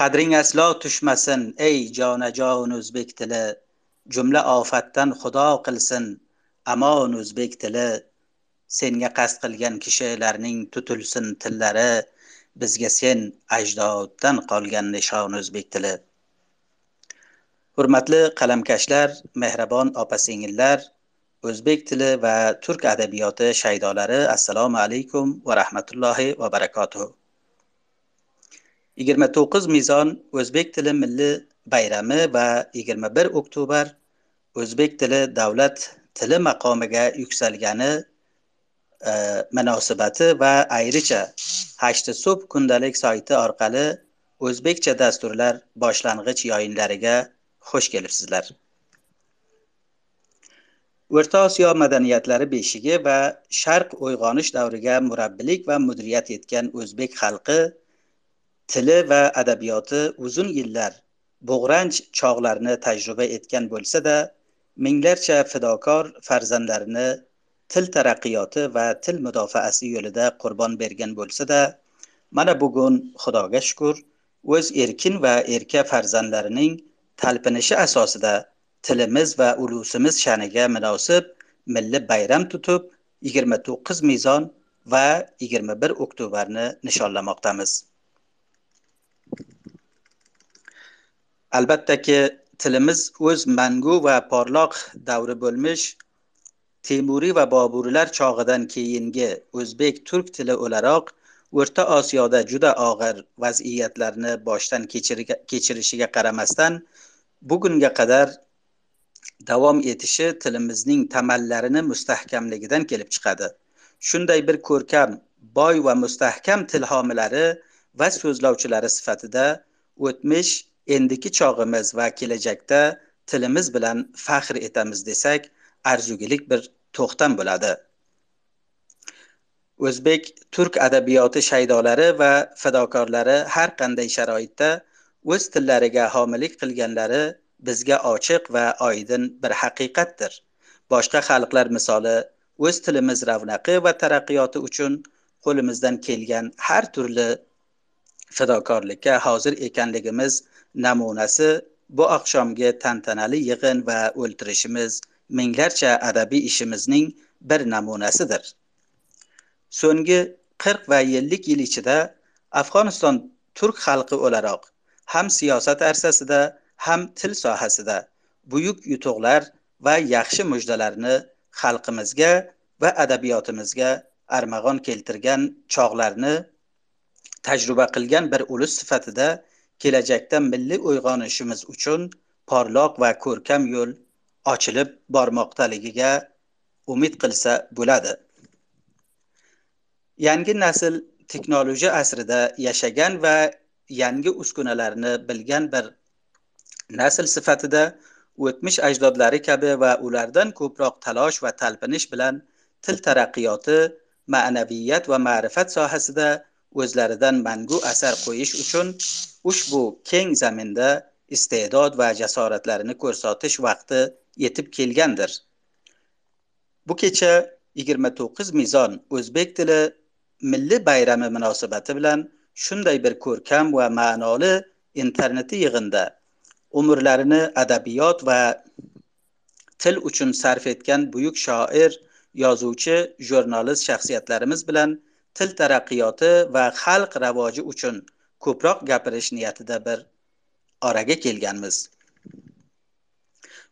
qadring aslo tushmasin ey jonajon o'zbek tili. Jumla ofatdan xudo qilsin amon o'zbek tili. Senga qasd qilgan kishilarning tutilsin tillari bizga sen ajdoddan qolgan nishon o'zbek tili. Hurmatli qalamkashlar mehribon opa singillar o'zbek tili va turk adabiyoti shaydolari assalomu alaykum va rahmatullohi va barakatuh. 29 mizon o'zbek tili milliy bayrami va 21 oktyabr o'zbek tili davlat tili maqomiga yuksalgani e, munosabati va ayricha hashti sub kundalik sayti orqali o'zbekcha dasturlar boshlang'ich yoyinlariga xush kelibsizlar. O'rta osiyo madaniyatlari beshigi va sharq uyg'onish davriga murabbilik va mudriyat etgan o'zbek xalqi tili va adabiyoti uzun yillar bo'g'ranch chog'larni tajriba etgan bo'lsa-da, minglarcha fidokor farzandlarini til taraqqiyoti va til mudofaasi yo'lida qurbon bergan bo'lsa-da, mana bugun Xudoga shukur, o'z erkin va erka farzandlarining talpinishi asosida tilimiz va ulusimiz sha'niga munosib milliy bayram tutib 29 mezon va 21 oktyabrni nishonlamoqdamiz. Albattaki tilimiz o'z mangu va porloq davri bo'lmish temuriy va boburiylar chog'idan keyingi o'zbek turk tili o'laroq o'rta osiyoda juda og'ir vaziyatlarni boshdan kechirishiga qaramasdan bugunga qadar davom etishi tilimizning tamallarini mustahkamligidan kelib chiqadi. Shunday bir ko'rkam boy va mustahkam til homilari va so'zlovchilari sifatida o'tmish endiki chog'imiz va kelajakda tilimiz bilan faxr etamiz desak arzugulik bir to'xtam bo'ladi. O'zbek turk adabiyoti shaydolari va fidokorlari har qanday sharoitda o'z tillariga homilik qilganlari bizga ochiq va oydin bir haqiqatdir. Boshqa xalqlar misoli o'z tilimiz ravnaqi va taraqqiyoti uchun qo'limizdan kelgan har turli fidokorlikka hozir ekanligimiz namunasi bu oqshomgi tantanali yig'in va o'ltirishimiz minglarcha adabiy ishimizning bir namunasidir. So'nggi qirq va ellik yil ichida afg'oniston turk xalqi o'laroq ham siyosat arsasida ham til sohasida buyuk yutuqlar va yaxshi mujdalarni xalqimizga va adabiyotimizga armag'on keltirgan chog'larni tajriba qilgan bir ulus sifatida kelajakda milliy uyg'onishimiz uchun porloq va ko'rkam yo'l ochilib bormoqdaligiga umid qilsa bo'ladi. Yangi nasl texnologiya asrida yashagan va yangi uskunalarni bilgan bir nasl sifatida o'tmish ajdodlari kabi va ulardan ko'proq talosh va talpinish bilan til taraqqiyoti ma'naviyat va ma'rifat sohasida o'zlaridan mangu asar qo'yish uchun ushbu keng zaminda iste'dod va jasoratlarini ko'rsatish vaqti yetib kelgandir. Bu kecha 29 mizon o'zbek tili milliy bayrami munosabati bilan shunday bir ko'rkam va ma'noli interneti yig'inda umrlarini adabiyot va til uchun sarf etgan buyuk shoir yozuvchi jurnalist shaxsiyatlarimiz bilan til taraqqiyoti va xalq ravoji uchun ko'proq gapirish niyatida bir oraga kelganmiz.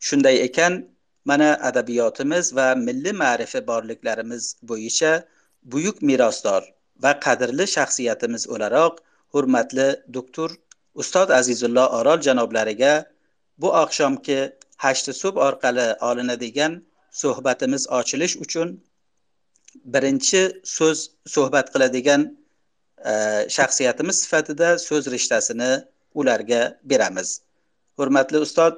Shunday ekan mana adabiyotimiz va milliy ma'rifi borliklarimiz bo'yicha buyuk merosdor va qadrli shaxsiyatimiz o'laroq hurmatli doktor ustoz azizullo orol janoblariga bu oqshomgi hashti sub orqali olinadigan suhbatimiz ochilish uchun birinchi so'z suhbat qiladigan shaxsiyatimiz sifatida so'z rishtasini ularga beramiz hurmatli ustod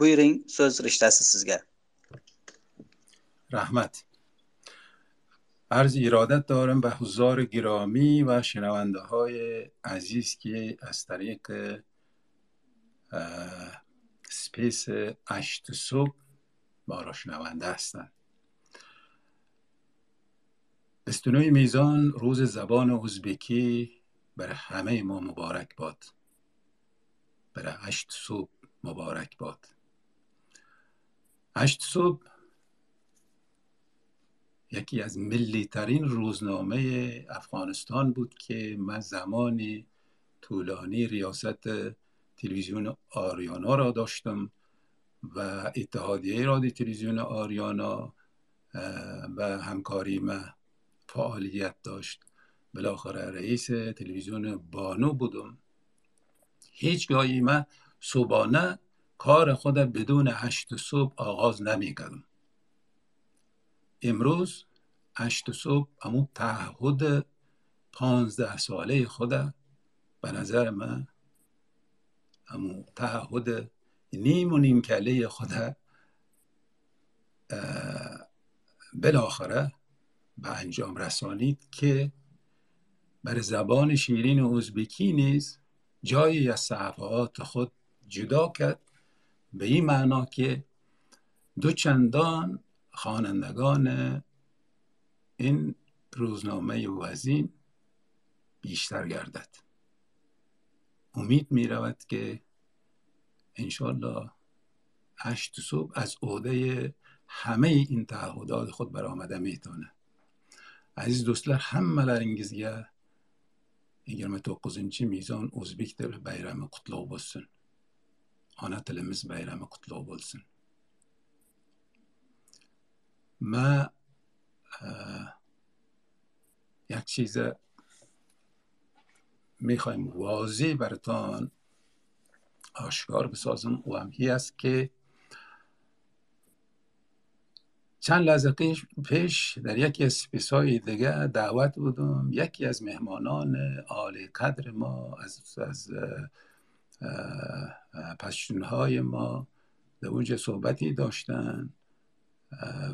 buyuring so'z rishtasi sizga رحمت عرض ایرادت دارم به حضار گرامی و شنونده های عزیز که از طریق سپیس اشت صبح ما را شنونده هستند بستونوی میزان روز زبان ازبکی بر همه ما مبارک باد. برای هشت صبح مبارک باد. هشت صبح یکی از ملی ترین روزنامه افغانستان بود که من زمانی طولانی ریاست تلویزیون آریانا را داشتم و اتحادیه رادیو تلویزیون آریانا و همکاری ما فعالیت داشت. بالاخره رئیس تلویزیون بانو بودم. هیچگاهی من صبحانه کار خود بدون هشت صبح آغاز نمی کردم امروز هشت صبح امو تعهد پانزده ساله خود به نظر من امو تعهد نیم و نیم کله خود بالاخره به انجام رسانید که بر زبان شیرین ازبکی نیز جایی از صحفات خود جدا کرد به این معنا که دو چندان خوانندگان این روزنامه وزین بیشتر گردد. امید می رود که انشالله هشت صبح از عهده همه این تعهدات خود برآمده می‌تونه aziz do'stlar hammalaringizga yigirma to'qqizinchi mezon o'zbek tili bayrami qutlug' bo'lsin. Ona tilimiz bayrami qutlug' bo'lsin. Ma як чиза мехоҳем возеҳ баратон ошкор бисозем ӯ ҳам چند لحظه پیش در یکی از های دیگه دعوت بودم. یکی از مهمانان عالی قدر ما از, از های ما در اونجا صحبتی داشتن.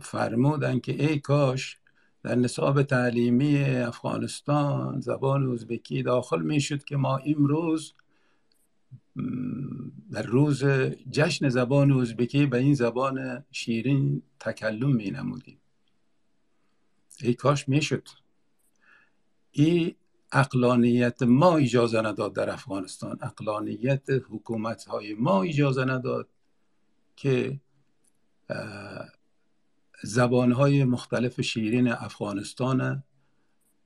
فرمودن که ای کاش در نصاب تعلیمی افغانستان زبان ازبکی داخل می‌شد که ما امروز در روز جشن زبان ازبکی به این زبان شیرین تکلم می نمودیم. ای کاش می‌شد این اقلانیت ما اجازه نداد در افغانستان. اقلانیت حکومت های ما اجازه نداد که زبان های مختلف شیرین افغانستان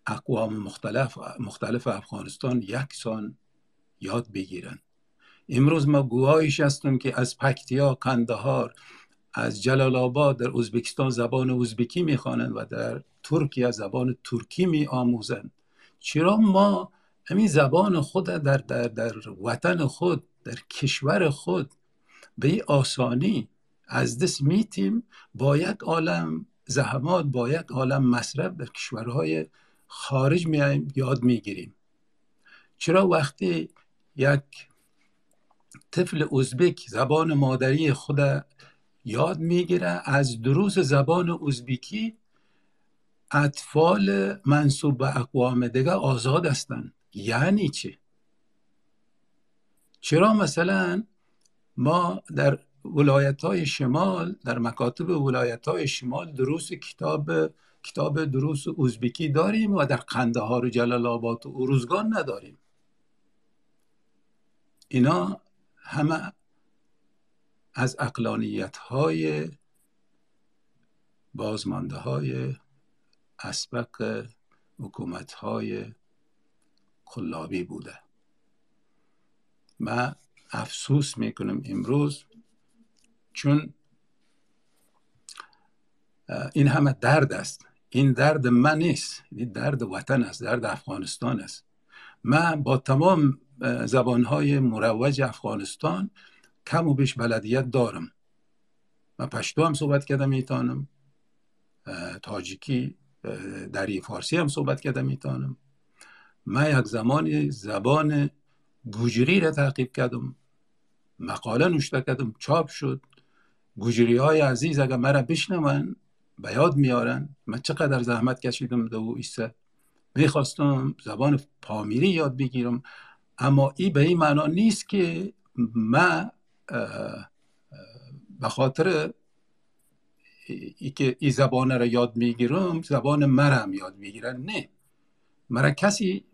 اقوام مختلف, مختلف افغانستان یکسان یاد بگیرن امروز ما گواهیش هستیم که از پکتیا قندهار از جلال آباد در ازبکستان زبان ازبکی می‌خوانند و در ترکیه زبان ترکی می آموزند چرا ما همین زبان خود در, در, در وطن خود در کشور خود به آسانی از دست میتیم؟ با یک عالم زحمات با یک عالم مصرف در کشورهای خارج میایم یاد می‌گیریم. چرا وقتی یک طفل ازبک زبان مادری خود یاد می‌گیره. از دروس زبان ازبکی اطفال منصوب به اقوام دیگه آزاد هستند. یعنی چی؟ چرا مثلا ما در ولایت های شمال در مکاتب ولایت های شمال دروس کتاب کتاب دروس ازبکی داریم و در قندهار و جلال آباد و اروزگان نداریم؟ اینا همه از اقلانیت های بازمانده های اسبق حکومت های کلابی بوده. من افسوس می‌کنم امروز چون این همه درد است. این درد من نیست. این درد وطن است. درد افغانستان است. من با تمام زبانهای مروج افغانستان کم و بیش بلدیت دارم. من پشتو هم صحبت کردم می‌تونم تاجیکی دری فارسی هم صحبت کردم می‌تونم من یک زمانی زبان گوجری را تعقیب کردم. مقاله نوشته کردم چاپ شد. گوجری های عزیز اگر مرا بشنون به یاد میارن. من چقدر زحمت کشیدم دو ایسه می‌خواستم زبان پامیری یاد بگیرم. اما این به این معنا نیست که من به خاطر ای که این زبان را یاد می‌گیرم زبان مرم یاد می‌گیرن. نه. مرا کسی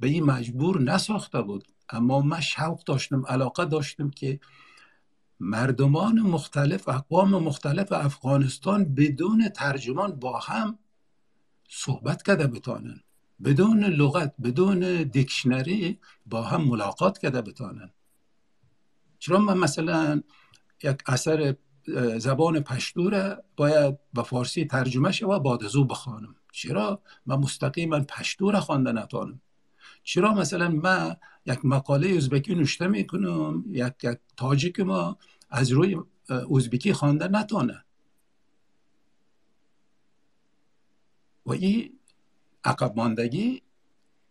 به این مجبور نساخته بود. اما من شوق داشتم علاقه داشتم که مردمان مختلف اقوام مختلف افغانستان بدون ترجمان با هم صحبت کرده بتانن بدون لغت بدون دیکشنری با هم ملاقات کرده بتانن. چرا من مثلا یک اثر زبان پشتو باید به فارسی ترجمه شود بعد از بخوانم. چرا؟ من مستقیما پشتو را خوانده نتانم. چرا مثلا من یک مقاله ازبکی نوشته می‌کنم یک, یک تاجیک ما از روی ازبکی خوانده نتانه؟ و این عقب ماندگی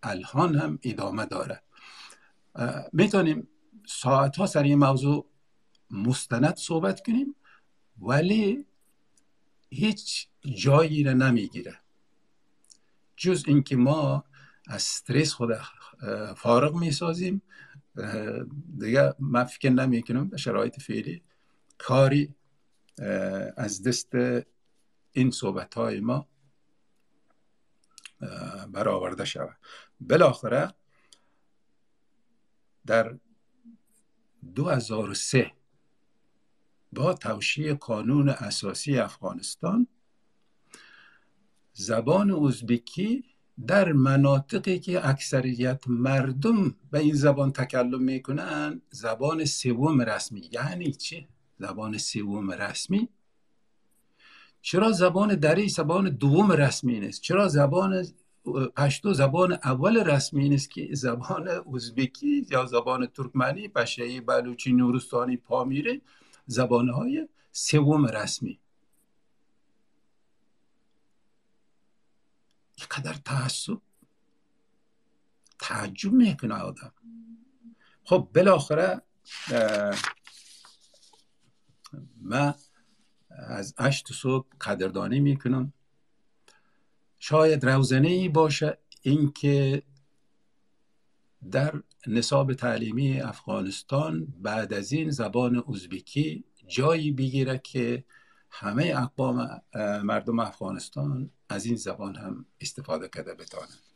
الان هم ادامه داره. می‌تونیم ساعت ها سر این موضوع مستند صحبت کنیم ولی هیچ جایی را نمی‌گیره. جز اینکه ما از استرس خود فارغ می‌سازیم. دیگه من فکر نمی کنم در شرایط فعلی کاری از دست این صحبت های ما برآورده شود. بالاخره در 2003 با توشیح قانون اساسی افغانستان زبان ازبکی در مناطقی که اکثریت مردم به این زبان تکلم می‌کنن زبان سوم رسمی. یعنی چه زبان سوم رسمی چرا زبان دری زبان دوم رسمی نیست؟ چرا زبان پشتو زبان اول رسمی نیست که زبان ازبکی یا زبان ترکمنی پشهی بلوچی نورستانی پامیری زبانهای سوم رسمی. اینقدر تعصب. تعجب می‌کنه آدم. خب بالاخره من از اشت صبح قدردانی می‌کنم. شاید روزنه ای باشه اینکه در نصاب تعلیمی افغانستان بعد از این زبان ازبکی جایی بگیره که همه اقوام مردم افغانستان از این زبان هم استفاده کرده بتانند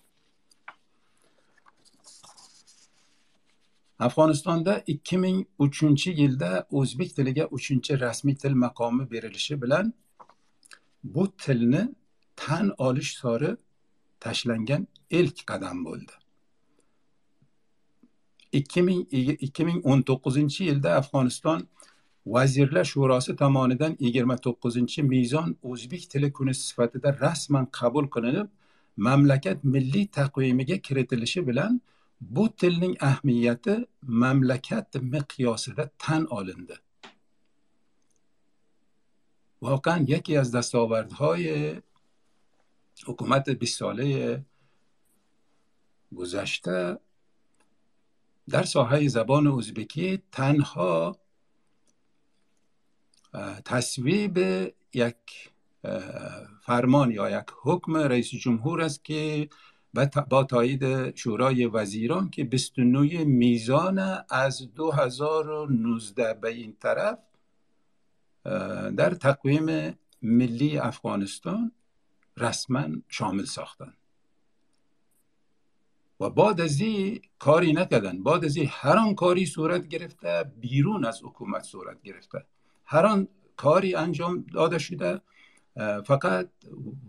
Afg'onistonda 2003 yilda o'zbek tiliga uchinchi rasmiy til maqomi berilishi bilan bu tilni tan olish sori tashlangan ilk qadam bo'ldi. 2019 yilda afg'oniston vazirlar shurosi tomonidan 29 mezon o'zbek tili kuni sifatida rasman qabul qilinib mamlakat milliy taqvimiga kiritilishi bilan bu tilning ahamiyati mamlakat miqyosida tan olindi. واقعا یکی از دستاوردهای حکومت 20 ساله گذشته در ساحه زبان ازبکی تنها تصویب یک فرمان یا یک حکم رئیس جمهور است که با تایید شورای وزیران که 29 میزان از 2019 به این طرف در تقویم ملی افغانستان رسما شامل ساختن. و بعد از این کاری نکردن. بعد از این هر آن کاری صورت گرفته بیرون از حکومت صورت گرفته. هر آن کاری انجام داده شده فقط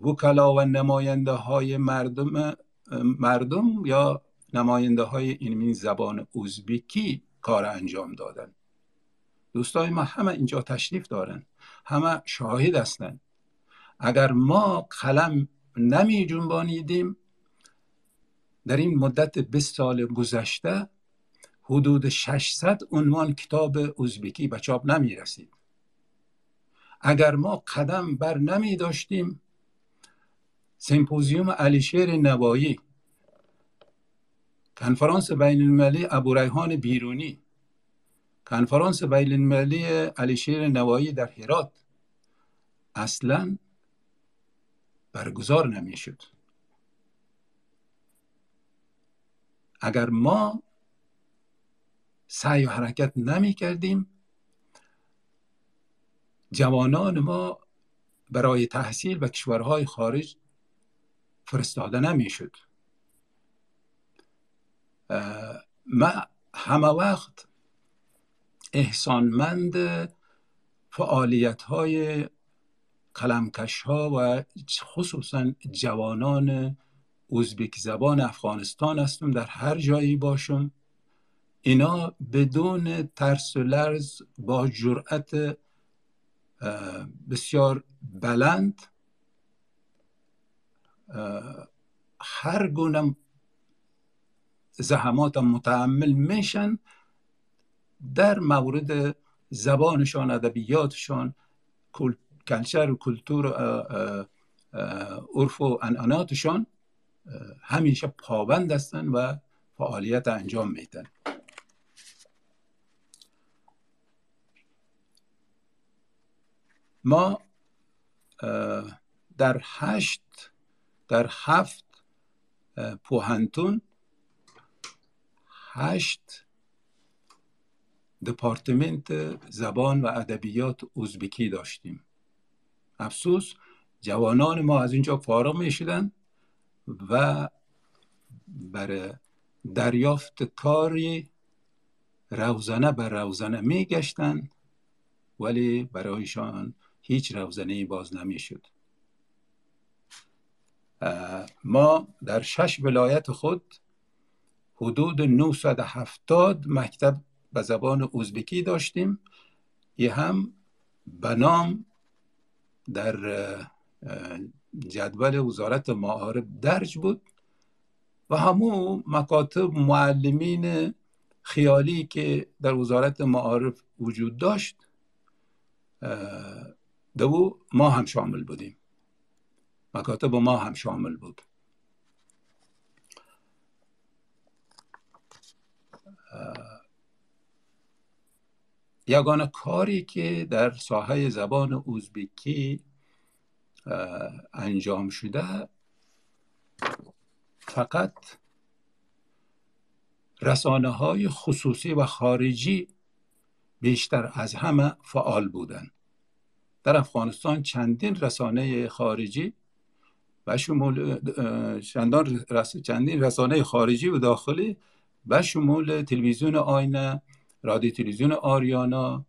وکلا و نماینده های مردم مردم یا نماینده های این زبان ازبکی کار انجام دادن. دوستای ما همه اینجا تشریف دارن. همه شاهد هستند اگر ما قلم نمی جنبانیدیم در این مدت 20 سال گذشته حدود 600 عنوان کتاب ازبکی به چاپ نمی رسید. اگر ما قدم بر نمی داشتیم سمپوزیوم علیشیر نوایی کنفرانس بین المللی ابو ریحان بیرونی. کنفرانس بین المللی علیشیر نوایی در هرات. اصلا برگزار نمی شد اگر ما سعی و حرکت نمی کردیم جوانان ما برای تحصیل به کشورهای خارج فرستاده نمی‌شد. من همه وقت احسانمند فعالیت های کلمکش ها و خصوصا جوانان ازبک زبان افغانستان هستم در هر جایی باشم. اینا بدون ترس و لرز با جرأت بسیار بلند هر گونه زحمات متحمل میشن در مورد زبانشان ادبیاتشان کلچر و کلتور عرف و انعناتشان همیشه پابند هستن و فعالیت انجام میدن. ما در هشت در هفت پوهنتون هشت دپارتمنت زبان و ادبیات ازبکی داشتیم. افسوس جوانان ما از اینجا فارغ می شدن و برای دریافت کاری روزنه بر روزنه می گشتن ولی برایشان هیچ روزنه باز نمی شد ما در شش ولایت خود حدود 970 مکتب به زبان ازبکی داشتیم. یه هم به نام در جدول وزارت معارف درج بود و همو مکاتب معلمین خیالی که در وزارت معارف وجود داشت دو ما هم شامل بودیم. مکاتب ما هم شامل بود. یگانه کاری که در ساحه زبان ازبکی انجام شده فقط رسانه های خصوصی و خارجی بیشتر از همه فعال بودند در افغانستان چندین رسانه خارجی و شمول چندین رسانه خارجی و داخلی و شمول تلویزیون آینه رادیو تلویزیون آریانا.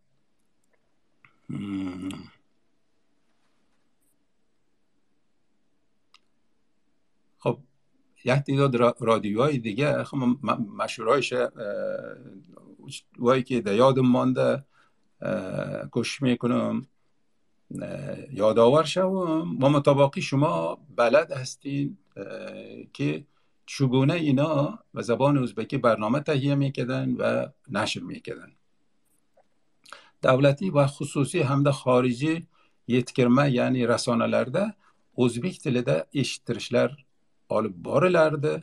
خب یک تعداد رادیوهای دیگه خب مشهورهایش وایی که در یادم مانده کش می‌کنم. یادآور شوم ما مطابقی شما بلد هستین که چگونه اینا و زبان ازبکی برنامه تهیه میکردن و نشر میکردن davlatiy va xususiy hamda xorijiy yetkirma ya'ni rasonalarda o'zbek tilida eshittirishlar olib borilardi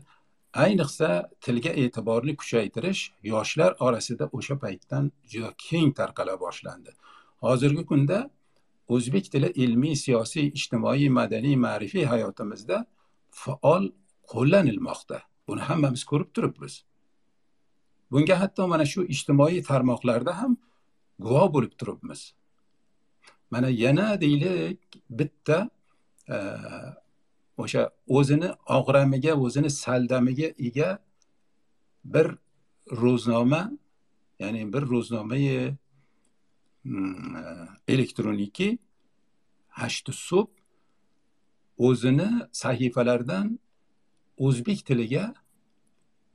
ayniqsa tilga e'tiborni kuchaytirish yoshlar orasida o'sha paytdan juda keng tarqala boshlandi hozirgi kunda o'zbek tili ilmiy siyosiy ijtimoiy madaniy ma'rifiy hayotimizda faol qo'llanilmoqda. Buni hammamiz ko'rib turibmiz. Bunga hatto mana shu ijtimoiy tarmoqlarda ham guvoh bo'lib turibmiz. Mana yana deylik bitta e, o'sha o'zini og'ramiga o'zini saldamiga ega bir ro'znoma ya'ni bir ro'znomai Hmm, e, elektroniki hashti sub o'zini sahifalaridan o'zbek tiliga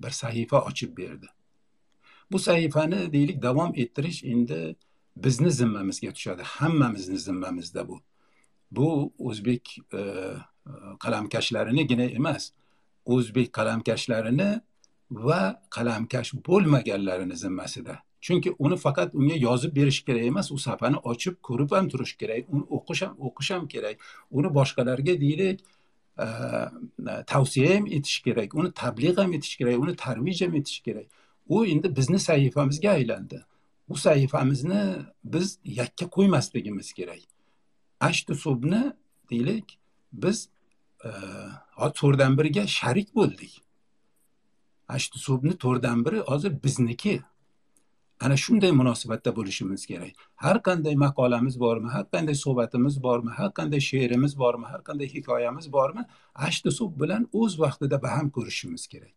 bir sahifa ochib berdi. Bu sahifani deylik davom ettirish endi bizni zimmamizga tushadi. Hammamizni zimmamizda bu. Bu o'zbek e, qalamkashlarinigina emas o'zbek qalamkashlarini va qalamkash bo'lmaganlarini zimmasida chunki uni faqat unga yozib berish kerak emas u safani ochib ko'rib ham turish kerak uni o'qish ham o'qish ham kerak. Uni boshqalarga deylik e, tavsiya ham etish kerak uni tabliq ham etish kerak uni tarvij ham etish kerak. U endi bizni sahifamizga aylandi. U sahifamizni biz yakka qo'ymasligimiz kerak. Ashtu subni deylik biz e, to'rtdan biriga sharik bo'ldik. Ashtu subni to'rtdan biri hozir bizniki. Ana shunday munosabatda bo'lishimiz kerak. Har qanday maqolamiz bormi har qanday suhbatimiz bormi har qanday she'rimiz bormi har qanday hikoyamiz bormi ashti sub bilan o'z vaqtida baham ko'rishimiz kerak.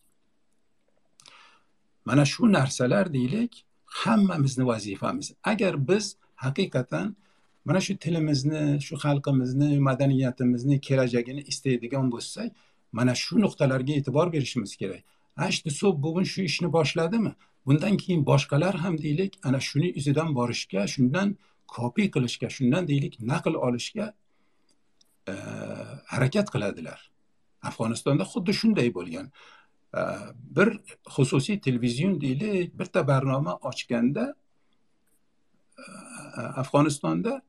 Mana shu narsalar deylik hammamizni vazifamiz. Agar biz haqiqatan mana shu tilimizni shu xalqimizni madaniyatimizni kelajagini istaydigan bo'lsak mana shu nuqtalarga e'tibor berishimiz kerak. Ashti sub bugun shu ishni boshladimi? Bundan keyin boshqalar ham deylik ana shuni izidan borishga shundan kopiy qilishga shundan deylik naql olishga e, harakat qiladilar. Afg'onistonda xuddi shunday bo'lgan. E, bir xususiy televizion deylik bitta barnoma ochganda e, afg'onistonda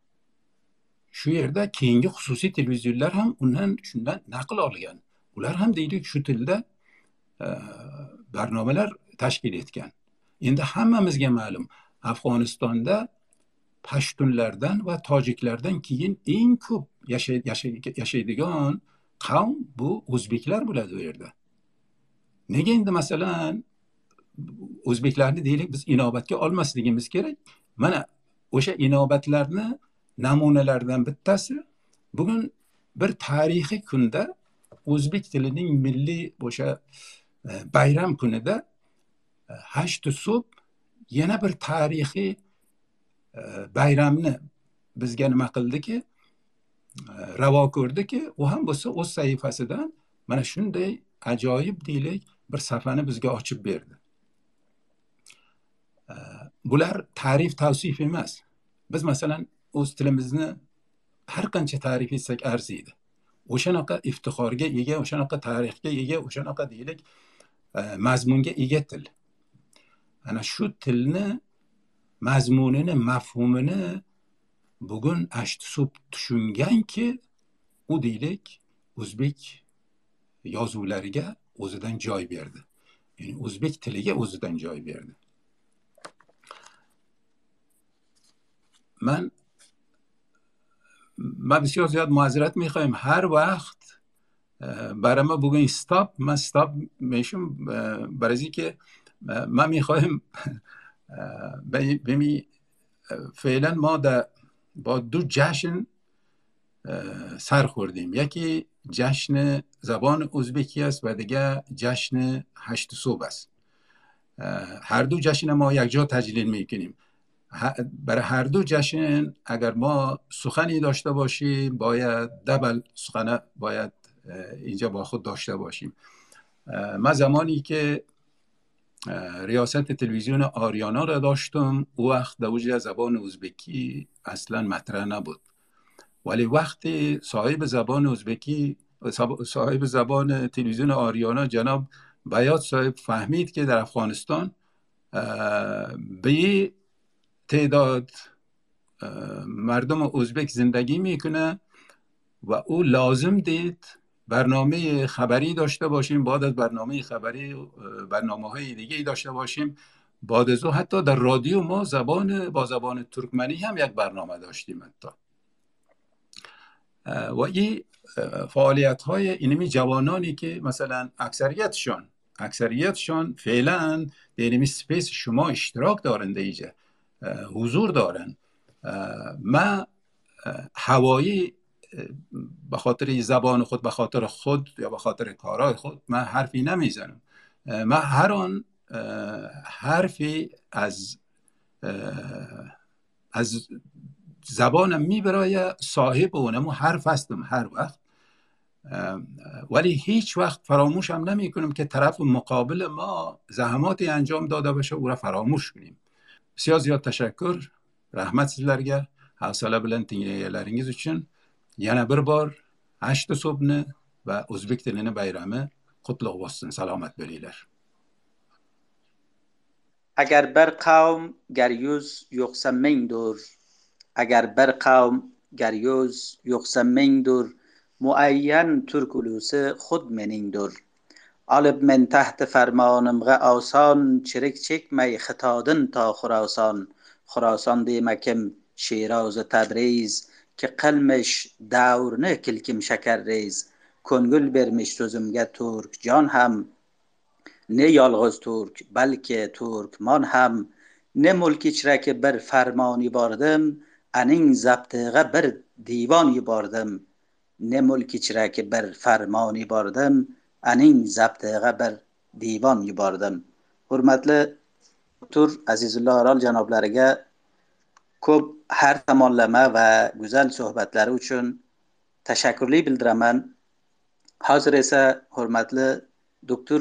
shu yerda keyingi xususiy televizionlar ham undan shundan naql olgan. Ular ham deylik shu tilda e, barnomalar tashkil etgan. Endi hammamizga ma'lum. Afg'onistonda pashtunlardan va tojiklardan keyin eng ko'p yashaydigan qavm bu o'zbeklar bo'ladi u yerda. Nega endi masalan o'zbeklarni deylik biz inobatga olmasligimiz kerak? Mana o'sha inobatlarni namunalardan bittasi bugun bir tarixiy kunda o'zbek tilining milliy o'sha e, bayram kunida hashti sub yana bir tarixiy e, bayramni bizga nima qildiki? E, ravo ko'rdiki u ham bo'lsa o'z sahifasidan mana shunday ajoyib deylik bir safani bizga ochib berdi. E, bular ta'rif tavsif emas. Biz masalan o'z tilimizni har qancha ta'rif etsak arziydi o'shanaqa iftixorga ega o'shanaqa tarixga ega o'shanaqa deylik mazmunga ega til. Ana shu tilni mazmunini mafhumini bugun ashtisub tushunganki u deylik o'zbek yozuvlariga o'zidan joy berdi ya'ni o'zbek tiliga o'zidan joy berdi man من بسیار زیاد معذرت می‌خوایم هر وقت برای ما بگوین استاپ من استاپ میشم برای ما می‌خوایم بمی فعلا ما در با دو جشن سر خوردیم. یکی جشن زبان ازبکی است و دیگه جشن هشت صبح است. هر دو جشن ما یک جا تجلیل می‌کنیم. برای هر دو جشن اگر ما سخنی داشته باشیم باید دبل سخنه باید اینجا با خود داشته باشیم. من زمانی که ریاست تلویزیون آریانا را داشتم. او وقت در زبان ازبکی اصلا مطرح نبود. ولی وقتی صاحب زبان ازبکی صاحب زبان تلویزیون آریانا جناب بیات صاحب فهمید که در افغانستان به تعداد مردم ازبک زندگی می‌کنه و او لازم دید برنامه خبری داشته باشیم بعد از برنامه خبری برنامه های دیگه داشته باشیم. بعد از او حتی در رادیو ما زبان با زبان ترکمنی هم یک برنامه داشتیم حتی. و این فعالیت های اینمی جوانانی که مثلا اکثریتشان اکثریتشان فعلا در اینمی space شما اشتراک دارنده ایجا حضور دارن. من هوایی به خاطر زبان خود به خاطر خود یا به خاطر کارهای خود من حرفی نمی‌زنم. من هر آن حرفی از از زبانم میبرای صاحب اونم حرف هستم هر وقت. ولی هیچ وقت فراموشم نمی کنم که طرف مقابل ما زحماتی انجام داده باشه او را فراموش کنیم. bisiyor ziyod tashakkur rahmat sizlarga hafsala bilan tinglaganlaringiz uchun yana bir bor hashti so'bni va o'zbek tilini bayrami qutlug' bo'lsin salomat bo'linglar agar bir qavm gar yuz yo'qsa mingdir agar bir qavm gar yuz yo'qsa mingdir muayyan turk ulusi xud meningdir olib men تحت فرمانم آسان چرک چکمی خطادن تا خراسان خراسان دیمکم شیراز تبریز ki qilmish davrni kilkim shakarrez ko'ngil bermish so'zimga turk jon ham ne yolg'iz turk balki turkmon ham. Ne mulk ichraki bir farmon yubordim aning zabtig'a bir divon yubordim. Ne mulk ichraki bir farmon yubordim aning zabtig'a bir divon yubordim. Hurmatli tur azizulla orol janoblariga ko'p har tomonlama va go'zal suhbatlari uchun tashakkurli bildiraman. Hozir esa hurmatli doktor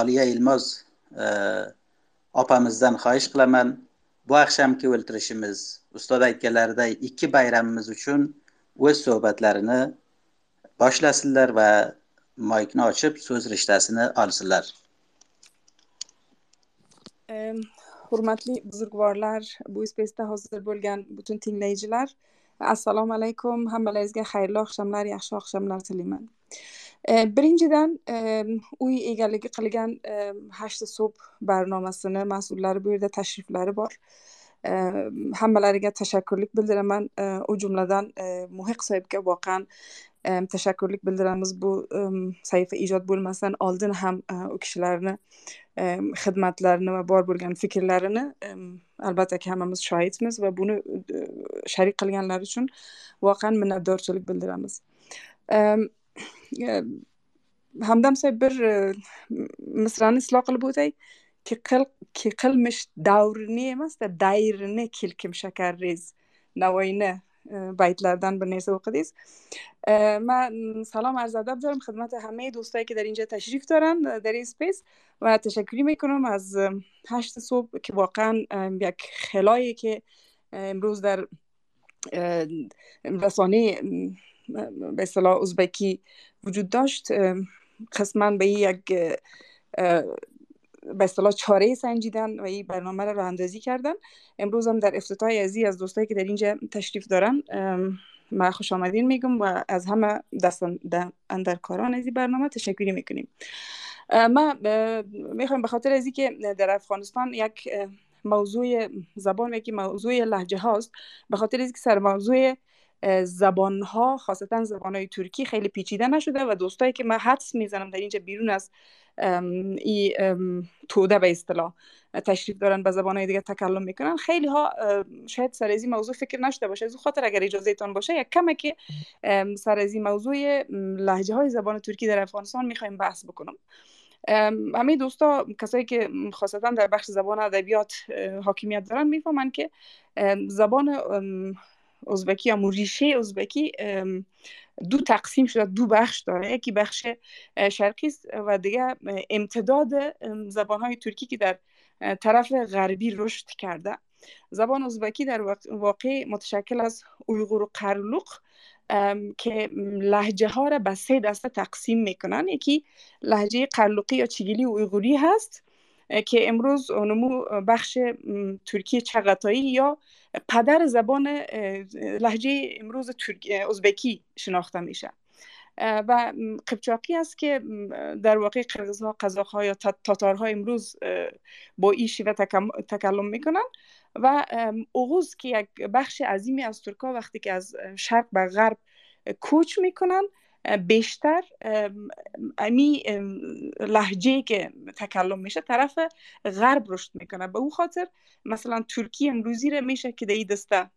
oliya ilmoz e, opamizdan xohish qilaman. Bu axshamki o'ltirishimiz ustoz aytganlariday ikki bayramimiz uchun o'z suhbatlarini boshlasinlar va maykni ochib so'z rishtasini olsinlar. Hurmatli buzurgvorlar bu spaceda hozir bo'lgan butun tinglaychilar. Assalomu alaykum hammalaringizga xayrli oqshomlar yaxshi oqshomlar tilayman. E, birinchidan e, uy egaligi qilgan e, hashti so'p barnomasini mas'ullari bu yerda tashriflari bor. Hammalariga tashakkurlik bildiraman. U jumladan muhiq sohibga voqean tashakkurlik bildiramiz. Bu sahifa ijod bo'lmasdan oldin ham u kishilarni xizmatlarini va bor bo'lgan fikrlarini albattaki hammamiz shohidmiz va buni sharik qilganlari uchun voqean minnatdorchilik bildiramiz. Hamdam sohib bir misrani isloh qilib o'tay. Ki qilmish davrini emasda dayrini kilkim shakarrez navoiyni baytlardan bir narsa o'qidingiz من سلام عرض ادب دارم خدمت همه دوستایی که در اینجا تشریف دارن در این سپیس و تشکری می‌کنم از هشت صبح که واقعا یک خلایی که امروز در رسانه به اصطلاح ازبکی وجود داشت. قسما به یک به اصطلاح چاره سنجیدن و این برنامه را راه اندازی کردن. امروز هم در افتتاح ازی از دوستایی که در اینجا تشریف دارن ما خوش آمدین میگم و از همه دست اندرکاران از این برنامه تشکری می‌کنیم. ما می‌خوایم به خاطر از که در افغانستان یک موضوع زبان یکی موضوع لحجه هاست به خاطر اینکه سر موضوع زبان ها خاصتا زبان های ترکی خیلی پیچیده نشده و دوستایی که من حدس می‌زنم در اینجا بیرون از ای توده به اصطلاح تشریف دارن به زبان های دیگه تکلم می‌کنن. خیلی ها شاید سر از این موضوع فکر نشده باشه. از خاطر اگر اجازه تان باشه یک کمه که سر از این موضوع لحجه های زبان ترکی در افغانستان می‌خوایم بحث بکنم. همه دوستا کسایی که خاصتا در بخش زبان ادبیات حاکمیت دارن می‌فهمن که زبان ازبکی یا ریشه ازبکی دو تقسیم شده دو بخش داره. یکی بخش شرقی است و دیگه امتداد زبان های ترکی که در طرف غربی رشد کرده. زبان ازبکی در واقع متشکل از اویغور و قرلوق که لحجه ها را به سه دسته تقسیم می‌کنن. یکی لحجه قرلوقی یا چیگیلی و اویغوری هست. که امروز نمو بخش ترکی چغتایی یا پدر زبان لحجه امروز ازبکی شناخته میشه. و قبچاقی است که در واقع قرغزها قزاقها یا تاتارها امروز با این شیوه تکلم می‌کنن. و اوغوز که یک بخش عظیمی از ترکا وقتی که از شرق به غرب کوچ می‌کنن بیشتر امی لحجه که تکلم میشه طرف غرب رشد می‌کنه. به او خاطر مثلا ترکی امروزی رو میشه که در دسته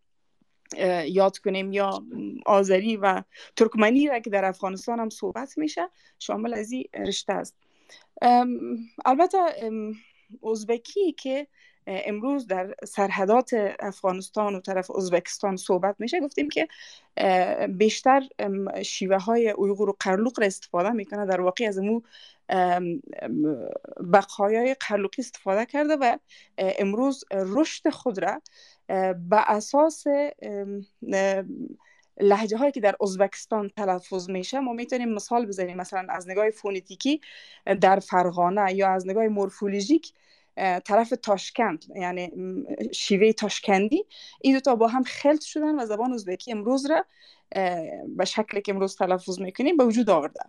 یاد کنیم یا آذری و ترکمنی را که در افغانستان هم صحبت میشه شامل از این رشته است. البته ازبکی که امروز در سرحدات افغانستان و طرف ازبکستان صحبت میشه گفتیم که بیشتر شیوه های اویغور و قرلوق را استفاده می‌کنه در واقع از مو بقایای قرلوقی استفاده کرده و امروز رشد خود را به اساس لحجه هایی که در ازبکستان تلفظ میشه ما می‌تونیم مثال بزنیم. مثلا از نگاه فونیتیکی در فرغانه یا از نگاه مورفولوژیک طرف تاشکند یعنی شیوه تاشکندی. این دوتا با هم خلط شدن و زبان ازبکی امروز را به شکلی که امروز تلفظ می‌کنیم به وجود آورده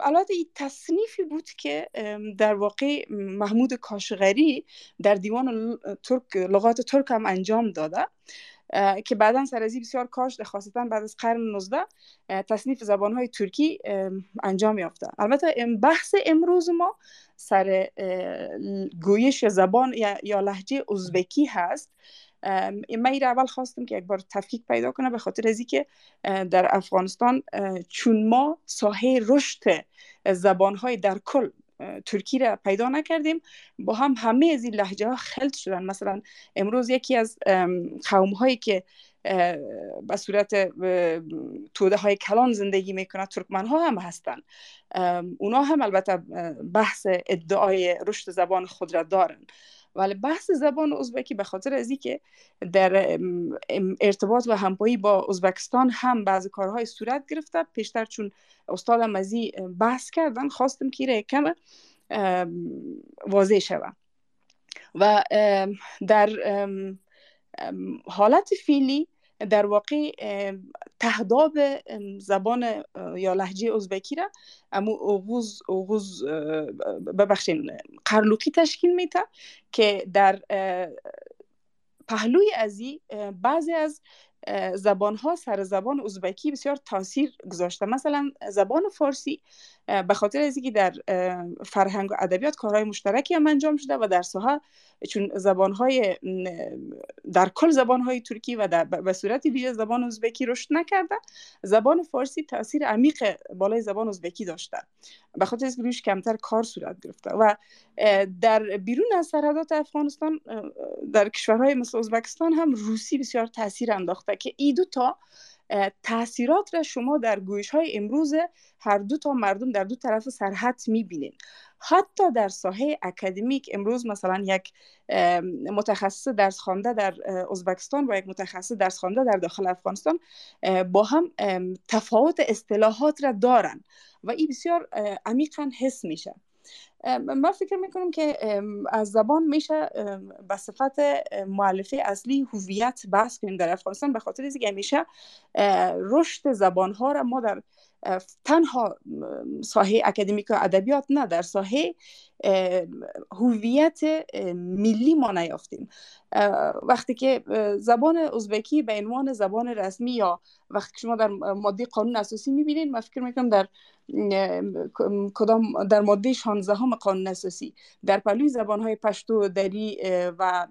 البته این تصنیفی بود که در واقع محمود کاشغری در دیوان ترک لغات ترک هم انجام داده. که بعدا سر بسیار کاش خاصتا بعد از قرن 19 تصنیف زبانهای ترکی انجام یافته. البته بحث امروز ما سر گویش زبان یا لحجه ازبکی هست. من این اول خواستم که یک بار تفکیک پیدا کنه به خاطر از که در افغانستان چون ما ساحه رشد زبانهای در کل ترکی را پیدا نکردیم. با هم همه از این لحجه ها خلط شدن. مثلا امروز یکی از قوم هایی که به صورت توده های کلان زندگی می‌کنه ترکمن ها هم هستن. اونا هم البته بحث ادعای رشد زبان خود را دارن. ولی بحث زبان ازبکی به خاطر از که در ارتباط و همپایی با ازبکستان هم بعضی کارهای صورت گرفته پیشتر چون استادم از بحث کردن خواستم که کم واضح شوه و در حالت فیلی در واقع تهداب زبان یا لحجه ازبکی را امو اوغوز, اوغوز ببخشین قرلوقی تشکیل میته که در پهلوی ازی بعضی از زبان ها سر زبان ازبکی بسیار تاثیر گذاشته. مثلا زبان فارسی به خاطر از اینکه در فرهنگ و ادبیات کارهای مشترکی هم انجام شده و در ساحه چون زبان های در کل زبان های ترکی و در به صورت ویژه زبان ازبکی رشد نکرده زبان فارسی تاثیر عمیق بالای زبان ازبکی داشته. به خاطر اینکه روش کمتر کار صورت گرفته و در بیرون از سرحدات افغانستان در کشورهای مثل ازبکستان هم روسی بسیار تاثیر انداخته که ای دو تا تاثیرات را شما در گویش های امروز هر دو تا مردم در دو طرف سرحد می‌بینین. حتی در ساحه اکادمیک امروز مثلا یک متخصص درس خوانده در ازبکستان و یک متخصص درس خوانده در داخل افغانستان با هم تفاوت اصطلاحات را دارن و این بسیار عمیقا حس میشه. من فکر می‌کنم که از زبان میشه به صفت معلفه اصلی هویت بحث کنیم در افغانستان به خاطر اینکه همیشه رشد زبان ها را ما در تنها ساحه اکادمیک و ادبیات نه در ساحه هویت ملی ما نیافتیم. وقتی که زبان ازبکی به عنوان زبان رسمی یا وقتی شما در ماده قانون اساسی می‌بینید من فکر می‌کنم در کدام در ماده 16 هم قانون اساسی در پلوی زبان های پشتو دری و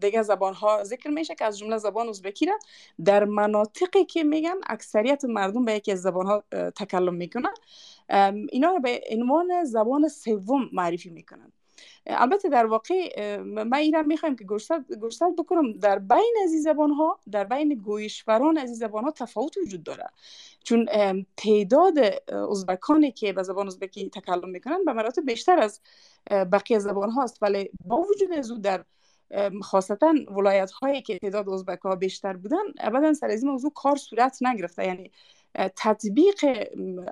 دیگه زبان ها ذکر میشه که از جمله زبان ازبکی را در مناطقی که میگن اکثریت مردم به یکی از زبان ها تکلم می‌کنن. اینا رو به عنوان زبان سوم معرفی می‌کنن. البته در واقع من این می‌خوایم که گرسد بکنم. در بین از زبان ها در بین گویشوران از زبان ها تفاوت وجود داره. چون تعداد ازبکانی که به زبان ازبکی تکلم می‌کنن به مراتب بیشتر از بقیه زبان هاست ولی با وجود از در خاصتا ولایت هایی که تعداد ازبک ها بیشتر بودن ابدا سر از این موضوع کار صورت نگرفته. یعنی تطبیق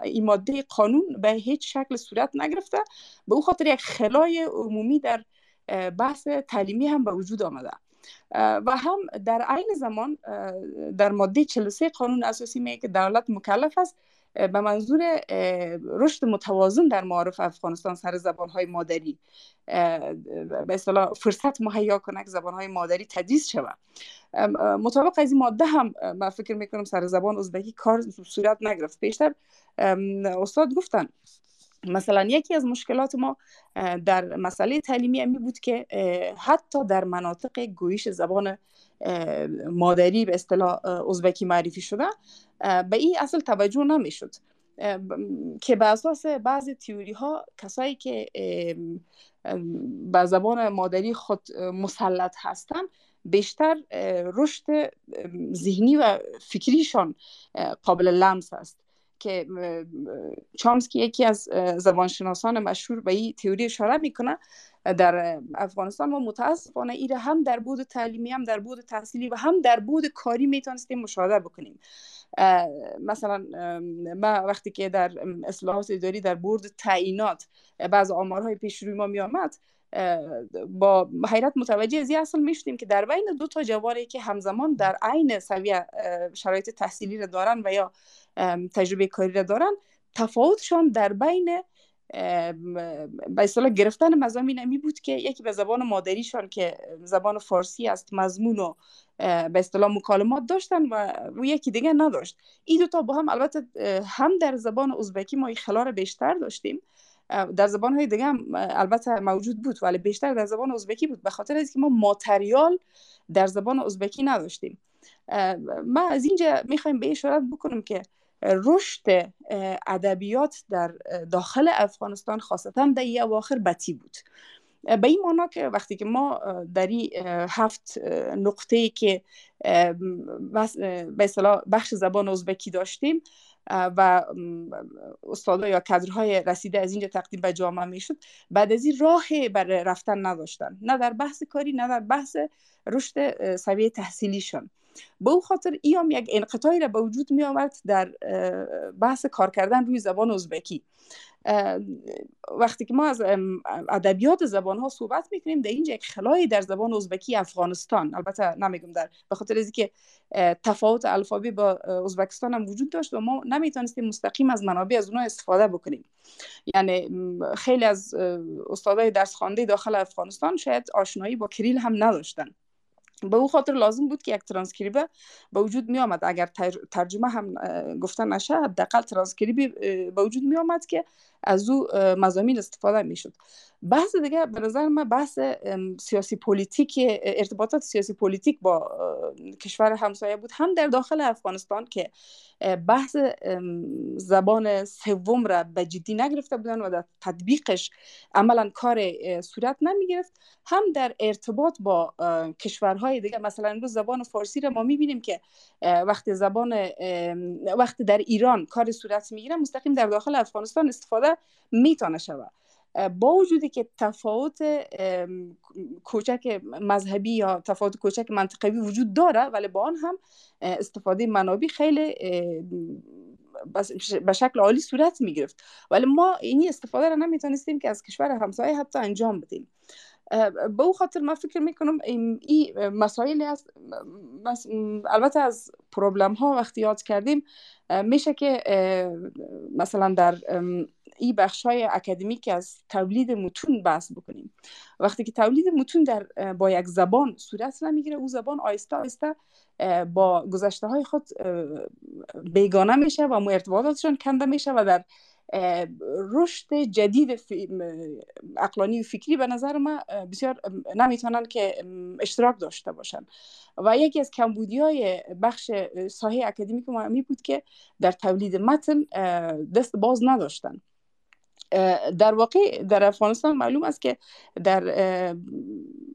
این ماده قانون به هیچ شکل صورت نگرفته. به او خاطر یک خلای عمومی در بحث تعلیمی هم به وجود آمده. و هم در عین زمان در ماده 43 قانون اساسی میگه که دولت مکلف است. به منظور رشد متوازن در معارف افغانستان سر زبانهای مادری. به اصطلاح فرصت مهیا کنه که زبانهای مادری تدریس شود. مطابق از این ماده هم من فکر می‌کنم سر زبان ازبکی کار صورت نگرفت. بیشتر استاد گفتن مثلا یکی از مشکلات ما در مسئله تعلیمی امی بود که حتی در مناطق گویش زبان مادری به اصطلاح ازبکی معرفی شده به این اصل توجه نمی‌شد. که به اساس بعض تیوری ها کسایی که به زبان مادری خود مسلط هستند بیشتر رشد ذهنی و فکریشان قابل لمس است. که چامسکی یکی از زبانشناسان مشهور به این تئوری اشاره می‌کنه. در افغانستان ما متاسفانه ایره هم در بود تعلیمی هم در بود تحصیلی و هم در بود کاری می‌تونستیم مشاهده بکنیم. مثلا ما وقتی که در اصلاحات اداری در برد تعیینات بعض آمارهای پیش روی ما می آمد با حیرت متوجه از اصل می‌شدیم که در بین دو تا جواری که همزمان در عین سویه شرایط تحصیلی را دارن و یا تجربه کاری را دارن. تفاوتشان در بین به اصطلاح گرفتن مزامین امی بود که یکی به زبان مادریشان که زبان فارسی است مضمون و به اصطلاح مکالمات داشتن و و یکی دیگه نداشت. این دو تا با هم البته هم در زبان ازبکی ما خلال بیشتر داشتیم. در زبان های دیگه هم البته موجود بود ولی بیشتر در زبان ازبکی بود به خاطر اینکه ما ماتریال در زبان ازبکی نداشتیم. ما از اینجا می‌خوایم به اشارت بکنم که رشد ادبیات در داخل افغانستان خاصتا در ای اواخر بتی بود. به این معنا که وقتی که ما در این هفت نقطه که به بخش زبان ازبکی داشتیم و استادا یا کادرهای رسیده از اینجا تقدیم به جامعه می‌شد بعد از این راه برای رفتن نداشتن. نه در بحث کاری نه در بحث رشد سویه تحصیلیشان. به خاطر ای هم یک انقطاعی را به وجود می آورد در بحث کار کردن روی زبان ازبکی. وقتی که ما از ادبیات زبان ها صحبت می‌کنیم در اینجا یک خلایی در زبان ازبکی افغانستان. البته نمیگم در به خاطر از که تفاوت الفبای با ازبکستان هم وجود داشت و ما نمی‌تونستیم مستقیم از منابع از اونها استفاده بکنیم. یعنی خیلی از استادای درس خوانده داخل افغانستان شاید آشنایی با کریل هم نداشتن. به او خاطر لازم بود که یک ترانسکریبه به وجود می آمد اگر ترجمه هم گفتن نشه حداقل ترانسکریبی به وجود می آمد که از او مضامین استفاده می شد بحث دیگه به نظر من بحث سیاسی پلیتیک ارتباطات سیاسی پلیتیک با کشور همسایه بود. هم در داخل افغانستان که بحث زبان سوم را به جدی نگرفته بودن و در تطبیقش عملا کار صورت نمی گرفت هم در ارتباط با کشورهای دیگه مثلا امروز زبان فارسی را ما می بینیم که وقتی زبان وقتی در ایران کار صورت می مستقیم در داخل افغانستان استفاده می‌تونه شود با وجودی که تفاوت کوچک مذهبی یا تفاوت کوچک منطقوی وجود داره ولی با آن هم استفاده منابی خیلی به شکل عالی صورت می گرفت ولی ما اینی استفاده را نمی‌تونستیم که از کشور همسایه حتی انجام بدیم. به او خاطر من فکر می‌کنم این مسائلی است البته از پروبلم ها وقتی یاد کردیم میشه که مثلا در این بخش های اکادمیک از تولید متون بحث بکنیم. وقتی که تولید متون در با یک زبان صورت نمی‌گیره او زبان آیسته آیسته با گذشته های خود بیگانه میشه و ارتباطاتشان کنده میشه و در رشد جدید اقلانی و فکری به نظر ما بسیار نمی‌تونن که اشتراک داشته باشن. و یکی از کمبودی های بخش ساحه اکادمیک ما می بود که در تولید متن دست باز نداشتن. در واقع در افغانستان معلوم است که در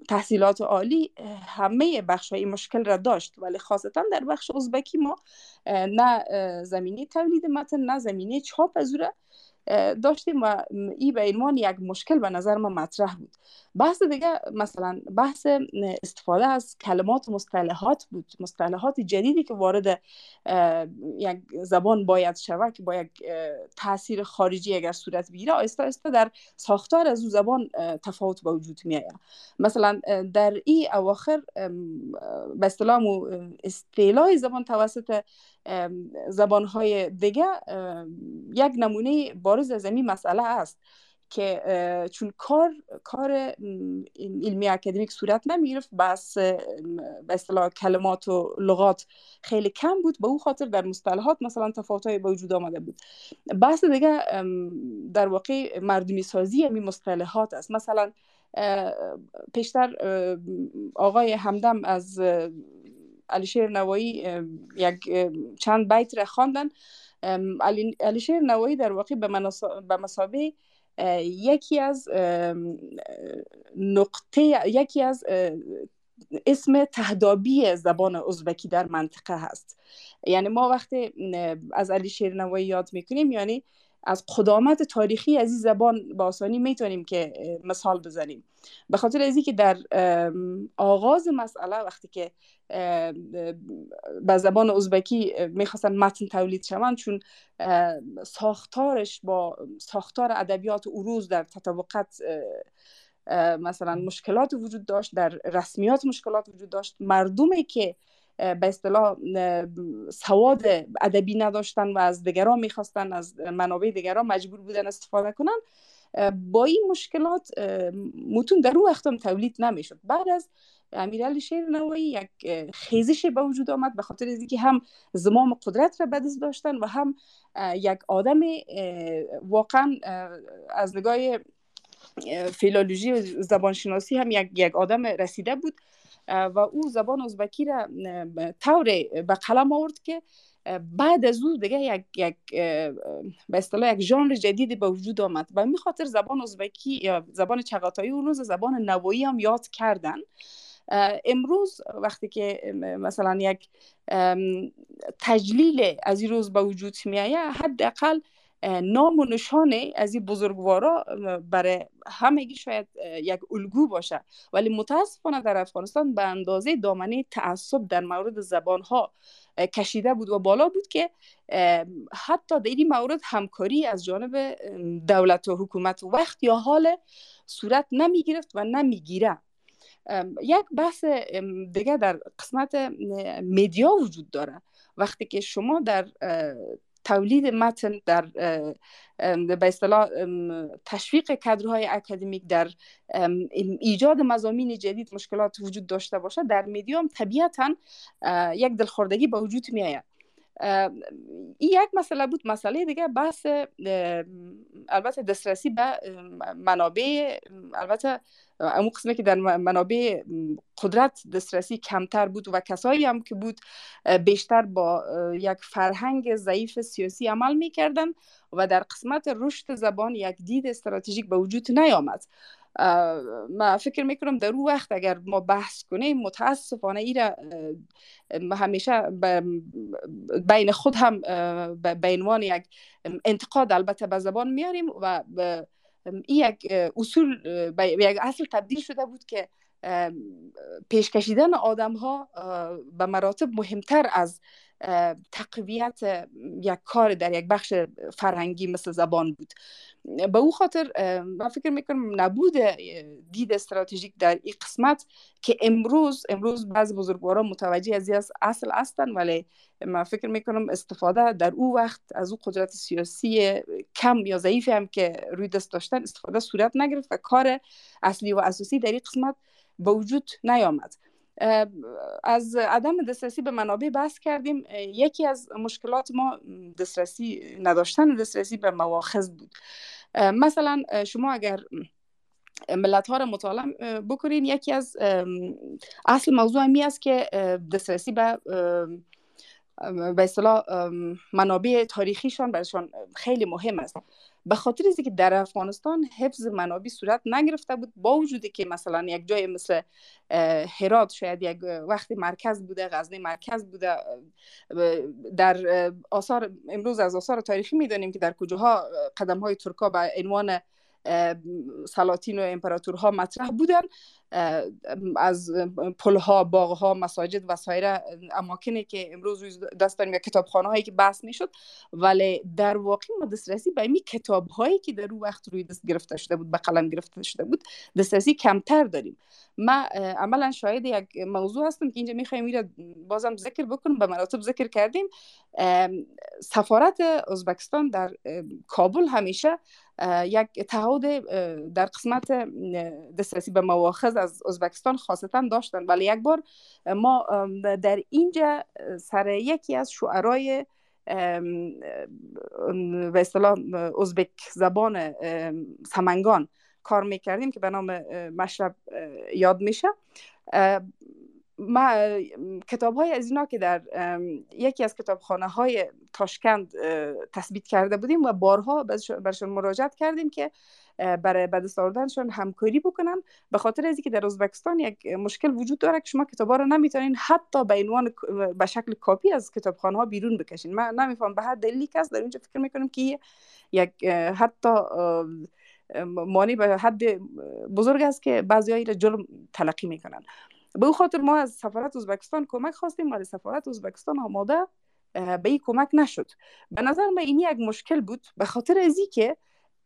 تحصیلات عالی همه بخش های مشکل را داشت. ولی خاصتا در بخش ازبکی ما نه زمینه تولید متن نه زمینه چاپ از داشتیم و این به عنوان یک مشکل به نظر ما مطرح بود. بحث دیگه مثلا بحث استفاده از کلمات و مصطلحات بود. مصطلحات جدیدی که وارد یک زبان باید شود که با یک تاثیر خارجی اگر صورت بگیره آیسته آیسته در ساختار از او زبان تفاوت به وجود می مثلا در این اواخر به اصطلاح استعلاح زبان توسط زبانهای دیگه یک نمونه بارز از این مسئله است که چون کار کار علمی اکادمیک صورت نمی‌گرفت بس به اصطلاح کلمات و لغات خیلی کم بود به او خاطر در مصطلحات مثلا تفاوت های به وجود آمده بود. بحث دیگه در واقع مردمی سازی همین مصطلحات است. مثلا پیشتر آقای همدم از علیشیر نوایی یک چند بیت را خواندن. علیشیر نوایی در واقع به مسابه یکی از نقطه یکی از اسم تهدابی زبان ازبکی در منطقه هست. یعنی ما وقتی از علی نوایی یاد می‌کنیم یعنی از قدامت تاریخی از این زبان با آسانی می‌تونیم که مثال بزنیم. به خاطر ازی که در آغاز مسئله وقتی که به زبان ازبکی می‌خواستن متن تولید شوند چون ساختارش با ساختار ادبیات عروض در تطابقت مثلا مشکلات وجود داشت در رسمیات مشکلات وجود داشت مردمی که به اصطلاح سواد ادبی نداشتن و از دیگران می‌خواستن از منابع دیگران مجبور بودن استفاده کنن. با این مشکلات متون در اون وقت هم تولید نمی‌شد. بعد از امیرعلی شیر نوایی یک خیزش به وجود آمد به خاطر اینکه هم زمام قدرت را به داشتن و هم یک آدم واقعا از نگاه فیلولوژی و زبانشناسی هم یک آدم رسیده بود. و او زبان ازبکی را طور به قلم آورد که بعد از او دیگه یک یک به اصطلاح یک ژانر جدیدی به وجود آمد و می خاطر زبان ازبکی یا زبان چغاتایی اون روز زبان نوایی هم یاد کردن. امروز وقتی که مثلا یک تجلیل از این روز به وجود می آید حداقل نام و نشانه از این بزرگوارا برای همگی شاید یک الگو باشه. ولی متاسفانه در افغانستان به اندازه دامنه تعصب در مورد زبان ها کشیده بود و بالا بود که حتی در این مورد همکاری از جانب دولت و حکومت وقت یا حال صورت نمی گرفت و نمی گیره یک بحث دیگه در قسمت میدیا وجود داره. وقتی که شما در تولید متن در به اصطلاح تشویق کادرهای اکادمیک در ایجاد مزامین جدید مشکلات وجود داشته باشه در میدیوم طبیعتا یک دلخوردگی به وجود می آید این یک مسئله بود. مسئله دیگه بحث البته دسترسی به منابع البته اون قسمی که در منابع قدرت دسترسی کمتر بود و کسایی هم که بود بیشتر با یک فرهنگ ضعیف سیاسی عمل می‌کردن و در قسمت رشد زبان یک دید استراتژیک به وجود نیامد. ما فکر می‌کنم در او وقت اگر ما بحث کنیم متاسفانه ای همیشه بین خود هم به عنوان یک انتقاد البته به زبان میاریم و این یک اصول یک اصل تبدیل شده بود که پیش کشیدن آدم ها به مراتب مهمتر از تقویت یک کار در یک بخش فرهنگی مثل زبان بود. به او خاطر من فکر می‌کنم نبود دید استراتژیک در این قسمت که امروز امروز بعض بزرگواران متوجه از اصل هستن ولی من فکر می‌کنم استفاده در او وقت از او قدرت سیاسی کم یا ضعیفی هم که روی دست داشتن استفاده صورت نگرفت و کار اصلی و اساسی در این قسمت به وجود نیامد. از عدم دسترسی به منابع بحث کردیم. یکی از مشکلات ما دسترسی نداشتن دسترسی به مواخذ بود. مثلا شما اگر ملت ها را مطالعه بکنین یکی از اصل موضوع می است که دسترسی به به اصطلاح منابع تاریخیشان برشان خیلی مهم است. به خاطر که در افغانستان حفظ منابع صورت نگرفته بود با وجودی که مثلا یک جای مثل هرات شاید یک وقتی مرکز بوده غزنی مرکز بوده در آثار امروز از آثار تاریخی می‌دانیم که در کجاها قدم های ترکا به عنوان سلاطین و امپراتورها مطرح بودن. از پلها باغها مساجد و سایر اماکنی که امروز دست داریم یا کتابخانه هایی که بحث می‌شد ولی در واقع ما دسترسی به این کتاب هایی که در اون وقت روی دست گرفته شده بود به قلم گرفته شده بود دسترسی کمتر داریم. ما عملا شاید یک موضوع هستم که اینجا می‌خوایم میره بازم ذکر بکنم به مراتب ذکر کردیم. سفارت ازبکستان در کابل همیشه یک تعهد در قسمت دسترسی به مواخذ از ازبکستان خاصتا داشتن. ولی یک بار ما در اینجا سر یکی از شعرای به اصطلاح ازبک زبان سمنگان کار می‌کردیم که به نام مشرب یاد میشه. ما کتاب های از اینا که در یکی از کتابخانه های تاشکند تثبیت کرده بودیم و بارها برشون مراجعت کردیم که برای به دست آوردنشون همکاری بکنن به خاطر از که در ازبکستان یک مشکل وجود داره که شما کتابا رو نمی‌تونین حتی به عنوان به شکل کاپی از کتابخانه ها بیرون بکشین. من نمیفهم به هر دلیلی که در اینجا فکر می‌کنم که یک حتی مانی به حد بزرگ است که بعضی را جرم تلقی می‌کنن. به خاطر ما از سفارت ازبکستان کمک خواستیم. ولی سفارت ازبکستان آماده به این کمک نشد. به نظر من این یک مشکل بود. به خاطر ازی که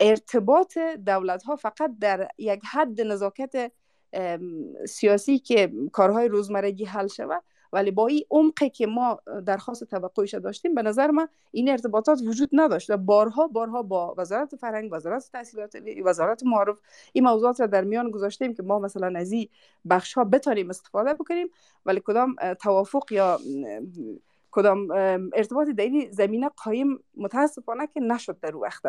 ارتباط دولت ها فقط در یک حد نزاکت سیاسی که کارهای روزمرگی حل شود ولی با این عمقی که ما درخواست توقعش داشتیم به نظر من این ارتباطات وجود نداشت و بارها بارها با وزارت فرهنگ وزارت تحصیلات وزارت معارف این موضوعات را در میان گذاشتیم که ما مثلا از این بخش ها بتانیم استفاده بکنیم ولی کدام توافق یا کدام ارتباطی در این زمینه قایم متاسفانه که نشد در وقت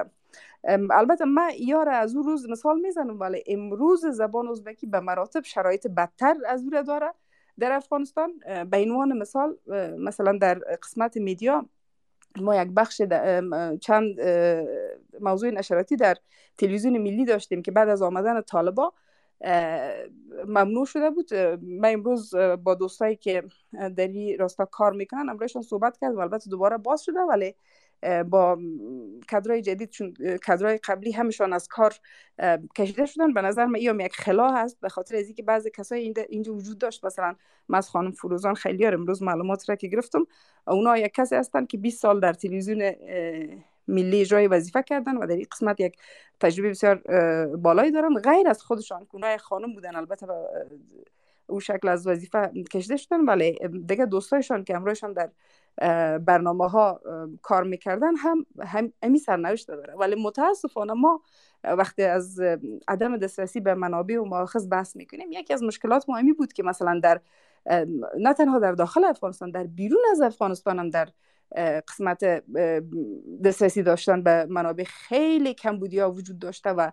البته من یار از اون روز مثال می‌زنم ولی امروز زبان ازبکی به مراتب شرایط بدتر از او داره. در افغانستان به عنوان مثال مثلا در قسمت میدیا ما یک بخش چند موضوع نشراتی در تلویزیون ملی داشتیم که بعد از آمدن طالبا ممنوع شده بود. من امروز با دوستایی که در این راستا کار می‌کنن امروزشان صحبت کردم. البته دوباره باز شده ولی با کادرای جدید چون کادرای قبلی همشان از کار کشیده شدن. به نظر من این یک خلا هست به خاطر از اینکه بعضی کسای اینجا وجود داشت. مثلا من از خانم فروزان خیلی امروز معلومات را که گرفتم. اونا یک کسی هستن که 20 سال در تلویزیون ملی اجرای وظیفه کردن و در این قسمت یک تجربه بسیار بالایی دارن. غیر از خودشان که خانم بودن. البته او شکل از وظیفه کشیده شدن ولی دیگه دوستایشان که امروزشان در برنامه ها کار می‌کردن هم هم امی سرنوشت داره. ولی متاسفانه ما وقتی از عدم دسترسی به منابع و مؤاخذ بحث می‌کنیم یکی از مشکلات مهمی بود که مثلا در نه تنها در داخل افغانستان در بیرون از افغانستان هم در قسمت دسترسی داشتن به منابع خیلی کمبودی ها وجود داشته و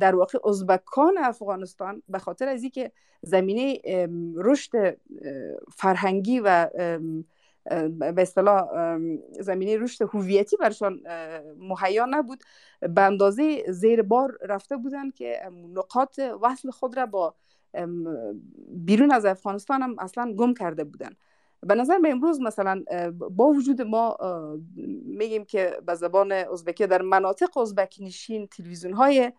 در واقع ازبکان افغانستان به خاطر از اینکه زمینه رشد فرهنگی و به اصطلاح زمینه رشد هویتی برشان مهیا نبود. به اندازه زیر بار رفته بودن که نقاط وصل خود را با بیرون از افغانستان هم اصلا گم کرده بودن. به نظر من امروز مثلا با وجود ما میگیم که به زبان ازبکی در مناطق ازبک نشین تلویزیون های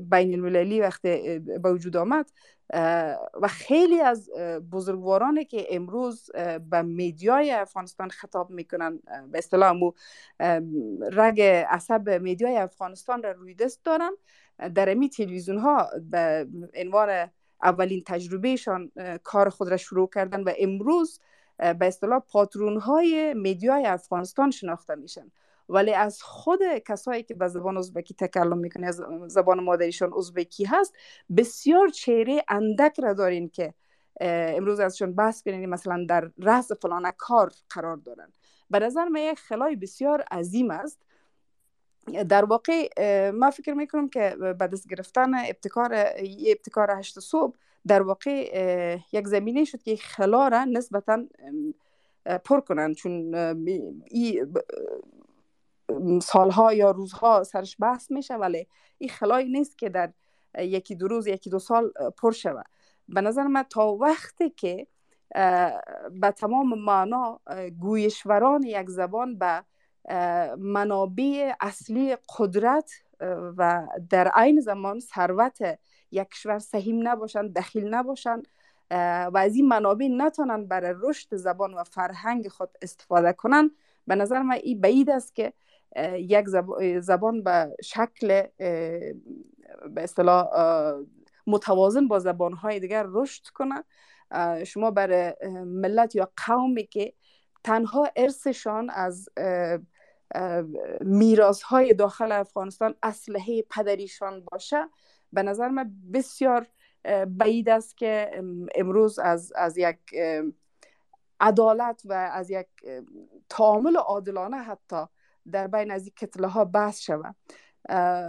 بین المللی وقتی به وجود آمد و خیلی از بزرگوارانی که امروز به میدیای افغانستان خطاب می‌کنن به اصطلاح مو رگ عصب میدیای افغانستان را روی دست دارن. در امی تلویزیون ها به عنوان اولین تجربهشان کار خود را شروع کردن و امروز به اصطلاح پاترون های میدیای افغانستان شناخته میشن. ولی از خود کسایی که به زبان ازبکی تکلم می‌کنه از زبان مادریشان ازبکی هست بسیار چهره اندک را دارین که امروز ازشون بحث کنین مثلا در رأس فلان کار قرار دارن. به نظر من یک خلای بسیار عظیم است. در واقع ما فکر می‌کنم که بعد از گرفتن ابتکار ابتکار هشت صبح در واقع یک زمینه شد که خلا را نسبتا پر کنن. چون ای سالها یا روزها سرش بحث میشه ولی این خلایی نیست که در یکی دو روز یکی دو سال پر شود. به نظر من تا وقتی که به تمام معنا گویشوران یک زبان به منابع اصلی قدرت و در عین زمان ثروت یک کشور سهیم نباشند دخیل نباشند و از این منابع نتونن برای رشد زبان و فرهنگ خود استفاده کنن به نظر من این بعید است که یک زبان به شکل به اصطلاح متوازن با زبانهای دیگر رشد کنه. شما برای ملت یا قومی که تنها ارثشان از میراث های داخل افغانستان اسلحه پدریشان باشه. به نظر من بسیار بعید است که امروز از, از یک عدالت و از یک تعامل عادلانه حتی در بین از این کتله ها بحث شود.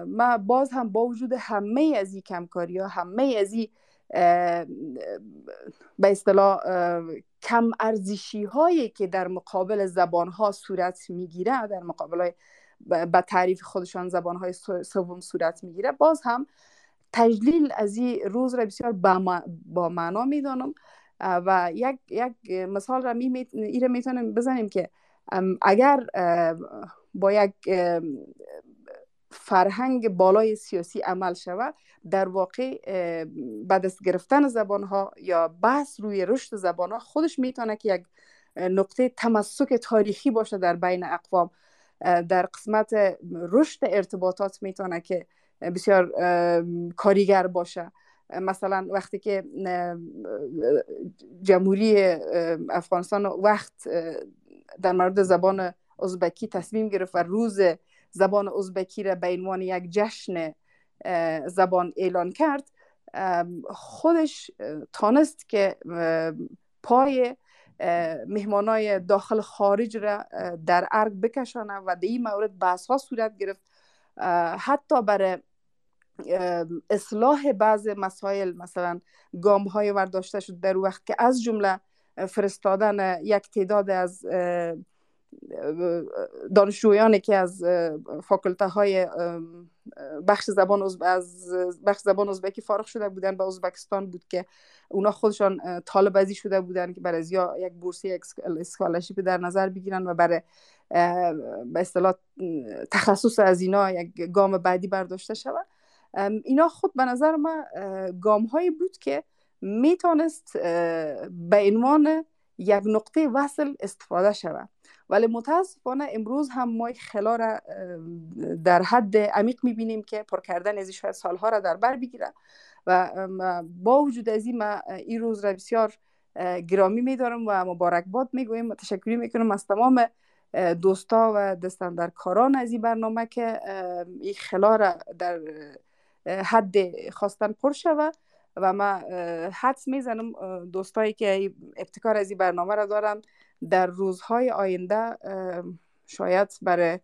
ما باز هم با وجود همه از این کمکاری ها همه از این به اصطلاح کم ارزشی هایی که در مقابل زبان ها صورت می‌گیره در مقابل به تعریف خودشان زبان های سوم صورت می‌گیره. باز هم تجلیل از این روز را بسیار با معنا می‌دانم. و یک, یک مثال را می می‌تونیم بزنیم که اگر با یک فرهنگ بالای سیاسی عمل شود در واقع بعد از گرفتن زبان ها یا بحث روی رشد زبان ها خودش می‌تونه که یک نقطه تمسک تاریخی باشه در بین اقوام. در قسمت رشد ارتباطات می‌تونه که بسیار کاریگر باشه. مثلا وقتی که جمهوری افغانستان وقت در مورد زبان ازبکی تصمیم گرفت و روز زبان ازبکی را به عنوان یک جشن زبان اعلان کرد. خودش تانست که پای مهمانای داخل خارج را در ارگ بکشانه و در این مورد بحث ها صورت گرفت. حتی برای اصلاح بعض مسائل مثلا گام های ورداشته شد در وقت که از جمله فرستادن یک تعداد از دانشجویانی که از فاکلته های بخش زبان از بخش زبان ازبکی فارغ شده بودن به ازبکستان بود که اونا خودشان طالب ازی شده بودن که برای یا یک بورسی اسکالرشیپ در نظر بگیرن و برای به اصطلاح تخصص از اینا یک گام بعدی برداشته شود. اینا خود به نظر ما گام هایی بود که می‌تونست به عنوان یک نقطه وصل استفاده شود. ولی متاسفانه امروز هم ما خلا را در حد عمیق می‌بینیم که پر کردن از شاید سالها را در بر بگیره و با وجود از این ما این روز را بسیار گرامی میدارم و مبارکباد می‌گویم. و تشکری می‌کنم از تمام دوستا و دستندرکاران از این برنامه که این خلا را در حد خواستن پر شود و ما حدس می‌زنم دوستایی که ابتکار از این برنامه را دارن در روزهای آینده شاید برای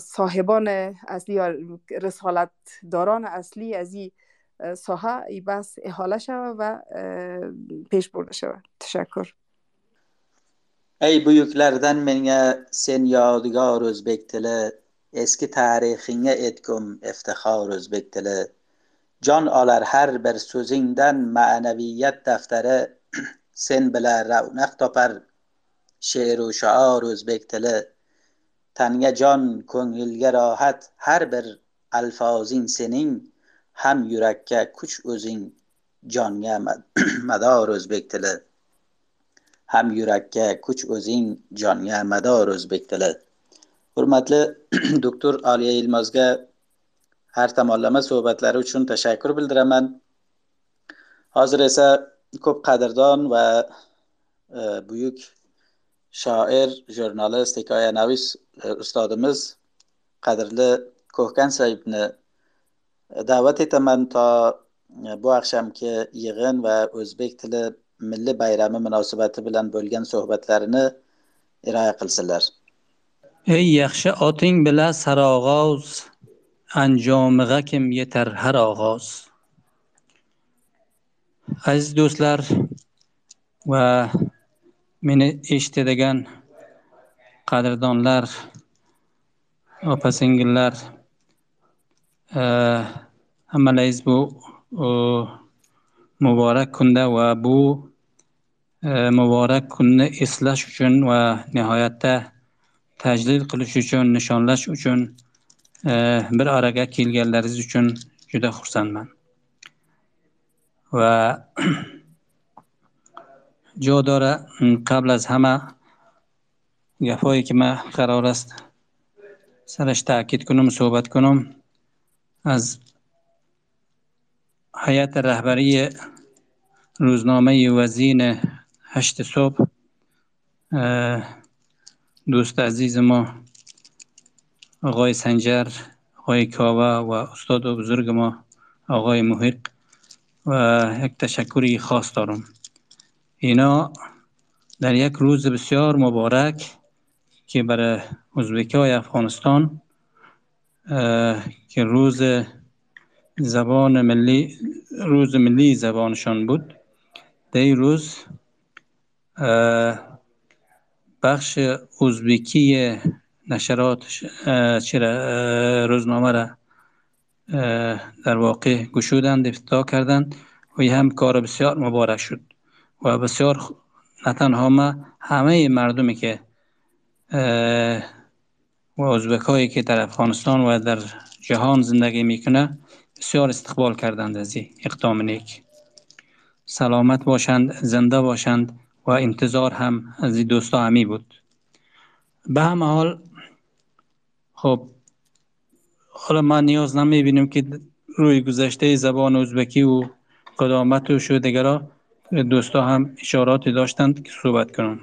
صاحبان اصلی یا رسالت داران اصلی از این ساحه ای بس احاله شود و پیش برده شود تشکر ey buyuklardan menga sen yodgor o'zbek tili eski tarixingga etgum iftixor o'zbek tili jon olar har bir so'zingdan ma'naviyat daftari sen bilan ravnaq topar she'ru shaor o'zbek tili. Tanga jon ko'ngilga rohat har bir alfozing sening ham yurakka kuch o'zing jonga mador o'zbek tili. Ham yurakka kuch o'zing jonga mador o'zbek tili. Hurmatli doktor aliya yilmazga har tomonlama suhbatlari uchun tashakkur bildiraman. Hozir esa ko'p qadrdon va e, buyuk shoir jurnalist hikoyanavis e, ustodimiz qadrli ko'hkan saibni e, da'vat etaman to e, bu axshamki yig'in va o'zbek tili milliy bayrami munosabati bilan bo'lgan suhbatlarini iroya qilsinlar. Ey yaxshi oting bilan sarog'oz anjomig'a kim yetar har og'oz. Aziz do'stlar va meni eshitadigan qadrdonlar opa singillar e, hammalaringiz bu muborak kunda va bu e, muborak kunni eslash uchun va nihoyatda tajlil qilish uchun nishonlash uchun e, bir araga kelganlaringiz uchun juda xursandman. Va جا داره قبل از همه گفایی که من قرار است سرش تاکید کنم صحبت کنم از حیات رهبری روزنامه وزین هشت صبح دوست عزیز ما آقای سنجر آقای کاوه و استاد و بزرگ ما آقای محق و یک تشکری خاص دارم اینا در یک روز بسیار مبارک که برای ازبکی های افغانستان که روز زبان ملی روز ملی زبانشان بود. در این روز بخش ازبکی نشرات روزنامه را در واقع گشودند افتتاح کردند. و هم کار بسیار مبارک شد. و بسیار نه تنها ما همه مردمی که و ازبک هایی که در افغانستان و در جهان زندگی می‌کنه بسیار استقبال کردند از این اقدام نیک. سلامت باشند زنده باشند و انتظار هم از این دوستا همی بود. به همه حال خب حالا ما نیاز نمی بینیم که روی گذشته زبان ازبکی و قدامت و شدگرا دوستا هم اشاراتی داشتند که صحبت کنم.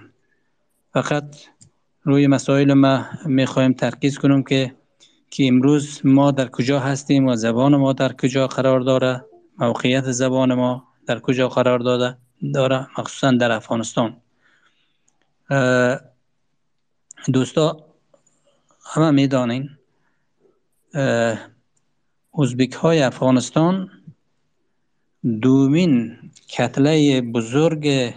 فقط روی مسائل ما می‌خوایم ترکیز کنم که که امروز ما در کجا هستیم و زبان ما در کجا قرار داره موقعیت زبان ما در کجا قرار داده داره مخصوصا در افغانستان. دوستا همه می‌دانین ازبک های افغانستان دومین کتله بزرگ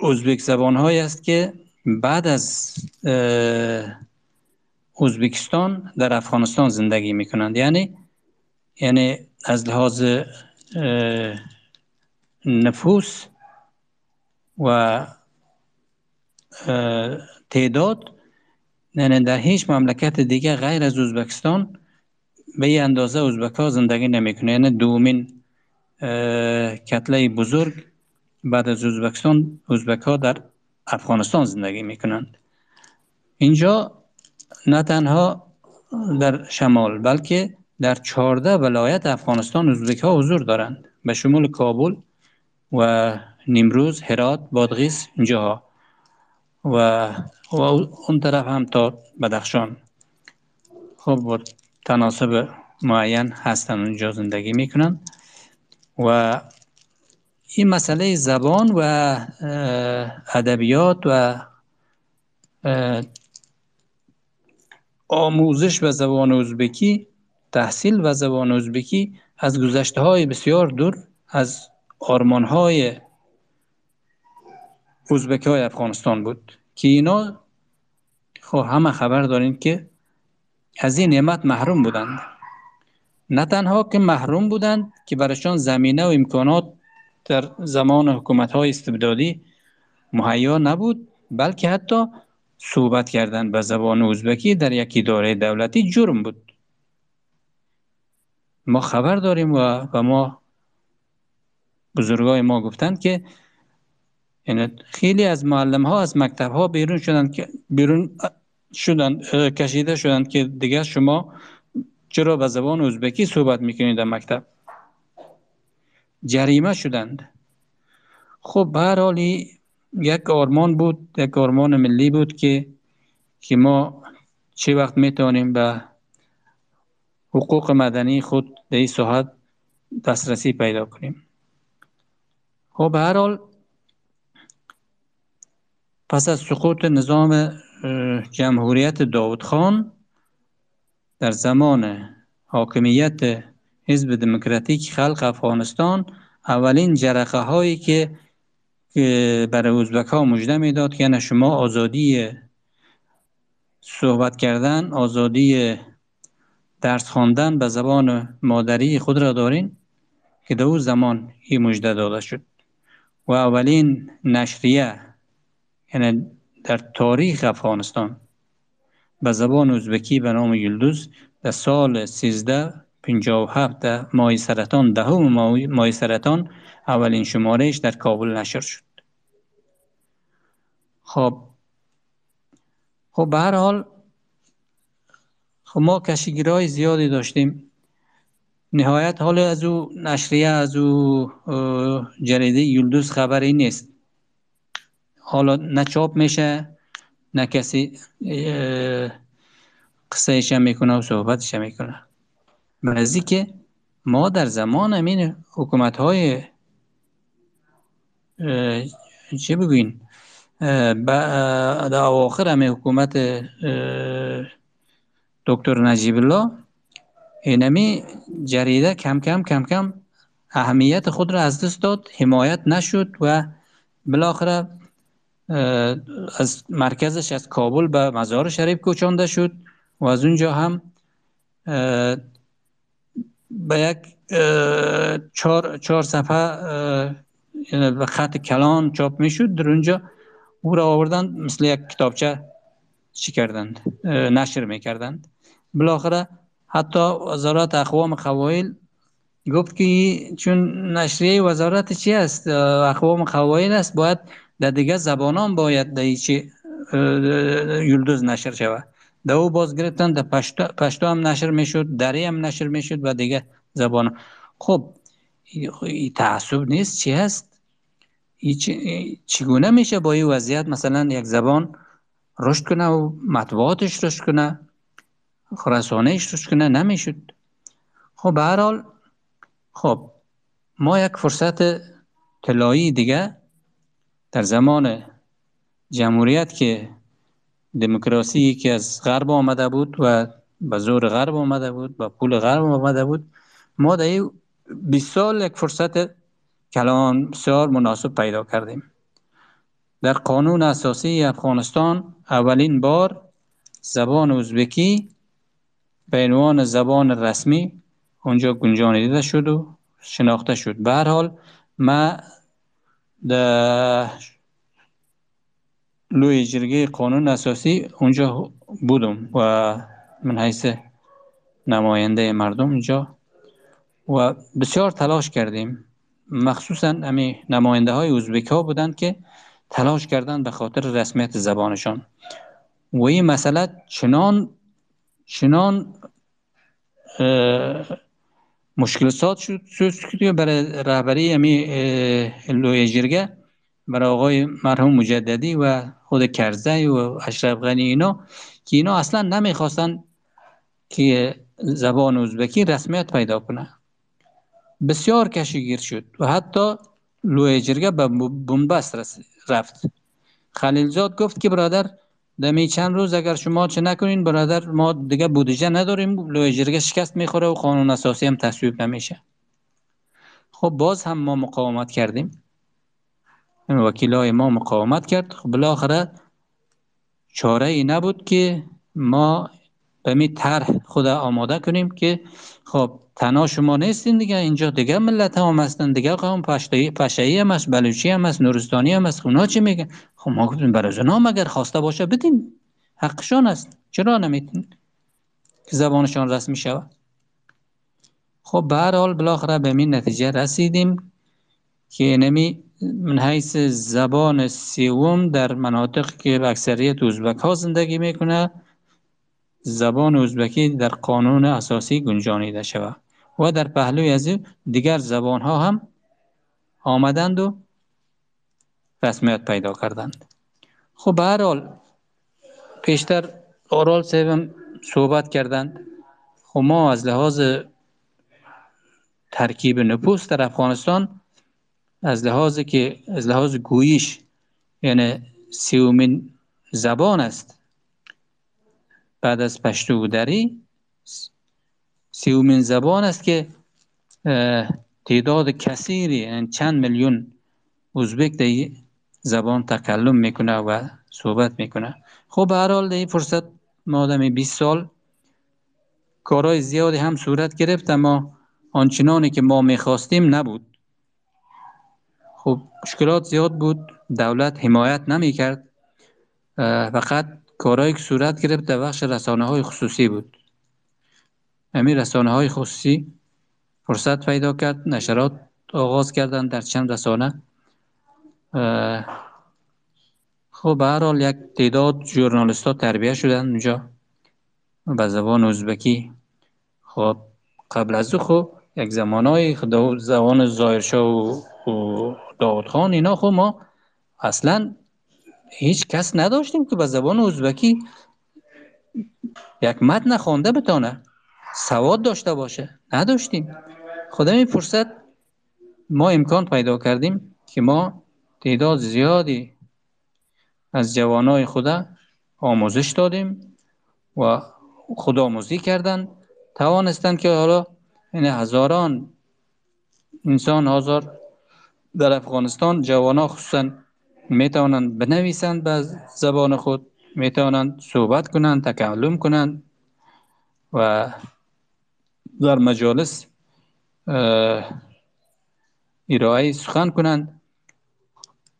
ازبک زبان های است که بعد از ازبکستان در افغانستان زندگی می‌کنند. یعنی یعنی از لحاظ نفوس و تعداد یعنی در هیچ مملکت دیگه غیر از ازبکستان به این اندازه ازبک ها زندگی نمی‌کنه. یعنی دومین کتله بزرگ بعد از ازبکستان ازبک در افغانستان زندگی می‌کنند. اینجا نه تنها در شمال بلکه در چهارده ولایت افغانستان ازبک ها حضور دارند. به شمول کابل و نیمروز هرات بادغیس اینجاها و, و اون طرف هم تا بدخشان. خب تناسب معین هستن اونجا زندگی می‌کنن. و این مسئله زبان و ادبیات و آموزش و زبان ازبکی تحصیل و زبان ازبکی از گذشته های بسیار دور از آرمان های ازبک های افغانستان بود. که اینا خب همه خبر دارین که از این نعمت محروم بودند. نه تنها که محروم بودند که برشان زمینه و امکانات در زمان حکومت های استبدادی مهیا نبود بلکه حتی صحبت کردن به زبان ازبکی در یک اداره دولتی جرم بود. ما خبر داریم و به ما بزرگای ما گفتند که یعنی خیلی از معلم ها از مکتب ها بیرون شدند که بیرون شدند کشیده شدند که دیگه شما چرا به زبان ازبکی صحبت می‌کنید در مکتب؟ جریمه شدند. خب به هر حالی یک آرمان بود یک آرمان ملی بود که که ما چه وقت می‌تونیم به حقوق مدنی خود به این ساحت دسترسی پیدا کنیم. خب به هر حال پس از سقوط نظام جمهوریت داود خان در زمان حاکمیت حزب دموکراتیک خلق افغانستان اولین جرقه هایی که برای ازبک ها مجده می‌داد که یعنی شما آزادی صحبت کردن آزادی درس خواندن به زبان مادری خود را دارین که در زمان این مجده داده شد. و اولین نشریه یعنی در تاریخ افغانستان به زبان ازبکی به نام یلدوز در سال 1357 ماه سرطان دهم ماه سرطان اولین شمارهش در کابل نشر شد. خب خب به هر حال خب ما کشیگیرهای زیادی داشتیم. نهایت حال از او نشریه از او جریده یلدوز خبری نیست. حالا نه چاپ میشه نه کسی قصه ایشه می‌کنه و صحبتش می‌کنه. بعضی که ما در زمان امین حکومت های چه بگوین؟ در اواخر همه حکومت دکتر نجیب الله اینمی جریده کم کم کم کم اهمیت خود را از دست داد حمایت نشد و بالاخره از مرکزش از کابل به مزار شریف کوچانده شد و از اونجا هم به یک چهار, چهار صفحه به خط کلان چاپ می‌شد. در اونجا او را آوردند مثل یک کتابچه چی کردند؟ نشر می‌کردند. بالاخره حتی وزارت اقوام قبایل گفت که چون نشریه وزارت چی است؟ اقوام قبایل است باید در دیگه زبانان باید در چی یلدوز نشر شود در او باز گرفتن در پشتو, پشتو هم نشر می‌شد دری هم نشر می‌شد و دیگه زبان خب این تعصب نیست چی هست چگونه میشه با این وضعیت مثلا یک زبان رشد کنه و مطبوعاتش رشد کنه خراسانهش رشد کنه نمی‌شد خب به هر حال خب ما یک فرصت طلایی دیگه در زمان جمهوریت که دموکراسی که از غرب آمده بود و به زور غرب آمده بود با پول غرب آمده بود ما در 20 سال یک فرصت کلان بسیار مناسب پیدا کردیم. در قانون اساسی افغانستان اولین بار زبان ازبکی به عنوان زبان رسمی اونجا گنجانیده شد و شناخته شد. به هر حال ما در لوی جرگه قانون اساسی اونجا بودم و من حیث نماینده مردم اونجا و بسیار تلاش کردیم. مخصوصا امی نماینده های بودند که تلاش کردن به خاطر رسمیت زبانشان. و این مسئله چنان چنان مشکل سات شد که برای رهبری امی لوی جرگه برای آقای مرحوم مجددی و خود کرزی و اشرف غنی اینا که اینا اصلا نمی‌خواستن که زبان ازبکی رسمیت پیدا کنه. بسیار کشیگیر شد و حتی لوی جرگه به بنبست رفت. خلیلزاد گفت که برادر دمی چند روز اگر شما چه نکنین برادر ما دیگه بودجه نداریم لوی جرگه شکست می‌خوره و قانون اساسی هم تصویب نمیشه. خب باز هم ما مقاومت کردیم. وکیل های ما مقاومت کرد. خب بالاخره چاره ای نبود که ما به می طرح خود آماده کنیم که خب تنها شما نیستین دیگه اینجا دیگه ملت هم هستن دیگه قوم پشهی هم هست بلوچی هم هست نورستانی هم هست اونا چی میگن؟ خب ما گفتیم برای اونا اگر خواسته باشه بدین. حقشان است. چرا نمیتین که زبانشان رسمی شود خب به هر حال بالاخره به این نتیجه رسیدیم که نمی من حیث زبان سیوم در مناطق که اکثریت ازبک ها زندگی می‌کنه زبان ازبکی در قانون اساسی گنجانیده شود. و در پهلوی از دیگر زبان ها هم آمدند و رسمیت پیدا کردند. خب به هر حال پیشتر اورال صاحب صحبت کردند. خب ما از لحاظ ترکیب نفوس در افغانستان از لحاظ که از لحاظ گویش یعنی سیومین زبان است. بعد از پشتو دری سیومین زبان است که تعداد کثیری یعنی چند میلیون ازبک زبان تکلم می‌کنه و صحبت می‌کنه. خب به هر حال این فرصت ما 20 سال کارهای زیادی هم صورت گرفت اما آنچنانی که ما می‌خواستیم نبود. خب مشکلات زیاد بود دولت حمایت نمی کرد فقط کارهایی که صورت گرفت در بخش رسانه های خصوصی بود. همین رسانه های خصوصی فرصت پیدا کرد نشرات آغاز کردن در چند رسانه. خب به هر یک تعداد ژورنالیست ها تربیه شدن اونجا به زبان ازبکی. خب قبل از او خب یک زمانهای زبان زایرشا و داود خان اینا خب ما اصلا هیچ کس نداشتیم که به زبان ازبکی یک متن خوانده بتانه. سواد داشته باشه. نداشتیم. خدا این فرصت ما امکان پیدا کردیم که ما تعداد زیادی از جوانای خدا آموزش دادیم و خودآموزی کردن. توانستند که حالا این هزاران انسان هزار در افغانستان جوان خصوصا می توانند بنویسند به زبان خود می توانند صحبت کنند تکلم کنند و در مجالس ارائه سخن کنند.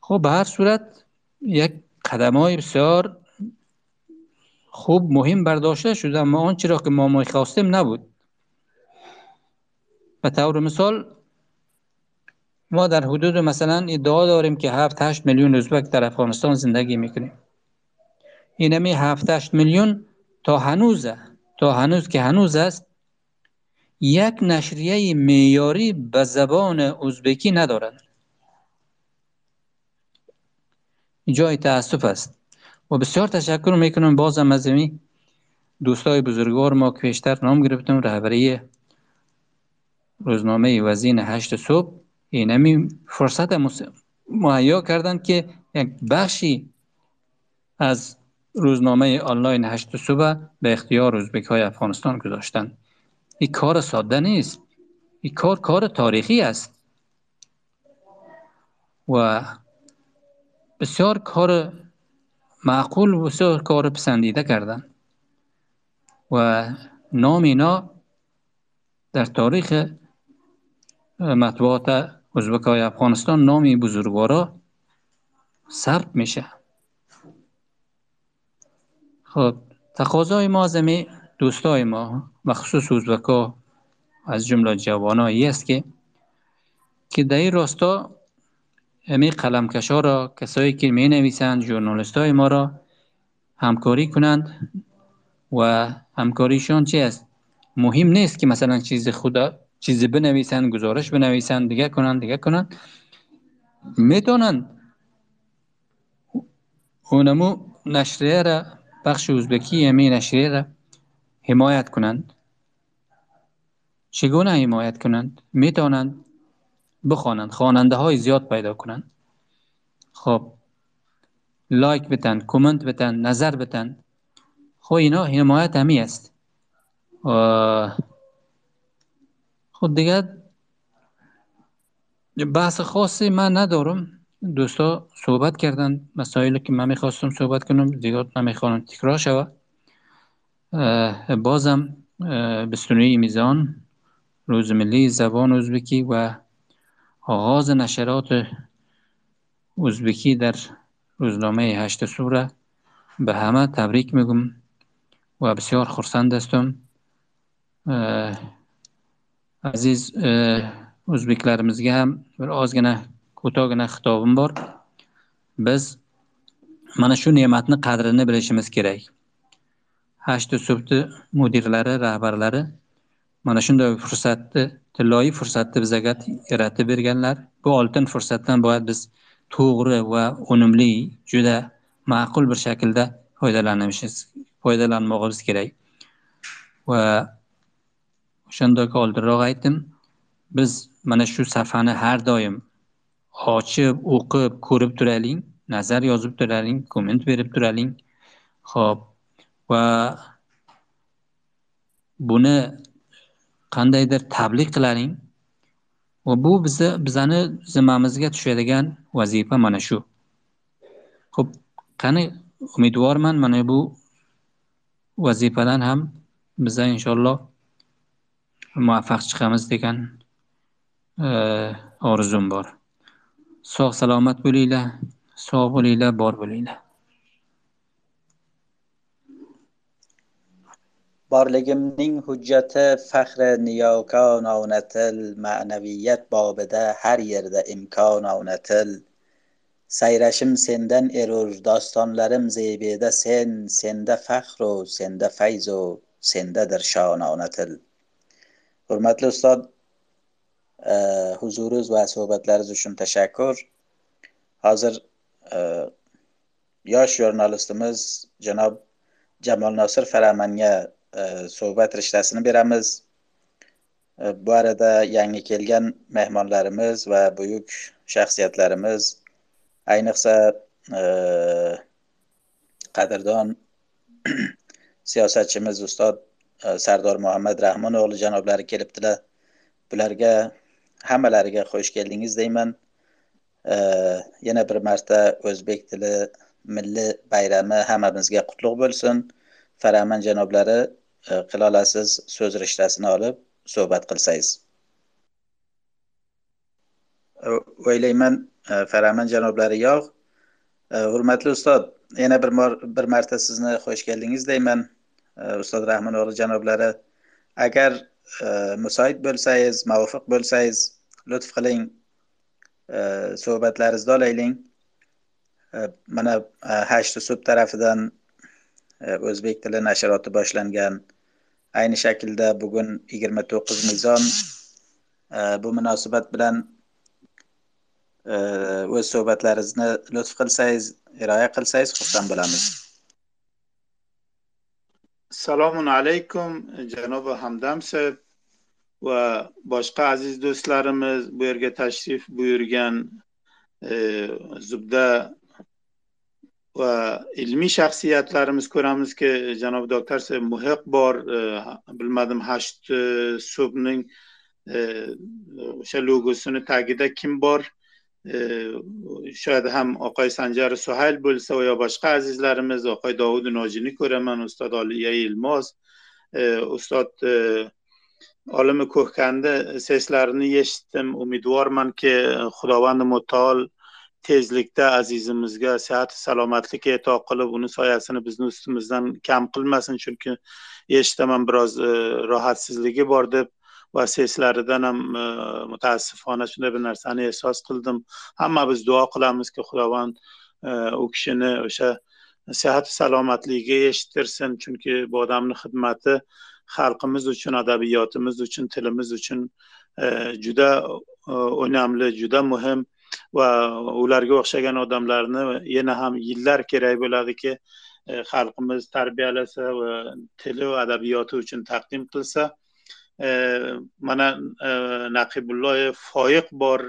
خب به هر صورت یک قدم های بسیار خوب مهم برداشته شده. اما آنچه را که ما خواستیم نبود. به طور مثال ما در حدود مثلا ادعا داریم که 7 8 میلیون ازبک در افغانستان زندگی می‌کنیم. اینمی 7 8 میلیون تا هنوز تا هنوز که هنوز است یک نشریه میاری به زبان ازبکی ندارند. جای تاسف است. و بسیار تشکر می‌کنم بازم از این دوستای بزرگوار ما که پیشتر نام گرفتم رهبری روزنامه وزین هشت صبح. اینمی فرصت مهیا کردند که یک بخشی از روزنامه آنلاین هشت صبح به اختیار ازبک های افغانستان گذاشتند این کار ساده نیست. این کار کار تاریخی است. و بسیار کار معقول و بسیار کار پسندیده کردن. و نام اینا در تاریخ مطبوعات ازبکای افغانستان نامی بزرگوارا ثبت میشه. خب تقاضای ما از دوستای ما مخصوص ازبکا از جمله جوانایی است که که در این راستا امی قلمکشا را کسایی که می نویسند جورنالست های ما را همکاری کنند و همکاریشان چی است؟ مهم نیست که مثلا چیز خدا چیزی بنویسند گزارش بنویسند دیگه کنند دیگه کنند. می‌تونند اونمو نشریه را بخش ازبکی امی نشریه را حمایت کنند. چگونه حمایت کنند؟ می‌تونند بخوانند خواننده های زیاد پیدا کنند. خب لایک بتن کامنت بتن نظر بتن. خب اینا حمایت همی است. خود دیگه بحث خاصی من ندارم. دوستا صحبت کردن مسائلی که من می‌خواستم صحبت کنم دیگه نمی‌خوانم تکرار شود بازم بستونی میزان روز ملی زبان ازبکی و آغاز نشرات ازبکی در روزنامه هشت سوره به همه تبریک میگم و بسیار خرسند هستم aziz o'zbeklarimizga ham bir ozgina ko'togina xitobim bor biz mana shu ne'matni qadrini bilishimiz kerak hashti subti mudirlari rahbarlari mana shunday fursatni tilloyi fursatni bizaga yaratib berganlar. Bu oltin fursatdan boya biz to'g'ri va unumli juda ma'qul bir shaklda foydalanishimiz foydalanmog'imiz kerak. Va o'shandoq oldinroq aytdim. Biz mana shu safhani har doim ochib o'qib ko'rib turaylik nazar yozib turaylik komment berib turaylik ho'p va buni qandaydir tabliq qilaring. Va bu bizni bizani zimmamizga tushadigan vazifa mana shu. Ho'p qani umidvorman mana bu vazifadan ham biza inshaalloh muvaffaq chiqamiz degan e, orzum bor. Sog' salomat bo'linglar sog' bo'linglar bor bo'linglar. Borligimning hujjati faxri niyokon avnatil ma'naviyat bobida har yerda imkon avnatil sayrashim sendan erur dostonlarim zebeda sen senda faxru senda fayzu sendadir shon til hurmatli ustod e, huzuriz va suhbatlaringiz uchun tashakkur. Hozir e, yosh jurnalistimiz janob jamol nosir faramanga E, suhbat rishtasini beramiz. E, bu arada yangi kelgan mehmonlarimiz va buyuk shaxsiyatlarimiz ayniqsa e, qadrdon siyosatchimiz ustod sardor muhammad rahmon o'g'li janoblari kelibdilar. Bularga hammalariga xush keldingiz deyman. Yana bir marta o'zbek tili milliy bayrami hammamizga qutlug' bo'lsin. Faraman janoblari Э, qila olasiz so'z rishtasini olib suhbat qilsangiz. O'ylayman e, faraman janoblari yo'q. E, hurmatli ustoz yana bir bir marta sizni xush keldingiz deyman. E, ustoz rahmon o'g'li janoblari agar musoid bo'lsangiz muvofiq bo'lsangiz lutf qiling suhbatlaringizni olaylik. Mana hashti sud tarafidan o'zbek tili nashroti boshlangan ayni shaklda bugun yigirma to'qqiz mizon e, bu munosabat bilan e, o'z suhbatlaringizni lutf qilsangiz iroya qilsangiz xursand bo'lamiz. Assalomu alaykum janobi hamdam sahib va boshqa aziz do'stlarimiz bu yerga tashrif buyurgan e, zubda va ilmiy shaxsiyatlarimiz ko'ramizki janob doktor muhiq bor e, bilmadim hasht subning e, o'sha logosini tagida kim bor? E, Shoyad ham oqoy sanjari suhayl bo'lsa yo boshqa azizlarimiz oqoy dovud nojini ko'raman ustoz oliya yilmoz ustoz olimi ko'hkandi seslarini eshitdim umidvormanki xudovandi mutol tezlikda azizimizga sihat salomatlik eto qilib uni soyasini bizni ustimizdan kam qilmasin chunki eshitaman biroz e, rohatsizligi bor deb va seslaridan ham e, mutaassifona shunday bir narsani ehsos qildim. Hamma biz duo qilamizki xudovand e, u kishini o'sha sihat salomatligiga eshittirsin chunki bu odamni xizmati xalqimiz uchun adabiyotimiz uchun tilimiz uchun juda o'namli juda muhim va ularga o'xshagan odamlarni yana ham yillar kerak bo'ladiki e, xalqimiz tarbiyalasa va tili va adabiyoti uchun taqdim qilsa e, mana e, naqibulloyev foyiq bor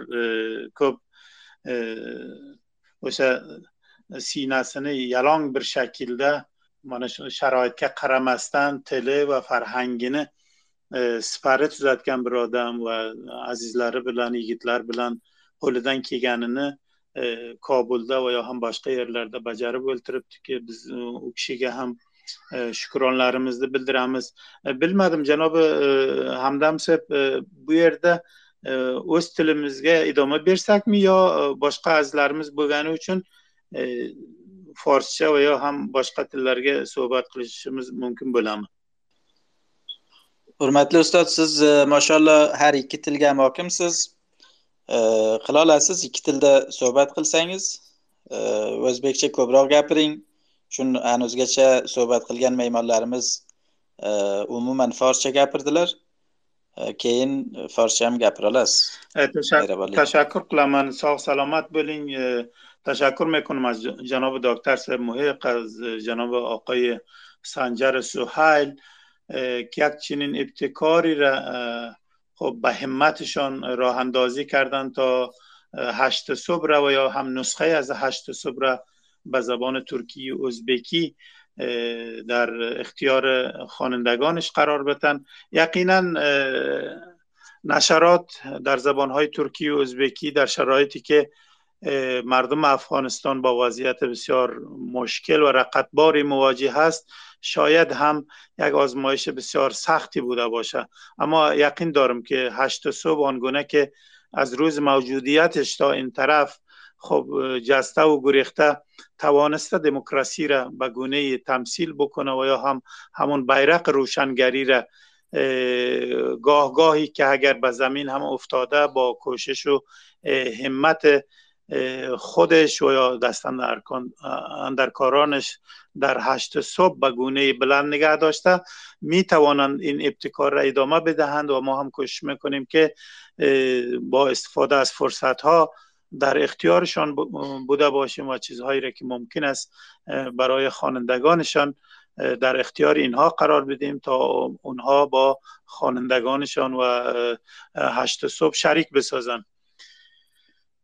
ko'p o'sha siynasini yalong bir shaklda mana shu sharoitga qaramasdan tili va farhangini sipari tuzatgan bir odam va azizlari bilan yigitlar bilan qo'lidan kelganini e, kobulda va yo ham boshqa yerlarda bajarib o'ltiribdiki biz e, u kishiga ham e, shukronlarimizni bildiramiz. Bilmadim janobi hamdam seb bu yerda o'z tilimizga idoma bersakmi yo boshqa azizlarimiz bo'lgani uchun forscha va yo ham boshqa tillarga suhbat qilishimiz mumkin bo'ladimi? Hurmatli ustoz siz mashalloh har ikki tilga hokimsiz. qila olasiz ikki tilda suhbat qilsangiz o'zbekcha ko'proq gapiring shuni hanuzgacha suhbat qilgan mehmonlarimiz e, umuman forscha gapirdilar e, keyin forscha ham gapira olasiz tashakkur qilaman sog' salomat bo'ling تشکر میکنم از جناب دکتر صاحب محق از جناب آقای سنجر سوحیل که یک چنین ابتکاری را خب به همتشان راه اندازی کردن تا هشت صبح و یا هم نسخه از هشت صبح را به زبان ترکی و ازبکی در اختیار خوانندگانش قرار بدن یقینا نشرات در زبانهای ترکی و ازبکی در شرایطی که مردم افغانستان با وضعیت بسیار مشکل و رقتباری مواجه هست. شاید هم یک آزمایش بسیار سختی بوده باشه. اما یقین دارم که هشت صبح آنگونه که از روز موجودیتش تا این طرف خب جسته و گریخته توانسته دموکراسی را به گونه تمثیل بکنه و یا هم همون بیرق روشنگری را گاه گاهی که اگر به زمین هم افتاده با کوشش و همت خودش و یا دست اندرکارانش در هشت صبح به گونه بلند نگه داشته. می توانند این ابتکار را ادامه بدهند و ما هم کوشش می‌کنیم که با استفاده از فرصت ها در اختیارشان بوده باشیم و چیزهایی را که ممکن است برای خوانندگانشان در اختیار اینها قرار بدیم تا اونها با خوانندگانشان و هشت صبح شریک بسازند.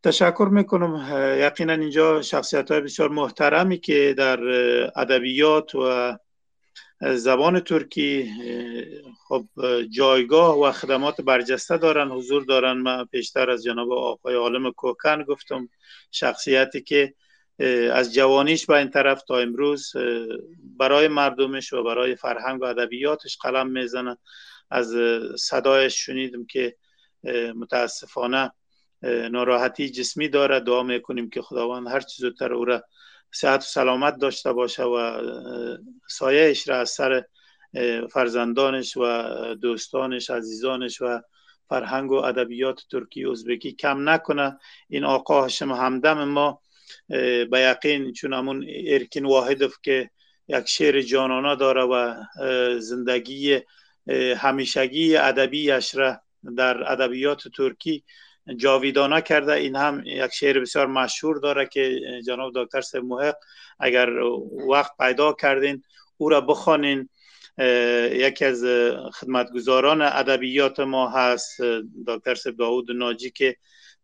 تشکر می‌کنم. یقینا اینجا شخصیت های بسیار محترمی که در ادبیات و زبان ترکی خب جایگاه و خدمات برجسته دارن حضور دارن. من پیشتر از جناب آقای عالم کوکن گفتم شخصیتی که از جوانیش به این طرف تا امروز برای مردمش و برای فرهنگ و ادبیاتش قلم می‌زنه. از صدایش شنیدم که متاسفانه ناراحتی جسمی داره. دعا می‌کنیم که خداوند هر چیز زودتر او را صحت و سلامت داشته باشه و سایهش را از سر فرزندانش و دوستانش عزیزانش و فرهنگ و ادبیات ترکی ازبکی کم نکنه. این آقا هاشم همدم ما به یقین چون همون ارکین واحدف که یک شعر جانانه داره و زندگی همیشگی ادبیش را در ادبیات ترکی جاویدانه کرده. این هم یک شعر بسیار مشهور داره که جناب دکتر سب محق اگر وقت پیدا کردین او را بخوانین. یکی از خدمتگزاران ادبیات ما هست دکتر سب داود ناجی که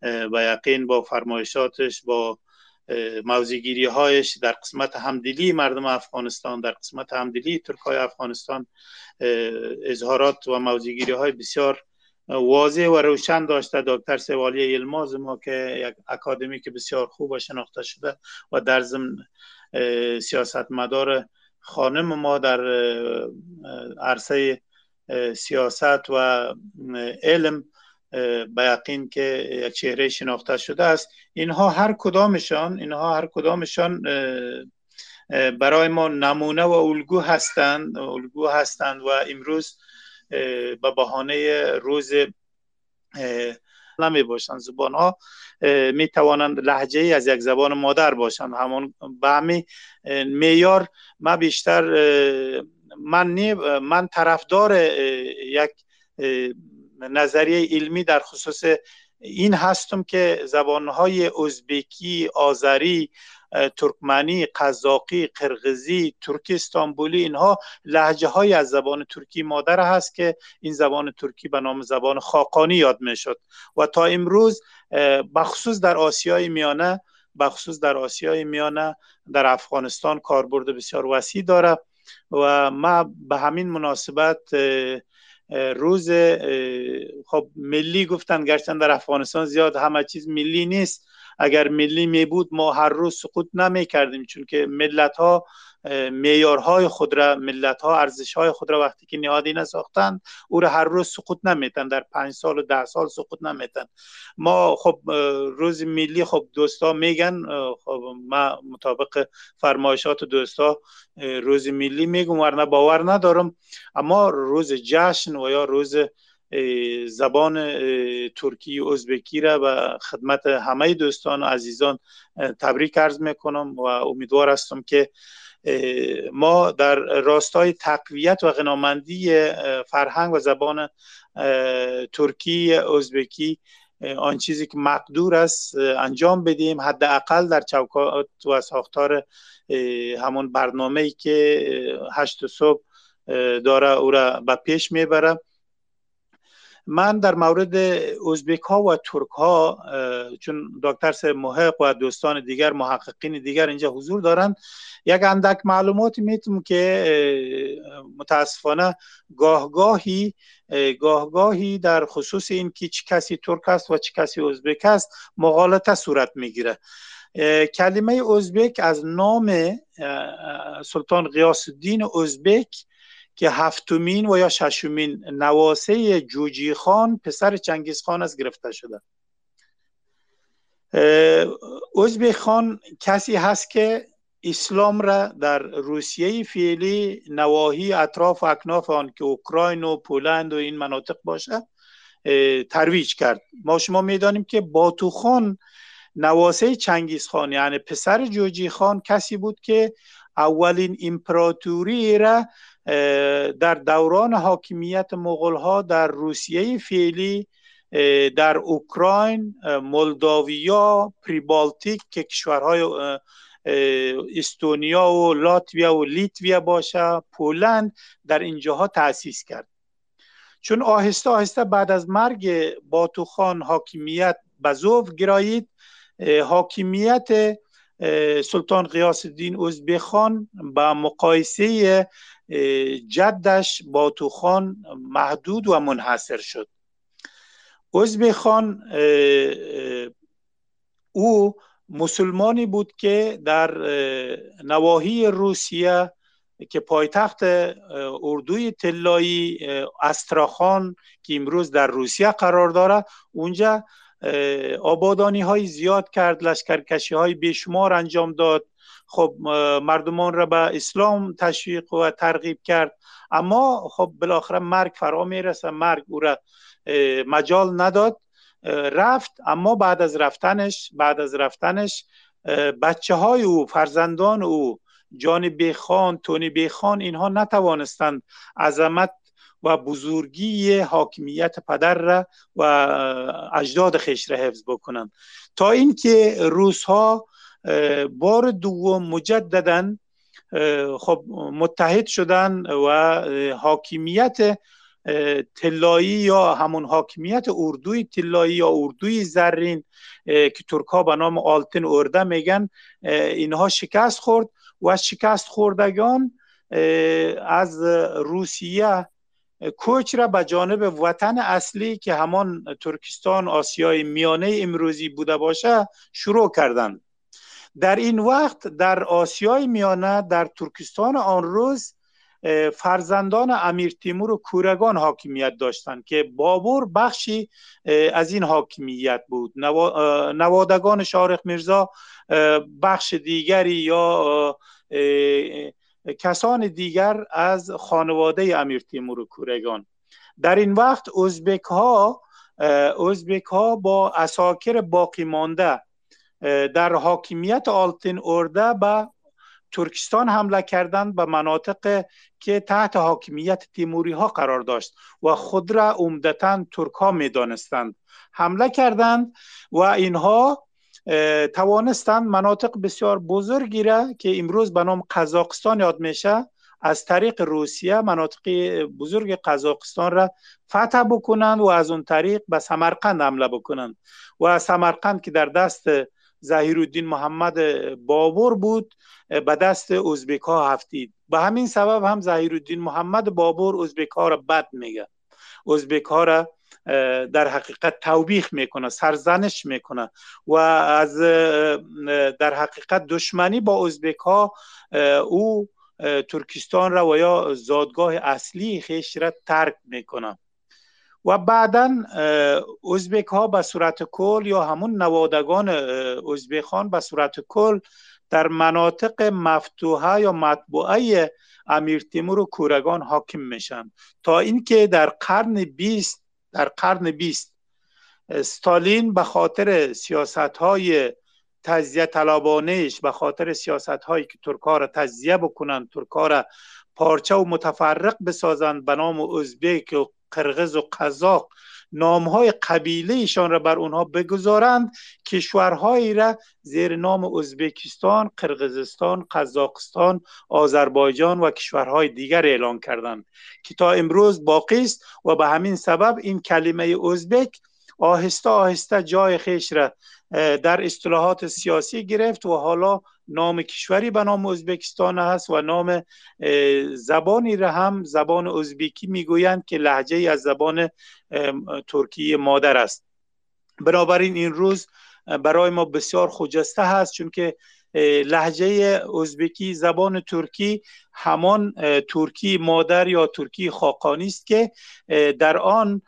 به یقین با فرمایشاتش با موزیگیری هایش در قسمت همدلی مردم افغانستان در قسمت همدلی ترکای افغانستان اظهارات و موزیگیری های بسیار واضح و روشن داشته دکتر سوالی علماز ما که یک اکادمی که بسیار خوب و شناخته شده و در ضمن سیاست مدار خانم ما در عرصه سیاست و علم به یقین که یک چهره شناخته شده است. اینها هر کدامشان اینها هر کدامشان برای ما نمونه و الگو هستند الگو هستند و امروز به بهانه روز نمی باشند. زبان ها می توانند لحجه ای از یک زبان مادر باشند. همون به همین میار ما بیشتر من من طرفدار یک نظریه علمی در خصوص این هستم که زبانهای ازبکی، آذری، ترکمنی، قزاقی، قرغزی، ترکی استانبولی اینها لحجه های از زبان ترکی مادر هست که این زبان ترکی به نام زبان خاقانی یاد می شد و تا امروز بخصوص در آسیای میانه بخصوص در آسیای میانه در افغانستان کاربرد بسیار وسیع داره و ما به همین مناسبت روز خب ملی گفتن گرچند در افغانستان زیاد همه چیز ملی نیست. اگر ملی می بود ما هر روز سقوط نمی کردیم چون که ملت ها میارهای خود را ملت ها ارزش های خود را وقتی که نهادی نساختن او را هر روز سقوط نمیتن در پنج سال و ده سال سقوط نمیتن ما خب روز ملی خب دوستا میگن خب ما مطابق فرمایشات دوستا روز ملی میگم ورنه باور ندارم. اما روز جشن و یا روز زبان ترکی و ازبکی را به خدمت همه دوستان و عزیزان تبریک عرض می‌کنم و امیدوار هستم که ما در راستای تقویت و غنامندی فرهنگ و زبان ترکی ازبکی آن چیزی که مقدور است انجام بدیم. حداقل در چوکات و ساختار همون برنامه ای که هشت صبح داره او را به پیش می‌بره من در مورد ازبک ها و ترک ها چون دکتر سه محق و دوستان دیگر محققین دیگر اینجا حضور دارند یک اندک معلومات می‌تونم که متاسفانه گاهگاهی گاهگاهی در خصوص این که چه کسی ترک است و چه کسی ازبک است مغالطه صورت می‌گیره. کلمه ازبک از نام سلطان غیاس الدین ازبک که هفتمین و یا ششمین نواسه جوجی خان پسر چنگیز خان از گرفته شده. ازبک خان کسی هست که اسلام را در روسیه فعلی نواحی اطراف و اکناف آن که اوکراین و پولند و این مناطق باشه ترویج کرد. ما شما می‌دانیم که باتو خان نواسه چنگیز خان یعنی پسر جوجی خان کسی بود که اولین امپراتوری را در دوران حاکمیت مغول ها در روسیه فعلی در اوکراین مولداویا پریبالتیک که کشورهای استونیا و لاتویا و لیتویا باشه پولند در اینجاها تأسیس کرد. چون آهسته آهسته بعد از مرگ باتوخان حاکمیت به زوف گرایید حاکمیت سلطان قیاس الدین ازبک با مقایسه جدش باتوخان محدود و منحصر شد. ازبک خان او مسلمانی بود که در نواحی روسیه که پایتخت اردوی طلایی استراخان که امروز در روسیه قرار داره اونجا آبادانی های زیاد کرد لشکرکشی های بیشمار انجام داد. خب مردمان را به اسلام تشویق و ترغیب کرد. اما خب بالاخره مرگ فرا می‌رسه مرگ او را مجال نداد. رفت اما بعد از رفتنش بعد از رفتنش بچه های او فرزندان او جان بیخان تونی بیخان اینها نتوانستند عظمت و بزرگی حاکمیت پدر را و اجداد خیش را حفظ بکنند. تا اینکه روزها بار دوم مجددا خب متحد شدن و حاکمیت تلایی یا همون حاکمیت اردوی تلایی یا اردوی زرین که ترک ها به نام آلتن ارده میگن اینها شکست خورد و شکست خوردگان از روسیه کوچ را به جانب وطن اصلی که همان ترکستان آسیای میانه امروزی بوده باشه شروع کردند. در این وقت در آسیای میانه در ترکستان آن روز فرزندان امیر تیمور و کورگان حاکمیت داشتند که بابور بخشی از این حاکمیت بود. نوادگان شارخ میرزا بخش دیگری یا کسان دیگر از خانواده امیر تیمور و کورگان. در این وقت ازبک ها ازبک ها با اساکر باقی مانده در حاکمیت آلتین ارده به ترکستان حمله کردند به مناطق که تحت حاکمیت تیموری ها قرار داشت و خود را عمدتا ترک ها می دانستند حمله کردند و اینها توانستند مناطق بسیار بزرگی را که امروز به نام قزاقستان یاد میشه از طریق روسیه مناطق بزرگ قزاقستان را فتح بکنند و از اون طریق به سمرقند حمله بکنند. و سمرقند که در دست الدین محمد بابور بود به دست ازبک هفتید. به همین سبب هم الدین محمد بابور ازبک ها را بد میگه. ازبک ها را در حقیقت توبیخ می‌کنه سرزنش می‌کنه و از در حقیقت دشمنی با ازبک ها او ترکستان را و یا زادگاه اصلی خیش را ترک می‌کنه. و بعدا ازبک ها به صورت کل یا همون نوادگان ازبکان به صورت کل در مناطق مفتوحه یا مطبوعه امیر تیمور و کورگان حاکم میشن. تا اینکه در قرن 20 در قرن 20 ستالین به خاطر سیاست های تجزیه طلبانش به خاطر سیاست هایی که ترکا را تجزیه بکنن ترکا را پارچه و متفرق بسازند به نام ازبک و قرغز و قزاق نام های قبیله ایشان را بر اونها بگذارند کشورهایی را زیر نام ازبکستان، قرغزستان، قزاقستان، آذربایجان و کشورهای دیگر اعلان کردند که تا امروز باقی است و به همین سبب این کلمه ازبک آهسته آهسته جای خیش را در اصطلاحات سیاسی گرفت و حالا نام کشوری به نام ازبکستان هست و نام زبانی را هم زبان ازبکی می‌گویند که لحجه از زبان ترکی مادر است. بنابراین این روز برای ما بسیار خجسته هست چون که لحجه ازبکی زبان ترکی همان ترکی مادر یا ترکی خاقانی است که در آن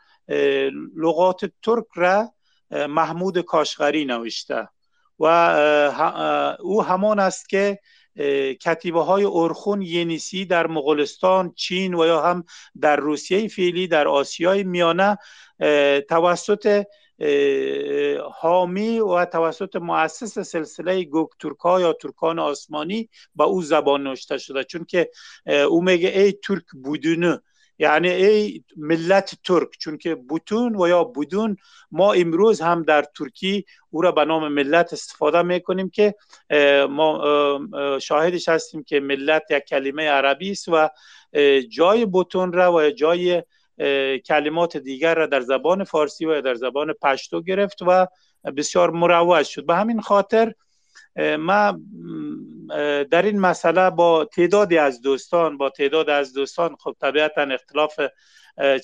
لغات ترک را محمود کاشغری نوشته و او همان است که کتیبه های ارخون ینیسی در مغولستان چین و یا هم در روسیه فعلی در آسیای میانه توسط حامی و توسط مؤسس سلسله گوک ترکا یا ترکان آسمانی با او زبان نوشته شده. چون که او میگه ای ترک بودونه یعنی ای ملت ترک چون که بوتون و یا بودون ما امروز هم در ترکی او را به نام ملت استفاده می‌کنیم که ما شاهدش هستیم که ملت یک کلمه عربی است و جای بوتون را و جای کلمات دیگر را در زبان فارسی و در زبان پشتو گرفت و بسیار مروج شد به همین خاطر ما در این مسئله با تعدادی از دوستان با تعداد از دوستان خب طبیعتا اختلاف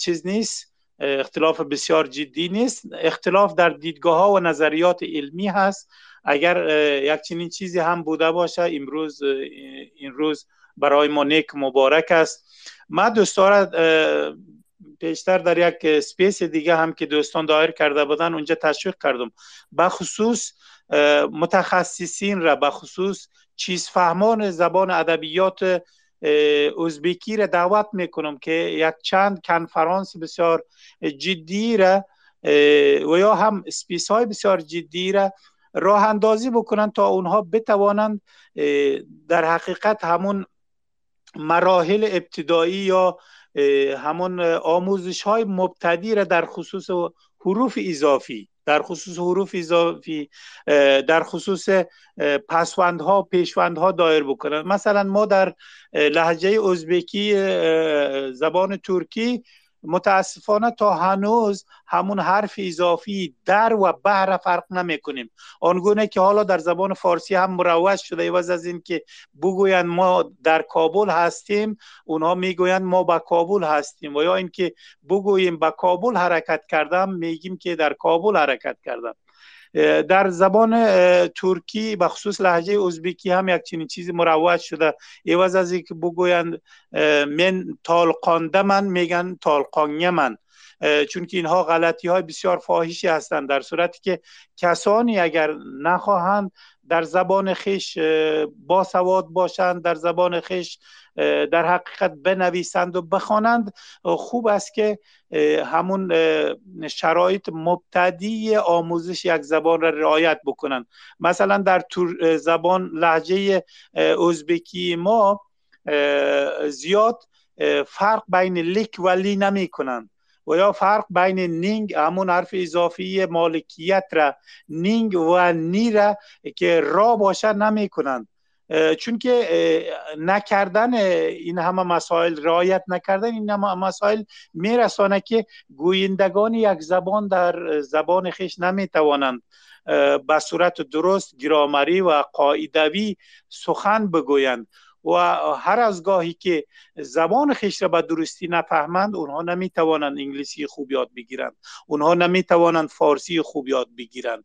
چیز نیست اختلاف بسیار جدی نیست. اختلاف در دیدگاه ها و نظریات علمی هست. اگر یک چنین چیزی هم بوده باشه امروز این روز برای ما نیک مبارک است. ما دوستان پیشتر در یک space دیگه هم که دوستان دایر کرده بودن اونجا تشویق کردم. بخصوص متخصصین را به خصوص چیز فهمان زبان ادبیات ازبکی را دعوت می‌کنم که یک چند کنفرانس بسیار جدی را و یا هم سپیس های بسیار جدی را راه اندازی بکنند تا اونها بتوانند در حقیقت همون مراحل ابتدایی یا همون آموزش های مبتدی را در خصوص حروف اضافی در خصوص حروف اضافی در خصوص پسوندها پیشوندها دایر بکنن. مثلا ما در لحجه ازبکی زبان ترکی متاسفانه تا هنوز همون حرف اضافی در و بهر فرق نمی کنیم آنگونه که حالا در زبان فارسی هم مروج شده عوض از این که بگویند ما در کابل هستیم اونها می‌گویند ما به کابل هستیم و یا اینکه بگوییم به کابل حرکت کردم میگیم که در کابل حرکت کردم. در زبان ترکی به خصوص لحجه ازبکی هم یک چنین چیزی مروج شده. ایواز از اینکه بگویند من تالقانده من میگن تالقانیه من چون که اینها غلطی های بسیار فاحشی هستند. در صورتی که کسانی اگر نخواهند در زبان خیش با سواد باشند در زبان خیش در حقیقت بنویسند و بخوانند. خوب است که همون شرایط مبتدی آموزش یک زبان را رعایت بکنند. مثلا در زبان لحجه ازبکی ما زیاد فرق بین لیک و لی نمی کنند. و یا فرق بین نینگ همون حرف اضافی مالکیت را نینگ و نی را که را باشه نمی کنند. چون که نکردن این همه مسائل رعایت نکردن این همه مسائل میرسانه که گویندگان یک زبان در زبان خیش نمی‌توانند به صورت درست گرامری و قاعدوی سخن بگویند. و هر از گاهی که زبان خیش را به درستی نفهمند اونها نمی‌توانند انگلیسی خوب یاد بگیرند. اونها نمی‌توانند فارسی خوب یاد بگیرند.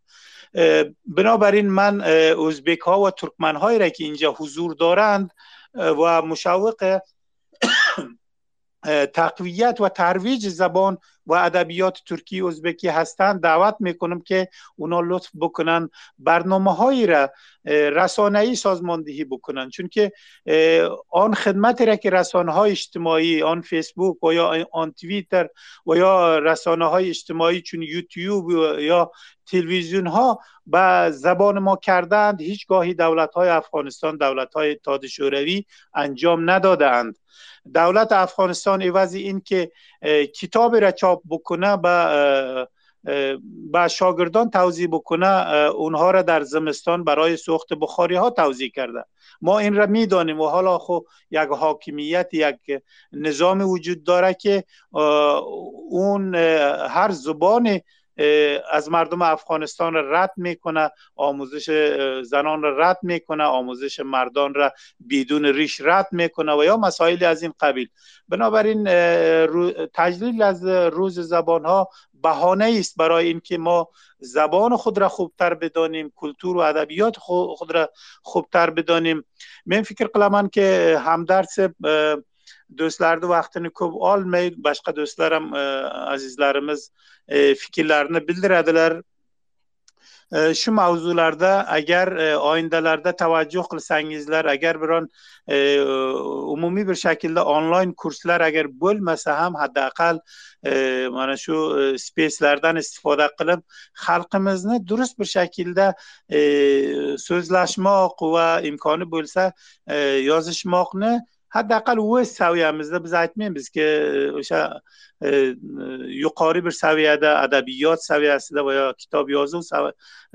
بنابراین من ازبک ها و ترکمن هایی را که اینجا حضور دارند و مشوق تقویت و ترویج زبان و ادبیات ترکی ازبکی هستند. دعوت می‌کنم که اونا لطف بکنن برنامه هایی را رسانه‌ای سازماندهی بکنن. چون که آن خدمت را که رسانه های اجتماعی آن فیسبوک و یا آن توییتر و یا رسانه های اجتماعی چون یوتیوب یا تلویزیون ها به زبان ما کردند هیچگاهی دولت های افغانستان دولت های اتحاد شوروی انجام ندادند دولت افغانستان عوض این که کتاب را چاپ بکنه به به شاگردان توضیح بکنه اونها را در زمستان برای سوخت بخاری ها توضیح کرده. ما این را می‌دانیم و حالا خو یک حاکمیت یک نظام وجود داره که اون هر زبان از مردم افغانستان را رد می‌کنه آموزش زنان را رد می‌کنه آموزش مردان را بدون ریش رد می‌کنه و یا مسائلی از این قبیل. بنابراین تجلیل از روز زبان ها بهانه است برای اینکه ما زبان خود را خوبتر بدانیم کلتور و ادبیات خود را خوبتر بدانیم. من فکر قلمان که همدرس do'stlarni vaqtini ko'p olmay boshqa do'stlar ham e, azizlarimiz e, fikrlarini bildiradilar. E, shu mavzularda agar oyindalarda tavajjuh qilsangizlar agar biron umumiy bir shaklda onlayn kurslar agar bo'lmasa ham haddaqal mana shu speslardan istifoda qilib xalqimizni durust bir shaklda so'zlashmoq va imkoni bo'lsa yozishmoqni haddaqal o'z saviyamizda biz aytmaymiz ki o'sha E, e, yuqori bir saviyada adabiyot saviyasida va yo kitob yozuv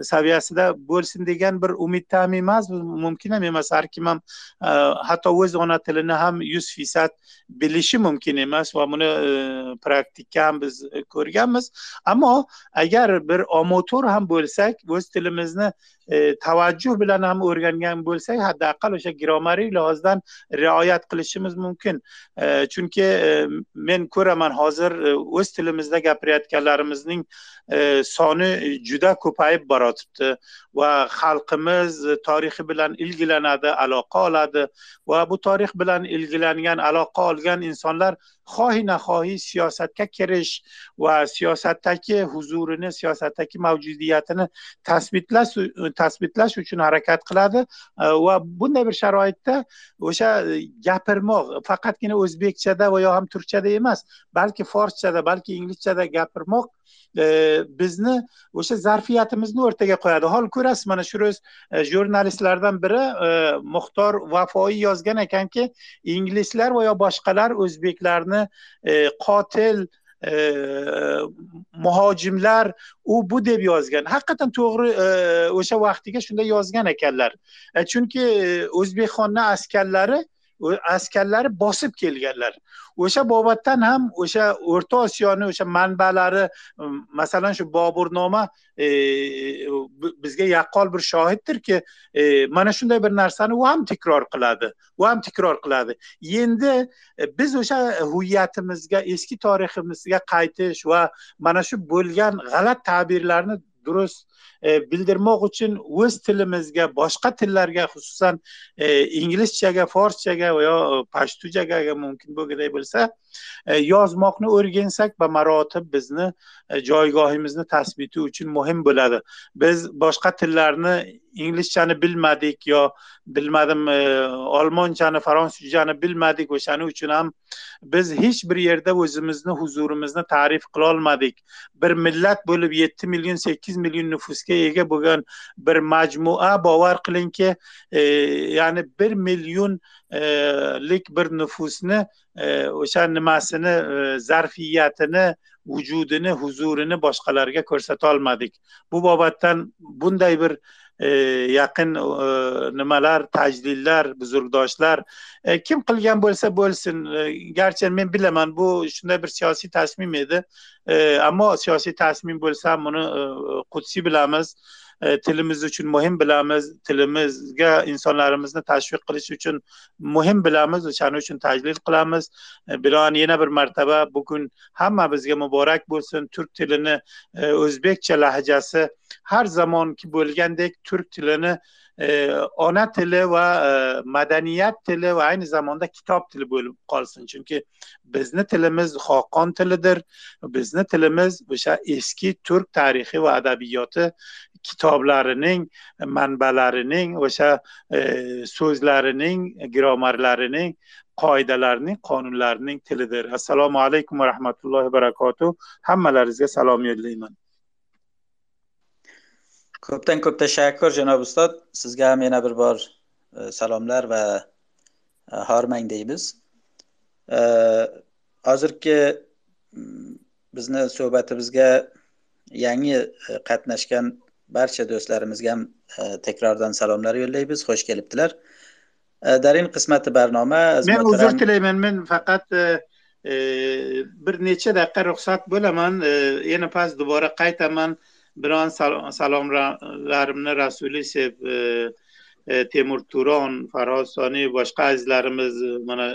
saviyasida bo'lsin degan bir umiddan emas mumkin ham emas. Har kim ham e, hatto o'z ona tilini ham yuz feysad bilishi mumkin emas va buni praktika ham biz ko'rganmiz. Ammo agar bir omotur ham bo'lsak o'z tilimizni tavajjuh bilan ham o'rgangan bo'lsak haddaqal o'sha grammariy lihozdan rioyat qilishimiz mumkin. Chunki men ko'raman hozir E, o'z tilimizda gapirayotganlarimizning e, soni e, juda ko'payib borotibdi va xalqimiz tarixi bilan ilgilanadi aloqa oladi va bu tarix bilan ilgilangan aloqa olgan insonlar xohi naxohi siyosatga kirish va siyosatdagi huzurini siyosatdagi mavjudiyatini tasbitlash tasbitlash uchun harakat qiladi va bunday bir sharoitda o'sha gapirmoq faqatgina o'zbekchada va yo ham turkchada emas balki forschada balki inglizchada gapirmoq bizni o'sha zarfiyatimizni o'rtaga qo'yadi. Hol ko'rasiz mana shu ro'z e, jurnalistlardan biri e, muxtor vafoiy yozgan ekanki inglizlar va yo boshqalar o'zbeklarni e, qotil muhojimlar u bu deb yozgan. Haqiqatdan to'g'ri o'sha vaqtiga shunday yozgan ekanlar. Chunki o'zbekxonni askarlari askarlari bosib kelganlar. O'sha bobatdan ham o'sha o'rta osiyoni o'sha manbalari masalan shu boburnoma e, bizga yaqqol bir shohiddirki e, mana shunday bir narsani u ham takror qiladi u ham takror qiladi. Endi e, biz o'sha huviyatimizga eski tariximizga qaytish va mana shu bo'lgan g'alati ta'birlarni durust e, bildirmoq uchun o'z tilimizga boshqa tillarga xususan e, inglizchaga forschaga yo e, pashtuchaga mumkin bo'lganday bo'lsa e, yozmoqni o'rgansak va marotib bizni e, joygohimizni tasbiti uchun muhim bo'ladi. Biz boshqa tillarni inglizchani bilmadik yo bilmadim e, olmonchani fransuzchani bilmadik o'shaning uchun ham biz hech bir yerda o'zimizni huzurimizni ta'rif qilolmadik bir millat bo'lib yetti million sakkiz million nufusga ega bo'lgan bir majmua bovar qilingki e, ya'ni bir millionlik e, bir nufusni e, o'sha nimasini e, zarfiyatini vujudini huzurini boshqalarga ko'rsatolmadik bu bobatdan bunday bir E, yaqin e, nimalar tajdidlar buzurgdoshlar e, kim qilgan bo'lsa bo'lsin garchi men bilaman bu shunday bir siyosiy tasmim edi. Ammo siyosiy tasmim bo'lsa ham buni qudsiy bilamiz. E, tilimiz uchun muhim bilamiz tilimizga insonlarimizni tashviq qilish uchun muhim bilamiz o'shaning uchun tajlil qilamiz. E, yana bir martaba bugun hamma bizga muborak bo'lsin. Turk tilini e, o'zbekcha lahjasi har zamonki bo'lgandek turk tilini e, ona tili va madaniyat tili va ayni zamonda kitob tili bo'lib qolsin. Chunki bizni tilimiz xoqon tilidir. Bizni tilimiz o'sha eski turk tarixi va adabiyoti kitoblarining manbalarining o'sha e, so'zlarining gramarlarining qoidalarining qonunlarining tilidir. Assalomu alaykum va rahmatullohi va barakatuh. Hammalaringizga salom yo'llayman. Ko'pdan ko'p tashakkur janob ustod. Sizga ham yana bir bor e, salomlar va e, hormang deymiz. E, hozirgi bizni suhbatimizga yangi qatnashgan barcha do'stlarimizga ham e, takrordan salomlar yo'llaymiz. Xush kelibdilar. E, dar in qismati barnoma men uzr tilayman. Men faqat e, bir necha daqiqa ruxsat bo'laman. Yana past dubora qaytaman. Biron salomlarimni rasuli seb temur turon farhod soniy boshqa azizlarimiz mana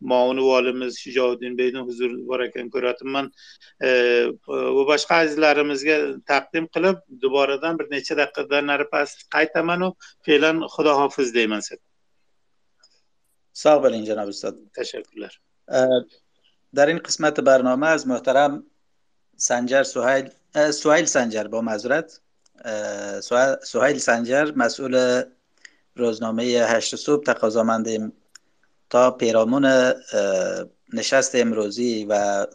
muavin volimiz shijovuddin beyni huzur bor ekan ko'ryapman va boshqa azizlarimizga taqdim qilib duboradan bir necha daqiqadan nari past qaytamanu fe'lan xudo hofiz deyman sizga sog' bo'ling janob ustod tashakkurlar در این قسمت برنامه از محترم سنجر سهیل سهیل سنجر با معذرت سهیل سنجر مسئول روزنامه هشت صبح تقاضا مندیم تا پیرامون نشست امروزی و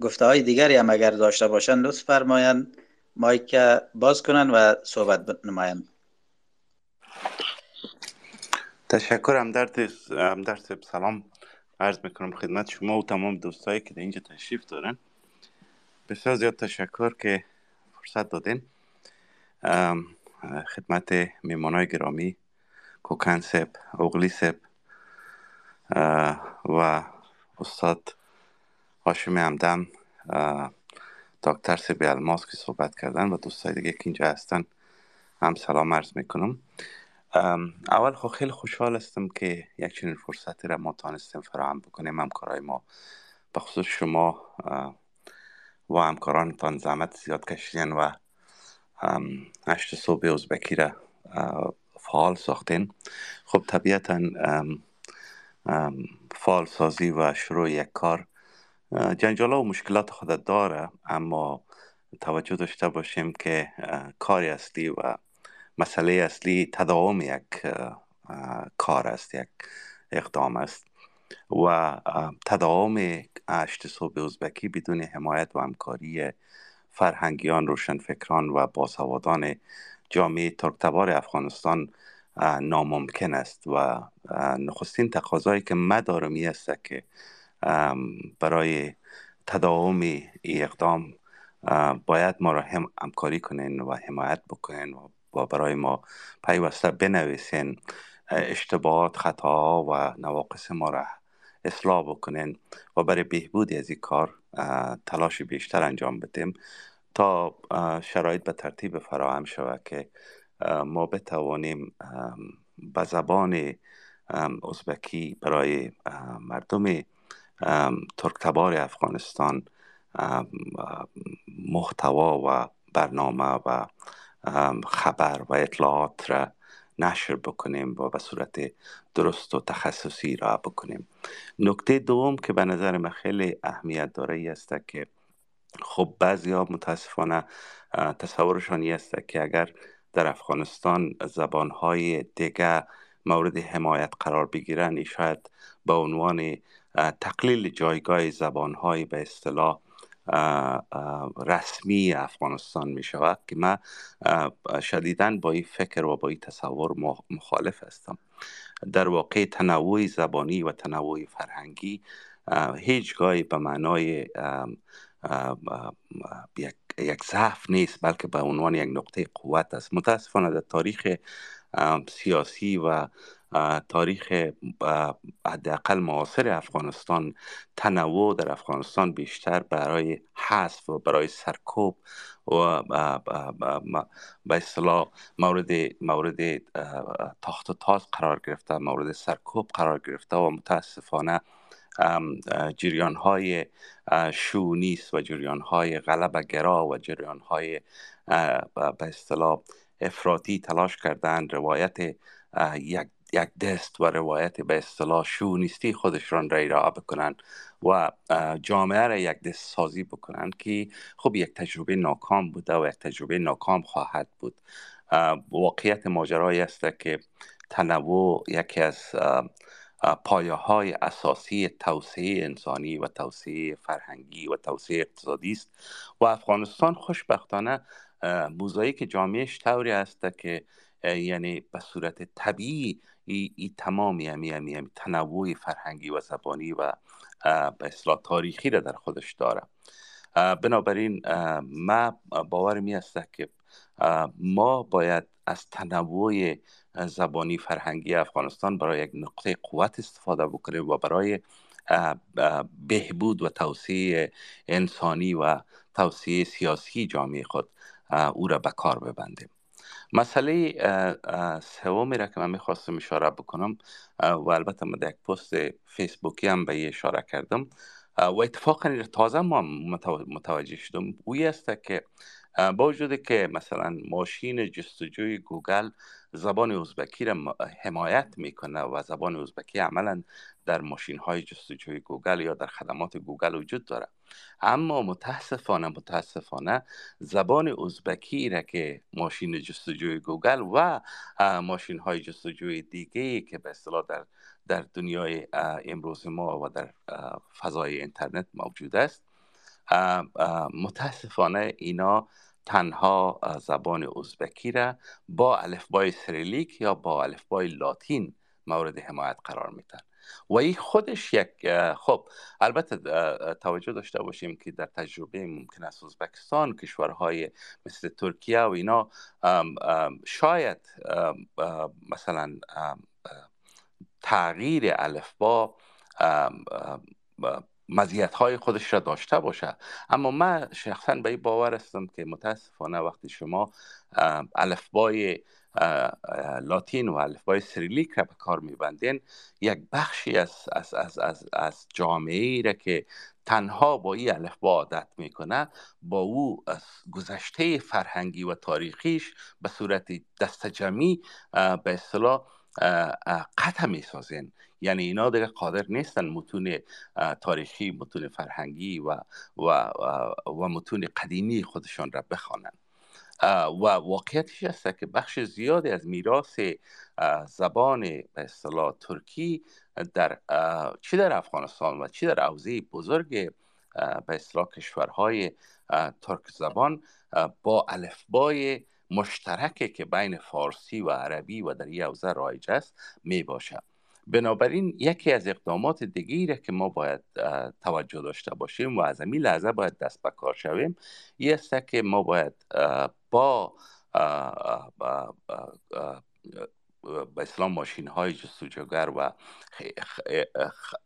گفته های دیگری هم اگر داشته باشند لطف فرمایند مایک باز کنند و صحبت نمایند تشکر همدرد همدرد سلام. عرض می‌کنم خدمت شما و تمام دوستایی که در اینجا تشریف دارن. بسیار زیاد تشکر که فرصت دادین. خدمت میمانای گرامی کوکن سب اوغلی سب و استاد هاشمی همدم دکتر سبی الماس که صحبت کردن و دوستای دیگه که اینجا هستن هم سلام عرض می‌کنم. اول خو خیلی خوشحال هستم که یک چنین فرصتی را ما تانستیم فراهم بکنیم. همکارای ما به خصوص شما و همکارانتان زحمت زیاد کشیدین و هشت صبح ازبکی را فعال ساختین. خب طبیعتا فعال سازی و شروع یک کار جنجال و مشکلات خود داره اما توجه داشته باشیم که کار اصلی و مسئله اصلی تداوم یک کار است یک اقدام است. و تداوم اشت صوب ازبکی بدون حمایت و همکاری فرهنگیان روشنفکران و باسوادان جامعه ترکتبار افغانستان ناممکن است و نخستین تقاضایی که ما دارم است که برای تداوم این اقدام باید ما را هم همکاری کنین و حمایت بکنین و برای ما پیوسته بنویسین اشتباهات خطاها و نواقص ما را اصلاح بکنین و برای بهبود از این کار تلاش بیشتر انجام بدیم. تا شرایط به ترتیب فراهم شود که ما بتوانیم به زبان ازبکی برای مردم ترکتبار افغانستان محتوا و برنامه و خبر و اطلاعات را نشر بکنیم و به صورت درست و تخصصی را بکنیم. نکته دوم که به نظر من خیلی اهمیت داره است که خب بعضی ها متاسفانه تصورشان است که اگر در افغانستان زبانهای دیگه مورد حمایت قرار بگیرن شاید به عنوان تقلیل جایگاه زبانهای به اصطلاح رسمی افغانستان می شود که من شدیدا با این فکر و با این تصور مخالف هستم. در واقع تنوع زبانی و تنوع فرهنگی هیچگاهی به معنای یک, یک ضعف نیست بلکه به عنوان یک نقطه قوت است. متاسفانه در تاریخ سیاسی و تاریخ حداقل معاصر افغانستان تنوع در افغانستان بیشتر برای حذف و برای سرکوب و به اصطلاح مورد مورد تاخت و تاز قرار گرفته مورد سرکوب قرار گرفته و متاسفانه جریان های شونیس و جریان های غلب گرا و جریان های به اصطلاح افراطی تلاش کردن روایت یک یک دست و روایت به اصطلاح شونیستی خودشان را ارائه بکنن و جامعه را یک دست سازی بکنن که خب یک تجربه ناکام بوده و یک تجربه ناکام خواهد بود. واقعیت ماجرایی است که تنوع یکی از پایه های اساسی توسعه انسانی و توسعه فرهنگی و توسعه اقتصادی است و افغانستان خوشبختانه موزاییک جامعهش طوری است که یعنی به صورت طبیعی ای, ای تمامی همی همی همی تنوع فرهنگی و زبانی و به اصلاح تاریخی را در خودش داره. بنابراین ما باور می است که ما باید از تنوع زبانی فرهنگی افغانستان برای یک نقطه قوت استفاده بکنیم و برای بهبود و توسعه انسانی و توسعه سیاسی جامعه خود او را به کار ببندیم. مسئله سومی را که من می‌خواستم اشاره بکنم و البته من در یک پست فیسبوکی هم به اشاره کردم و اتفاقا تازه ما متوجه شدم اوی است که با وجود که مثلا ماشین جستجوی گوگل زبان ازبکی را حمایت می‌کنه و زبان ازبکی عملا در ماشین های جستجوی گوگل یا در خدمات گوگل وجود داره. اما متاسفانه متاسفانه زبان ازبکی را که ماشین جستجوی گوگل و ماشین های جستجوی دیگه که به اصطلاح در در دنیای امروز ما و در فضای اینترنت موجود است متاسفانه اینا تنها زبان ازبکی را با الفبای سریلیک یا با الفبای لاتین مورد حمایت قرار میدن. و این خودش یک خب البته توجه داشته باشیم که در تجربه ممکن است ازبکستان کشورهای مثل ترکیه و اینا شاید مثلا تغییر الفبا مزیت های خودش را داشته باشه اما من شخصا به این باور هستم که متاسفانه وقتی شما الفبای لاتین و الفبای سریلیک را به کار میبندین یک بخشی از, از, از, از, از جامعه ای را که تنها با این الفبا عادت می‌کنه با او از گذشته فرهنگی و تاریخیش به صورت دستجمی به اصطلاح قطع می‌سازین. یعنی اینا دیگه قادر نیستن متون تاریخی متون فرهنگی و و, و متون قدیمی خودشان را بخوانند. و واقعیتش است که بخش زیادی از میراث زبان به اصطلاح ترکی در چی در افغانستان و چی در حوزه بزرگ به اصطلاح کشورهای ترک زبان با الفبای مشترکه که بین فارسی و عربی و در حوزه رایج است می باشد بنابراین یکی از اقدامات دیگری که ما باید توجه داشته باشیم و از این لحظه باید دست به کار شویم. این است که ما باید با به اصطلاح ماشین های جستجوگر و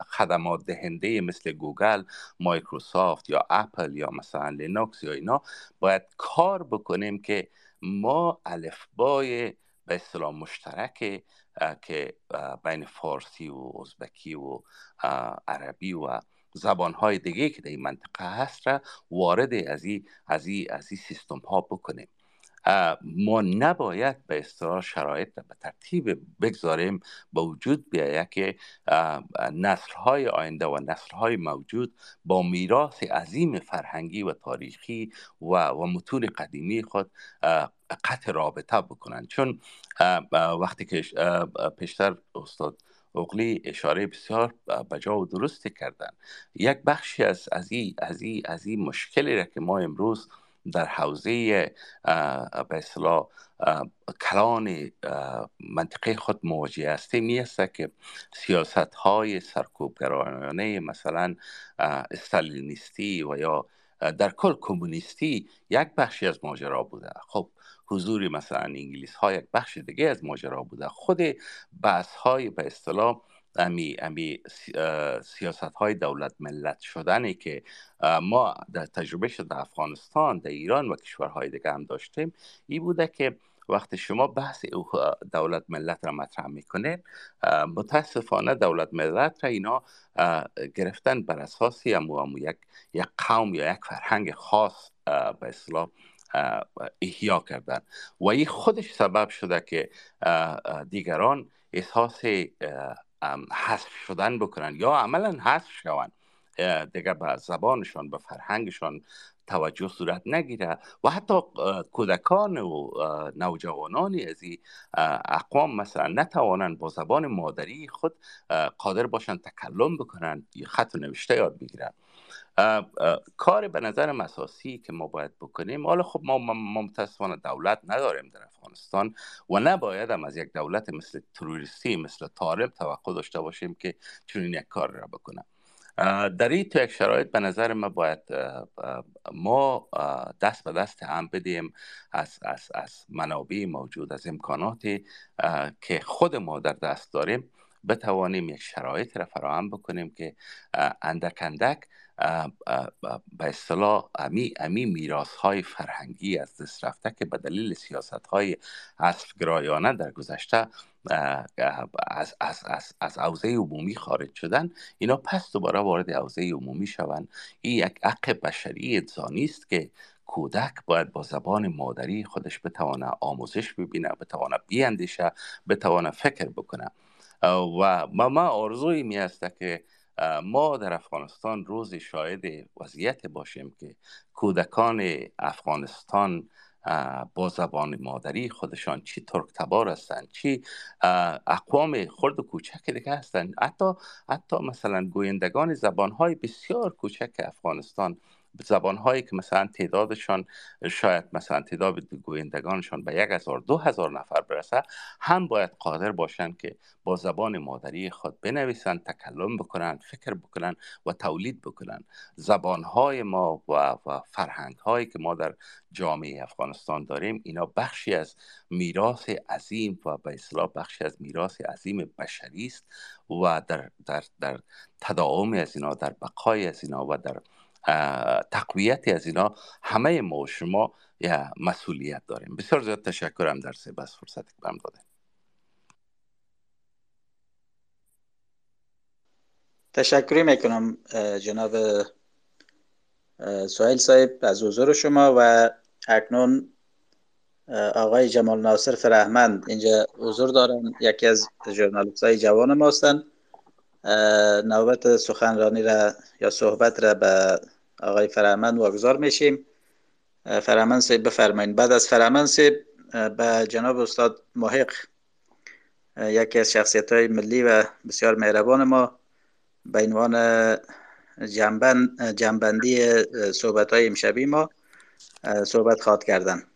خدمات دهنده مثل گوگل مایکروسافت یا اپل یا مثلا لینوکس یا اینا باید کار بکنیم که ما الفبای به اصطلاح مشترک که بین فارسی و ازبکی و عربی و زبان های دیگه که در این منطقه هست را وارد از این از از سیستم ها بکنیم ما نباید به اصطلاح شرایط به ترتیب بگذاریم با وجود بیاید که نسل های آینده و نسل های موجود با میراث عظیم فرهنگی و تاریخی و, و متون قدیمی خود قطع رابطه بکنند. چون وقتی که پیشتر استاد اقلی اشاره بسیار بجا و درستی کردن. یک بخشی از از این از از مشکلی را که ما امروز در حوزه به اصطلاح کلان منطقه خود مواجه هستیم. می که سیاست های سرکوبگرایانه مثلا استالینیستی و یا در کل کمونیستی یک بخشی از ماجرا بوده. خب حضور مثلا انگلیس ها یک بخش دیگه از ماجرا بوده. خود بحث های به اصطلاح امی, امی سیاست های دولت ملت شدنی که ما در تجربه شد در افغانستان در ایران و کشورهای دیگه هم داشتیم این بوده که وقتی شما بحث دولت ملت را مطرح می‌کنه متاسفانه دولت ملت را اینا گرفتن بر اساسی امو, یک یک قوم یا یک فرهنگ خاص به اصطلاح احیا کردن. و این خودش سبب شده که دیگران احساس حذف شدن بکنن یا عملا حذف شوند. دیگه به زبانشان به فرهنگشان توجه صورت نگیره و حتی کودکان و نوجوانانی از این اقوام مثلا نتوانند با زبان مادری خود قادر باشند تکلم بکنند خط و نوشته یاد بگیرند. کار به نظر اساسی که ما باید بکنیم حالا خب ما, متاسفانه دولت نداریم در افغانستان و نباید هم از یک دولت مثل تروریستی مثل طالب توقع داشته باشیم که چنین یک کار را بکنه. در این تو یک شرایط به نظر ما باید ما دست به دست هم بدیم از, از, از منابع موجود از امکاناتی که خود ما در دست داریم. بتوانیم یک شرایط را فراهم بکنیم که اندک اندک به اصطلاح امی, امی میراث های فرهنگی از دست رفته که به دلیل سیاست های گرایانه در گذشته از, از, از, از عوضه عمومی خارج شدن اینا پس دوباره وارد عوضه عمومی شوند. این یک حق بشری انسانی است که کودک باید با زبان مادری خودش بتوانه آموزش ببینه بتوانه بیاندیشه بتوانه فکر بکنه و ما ما آرزوی می است که ما در افغانستان روزی شاهد وضعیت باشیم که کودکان افغانستان با زبان مادری خودشان چی ترک تبار هستند چی اقوام خرد و کوچک دیگه هستند حتی حتی مثلا گویندگان زبان های بسیار کوچک افغانستان زبان هایی که مثلا تعدادشان شاید مثلا تعداد گویندگانشان به یک هزار دو هزار نفر برسه هم باید قادر باشند که با زبان مادری خود بنویسند تکلم بکنند فکر بکنند و تولید بکنند. زبان های ما و, و فرهنگ هایی که ما در جامعه افغانستان داریم اینا بخشی از میراث عظیم و به اصطلاح بخشی از میراث عظیم بشری است و در در در تداوم از اینا در بقای از اینا و در تقویتی از اینا همه ما و شما یا مسئولیت داریم. بسیار زیاد تشکرم در سه بس فرصتی که بهم داده تشکری می‌کنم جناب سوهیل صاحب از حضور شما و اکنون آقای جمال ناصر فرهمند اینجا حضور دارن. یکی از ژورنالیست های جوان ما هستند نوبت سخنرانی را یا صحبت را به آقای فرهمند واگذار میشیم. فرهمند صاحب بفرمایید. بعد از فرهمند صاحب به جناب استاد محق یکی از شخصیت های ملی و بسیار مهربان ما به عنوان جنبندی صحبت های امشبی ما صحبت خواد کردن.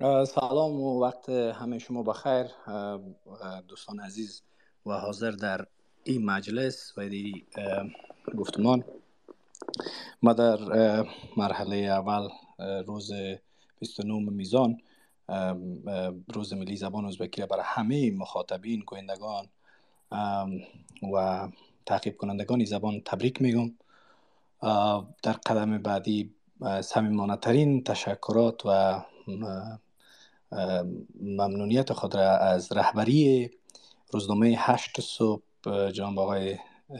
سلام و وقت همه شما بخیر. دوستان عزیز و حاضر در این مجلس و این گفتمان. ما در مرحله اول روز 29 میزان روز ملی زبان ازبکی را برای همه مخاطبین گویندگان و تعقیب کنندگان زبان تبریک میگم. در قدم بعدی صمیمانه ترین تشکرات و ممنونیت خود را از رهبری روزنامه هشت صبح جناب آقای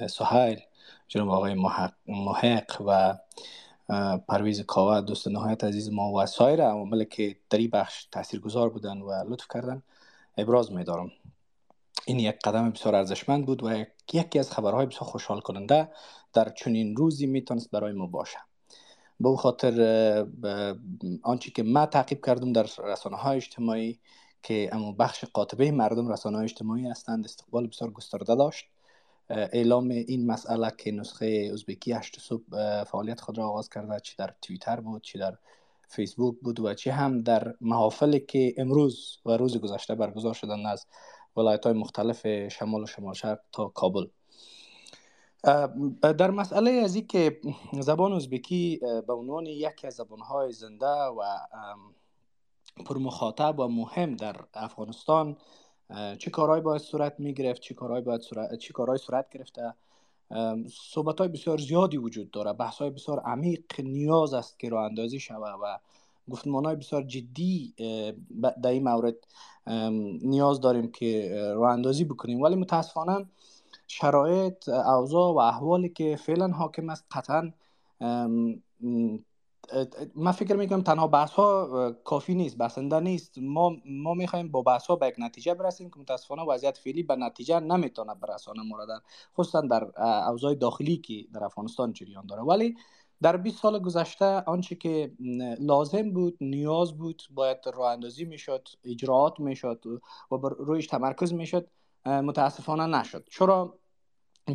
سهیل جناب آقای محق و پرویز کاوه. دوست نهایت عزیز ما و سایر عوامل که در این بخش تاثیرگذار بودن و لطف کردن ابراز می دارم. این یک قدم بسیار ارزشمند بود و یکی از خبرهای بسیار خوشحال کننده در چنین روزی می‌تونست برای ما باشه. به خاطر آنچه که ما تعقیب کردم در رسانه های اجتماعی که اما بخش قاطبه مردم رسانه های اجتماعی هستند استقبال بسیار گسترده داشت. اعلام این مسئله که نسخه ازبکی هشت صبح فعالیت خود را آغاز کرده چی در توییتر بود چی در فیسبوک بود و چی هم در محافلی که امروز و روز گذشته برگزار شدن از ولایت های مختلف شمال و شمال شرق تا کابل. در مسئله از که زبان ازبکی به عنوان یکی از زبانهای زنده و پر مخاطب و مهم در افغانستان چه کارهایی باید صورت می گرفت چه کارهایی باید صورت چه کارهایی صورت گرفته صحبت های بسیار زیادی وجود داره. بحث های بسیار عمیق نیاز است که راه اندازی شود و گفتمان های بسیار جدی در این مورد نیاز داریم که راه اندازی بکنیم. ولی متاسفانه شرایط اوضاع و احوالی که فعلا حاکم است قطعا من فکر می‌کنم تنها بحث ها کافی نیست بسنده نیست. ما ما می‌خوایم با بحث ها به یک نتیجه برسیم که متاسفانه وضعیت فعلی به نتیجه نمی‌تونه برسانه ما در خصوصا در اوضاع داخلی که در افغانستان جریان داره. ولی در 20 سال گذشته آنچه که لازم بود نیاز بود باید راه اندازی می‌شد اجراعات می‌شد و بر رویش تمرکز می‌شد. متاسفانه نشد. چرا؟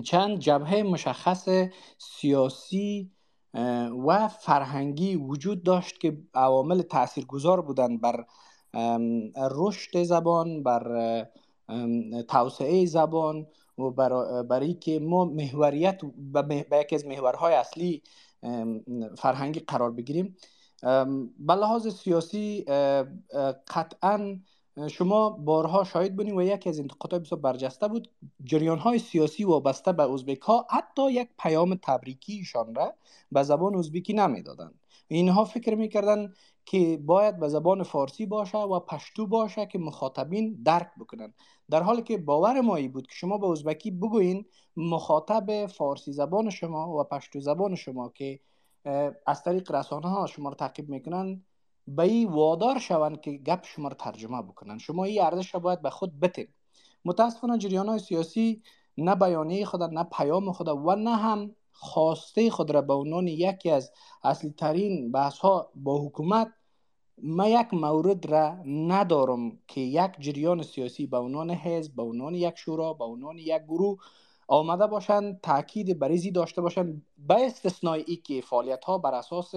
چند جبهه مشخص سیاسی و فرهنگی وجود داشت که عوامل تاثیرگذار بودند بر رشد زبان بر توسعه زبان و برای که ما محوریت به یکی از محورهای اصلی فرهنگی قرار بگیریم. به لحاظ سیاسی قطعا شما بارها شاهد بودین و یکی از انتقادات بسیار برجسته بود. جریان های سیاسی وابسته به ازبک ها حتی یک پیام تبریکیشان را به زبان ازبکی نمی‌دادند. اینها فکر می‌کردن که باید به زبان فارسی باشه و پشتو باشه که مخاطبین درک بکنن. در حالی که باور مایی بود که شما به ازبکی بگوین مخاطب فارسی زبان شما و پشتو زبان شما که از طریق رسانه ها شما رو تعقیب می‌کنن به این وادار شوند که گپ شما رو ترجمه بکنن. شما این ارزش را باید به خود بتین متاسفانه جریان های سیاسی نه بیانیه خود نه پیام خود و نه هم خواسته خود را به عنوان یکی از اصلی ترین بحث ها با حکومت ما یک مورد را ندارم که یک جریان سیاسی به عنوان حزب به عنوان یک شورا به عنوان یک گروه آمده باشند تاکید بریزی داشته باشند به استثنای ای که فعالیت ها بر اساس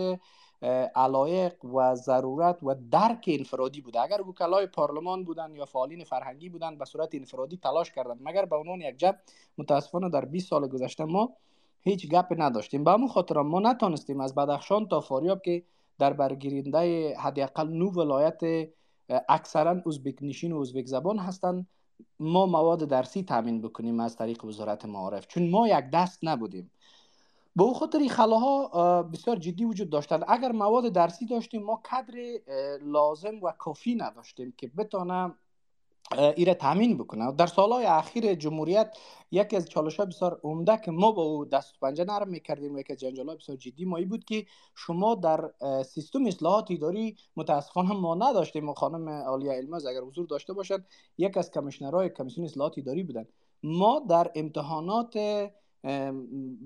علایق و ضرورت و درک انفرادی بوده. اگر وکلای پارلمان بودن یا فعالین فرهنگی بودن به صورت انفرادی تلاش کردن. مگر به عنوان یک جب متاسفانه در 20 سال گذشته ما هیچ گپ نداشتیم. به همون خاطر ما نتانستیم از بدخشان تا فاریاب که در برگیرنده حداقل نو ولایت اکثرا ازبک نشین و ازبک زبان هستند ما مواد درسی تامین بکنیم از طریق وزارت معارف. چون ما یک دست نبودیم. به او خاطر خلاها بسیار جدی وجود داشتند اگر مواد درسی داشتیم ما کادر لازم و کافی نداشتیم که بتانه ایره تامین بکنه در سالهای اخیر جمهوریت یکی از چالش های بسیار عمده که ما با او دست پنجه نرم می‌کردیم و یکی از جنجال بسیار جدی مایی بود که شما در سیستم اصلاحات اداری متاسفانه ما نداشتیم و خانم عالیه علماز اگر حضور داشته باشد یک از کمیشنرهای کمیسیون اصلاحات اداری بودن. ما در امتحانات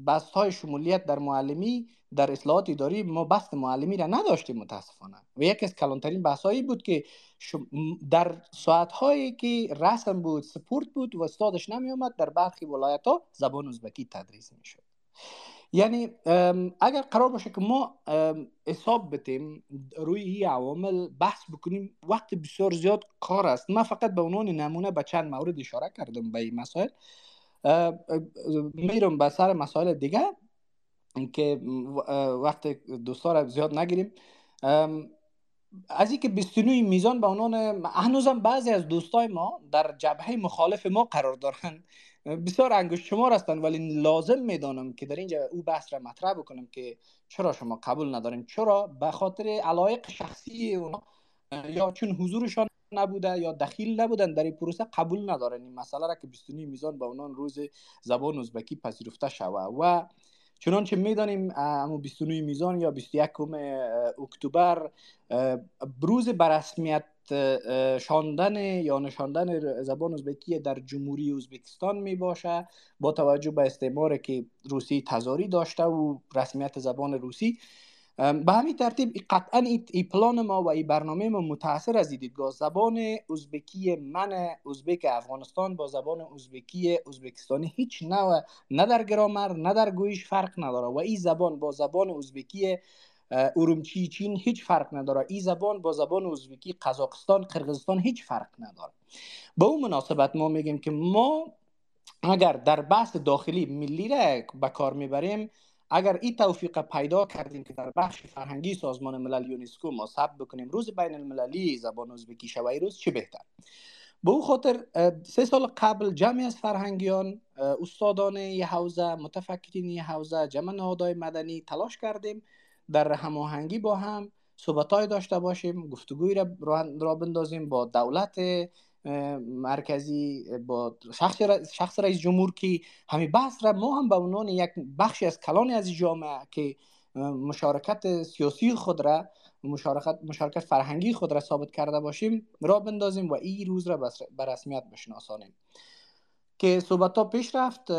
بست های شمولیت در معلمی در اصلاحات اداری ما بست معلمی را نداشتیم متاسفانه. و یکی از کلانترین بحث هایی بود که در ساعت هایی که رسم بود سپورت بود و استادش نمی آمد در برخی ولایت ها زبان ازبکی تدریس می شد یعنی اگر قرار باشه که ما حساب بتیم روی این عوامل بحث بکنیم وقت بسیار زیاد کار است. من فقط به عنوان نمونه به چند مورد اشاره کردم به این مسائل. میرم به سر مسائل دیگه که وقت دوستا را زیاد نگیریم. از اینکه 29 میزان به عنوان هنوزم بعضی از دوستای ما در جبهه مخالف ما قرار دارند بسیار انگشت شمار هستند ولی لازم می‌دانم که در اینجا او بحث را مطرح بکنم که چرا شما قبول ندارین؟ چرا؟ به خاطر علایق شخصی اونا یا چون حضورشان نبوده یا دخیل نبودن در این پروسه قبول ندارن. این مسئله را که 29 میزان به عنوان روز زبان ازبکی پذیرفته شوه و چنانچه می‌دانیم اما 29 میزان یا 21 اکتبر بروز برسمیت شاندن یا نشاندن زبان ازبکی در جمهوری ازبکستان می باشه با توجه به استعمار که روسی تزاری داشته و رسمیت زبان روسی به همین ترتیب قطعا ای پلان ما و ای برنامه ما متاثر از دیدگاه زبان ازبکی من ازبک افغانستان با زبان ازبکی ازبکستانی هیچ نوع نه در گرامر نه در گویش فرق نداره و این زبان با زبان ازبکی ارومچی چین هیچ فرق نداره. این زبان با زبان ازبکی قزاقستان قرقیزستان هیچ فرق نداره. با اون مناسبت ما میگیم که ما اگر در بحث داخلی ملی را به کار می‌بریم اگر این توفیق پیدا کردیم که در بخش فرهنگی سازمان ملل یونسکو ما ثبت بکنیم روز بین المللی زبان ازبکی شوی روز چه بهتر؟ به او خاطر سه سال قبل جمعی از فرهنگیان استادان یه حوزه متفکرین یه حوزه جمع نهادهای مدنی تلاش کردیم در هماهنگی با هم صحبتهای داشته باشیم گفتگوی را, را بندازیم با دولت مرکزی با شخص, شخص رئیس جمهور که همین بحث را ما هم به عنوان یک بخشی از کلان از جامعه که مشارکت سیاسی خود را مشارکت, مشارکت فرهنگی خود را ثابت کرده باشیم را بندازیم و این روز را به رسمیت بشناسانیم. که صحبت ها پیش رفت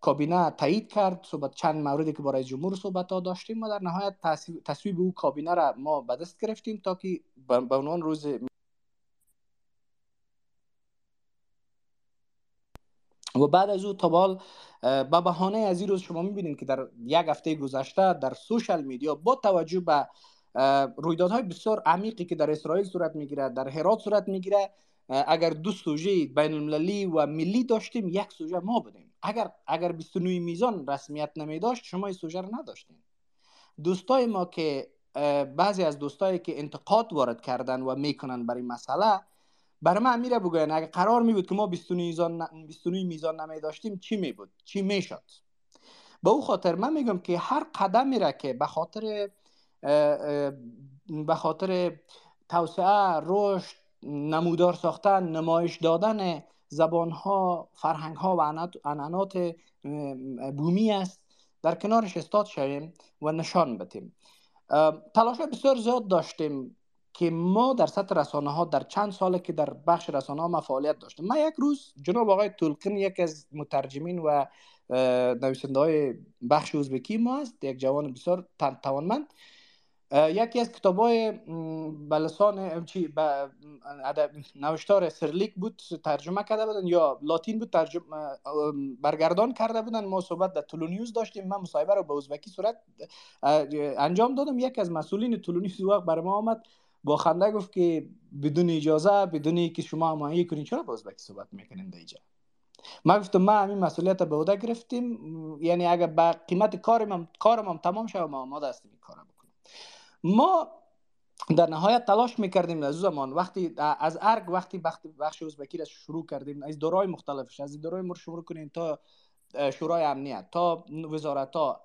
کابینه تایید کرد صحبت چند موردی که برای جمهور صحبت ها داشتیم و در نهایت تصویب او کابینه را ما به دست گرفتیم تا که به عنوان روز و بعد از او تابال با بهانه از این روز شما می‌بینید که در یک هفته گذشته در سوشال میدیا با توجه به رویدادهای بسیار عمیقی که در اسرائیل صورت می‌گیره در هرات صورت می‌گیره اگر دو سوژه بین المللی و ملی داشتیم یک سوژه ما بودیم. اگر اگر 29 میزان رسمیت نمی داشت شما این سوژه رو نداشتیم دوستای ما که بعضی از دوستایی که انتقاد وارد کردن و می‌کنن برای مسئله برای من میره بگوین اگه قرار می بود که ما 29 میزان 29 میزان نمی داشتیم چی می بود؟ چی می‌شد به او خاطر من میگم که هر قدم میره که به خاطر به خاطر توسعه رشد نمودار ساختن نمایش دادن زبان ها فرهنگ ها و عنعنات بومی است در کنارش استاد شویم و نشان بدیم. تلاش بسیار زیاد داشتیم. که ما در سطح رسانه ها در چند ساله که در بخش رسانه ها ما فعالیت داشتیم. من یک روز جناب آقای تولکن یک از مترجمین و نویسنده های بخش ازبکی ما است یک جوان بسیار توانمند. یکی از کتاب های بلسان چی نوشتار سرلیک بود ترجمه کرده بودن یا لاتین بود ترجمه برگردان کرده بودن. ما صحبت در تولونیوز داشتیم. من مصاحبه رو به ازبکی صورت انجام دادم. یکی از مسئولین تولونیوز وقت برای ما آمد. با خنده گفت که بدون اجازه بدون که شما هماهنگی کنین چرا با ازبکی صحبت می‌کنین در اینجا ما گفتم ما همین مسئولیت به عهده گرفتیم یعنی اگر به قیمت کارم کارم هم تمام شد ما آماده هستیم این کار بکنیم. ما در نهایت تلاش می‌کردیم از زمان وقتی از ارگ وقتی بخش ازبکی را شروع کردیم از دورای مختلفش از دورای مر شروع کنیم تا شورای امنیت. تا وزارت ها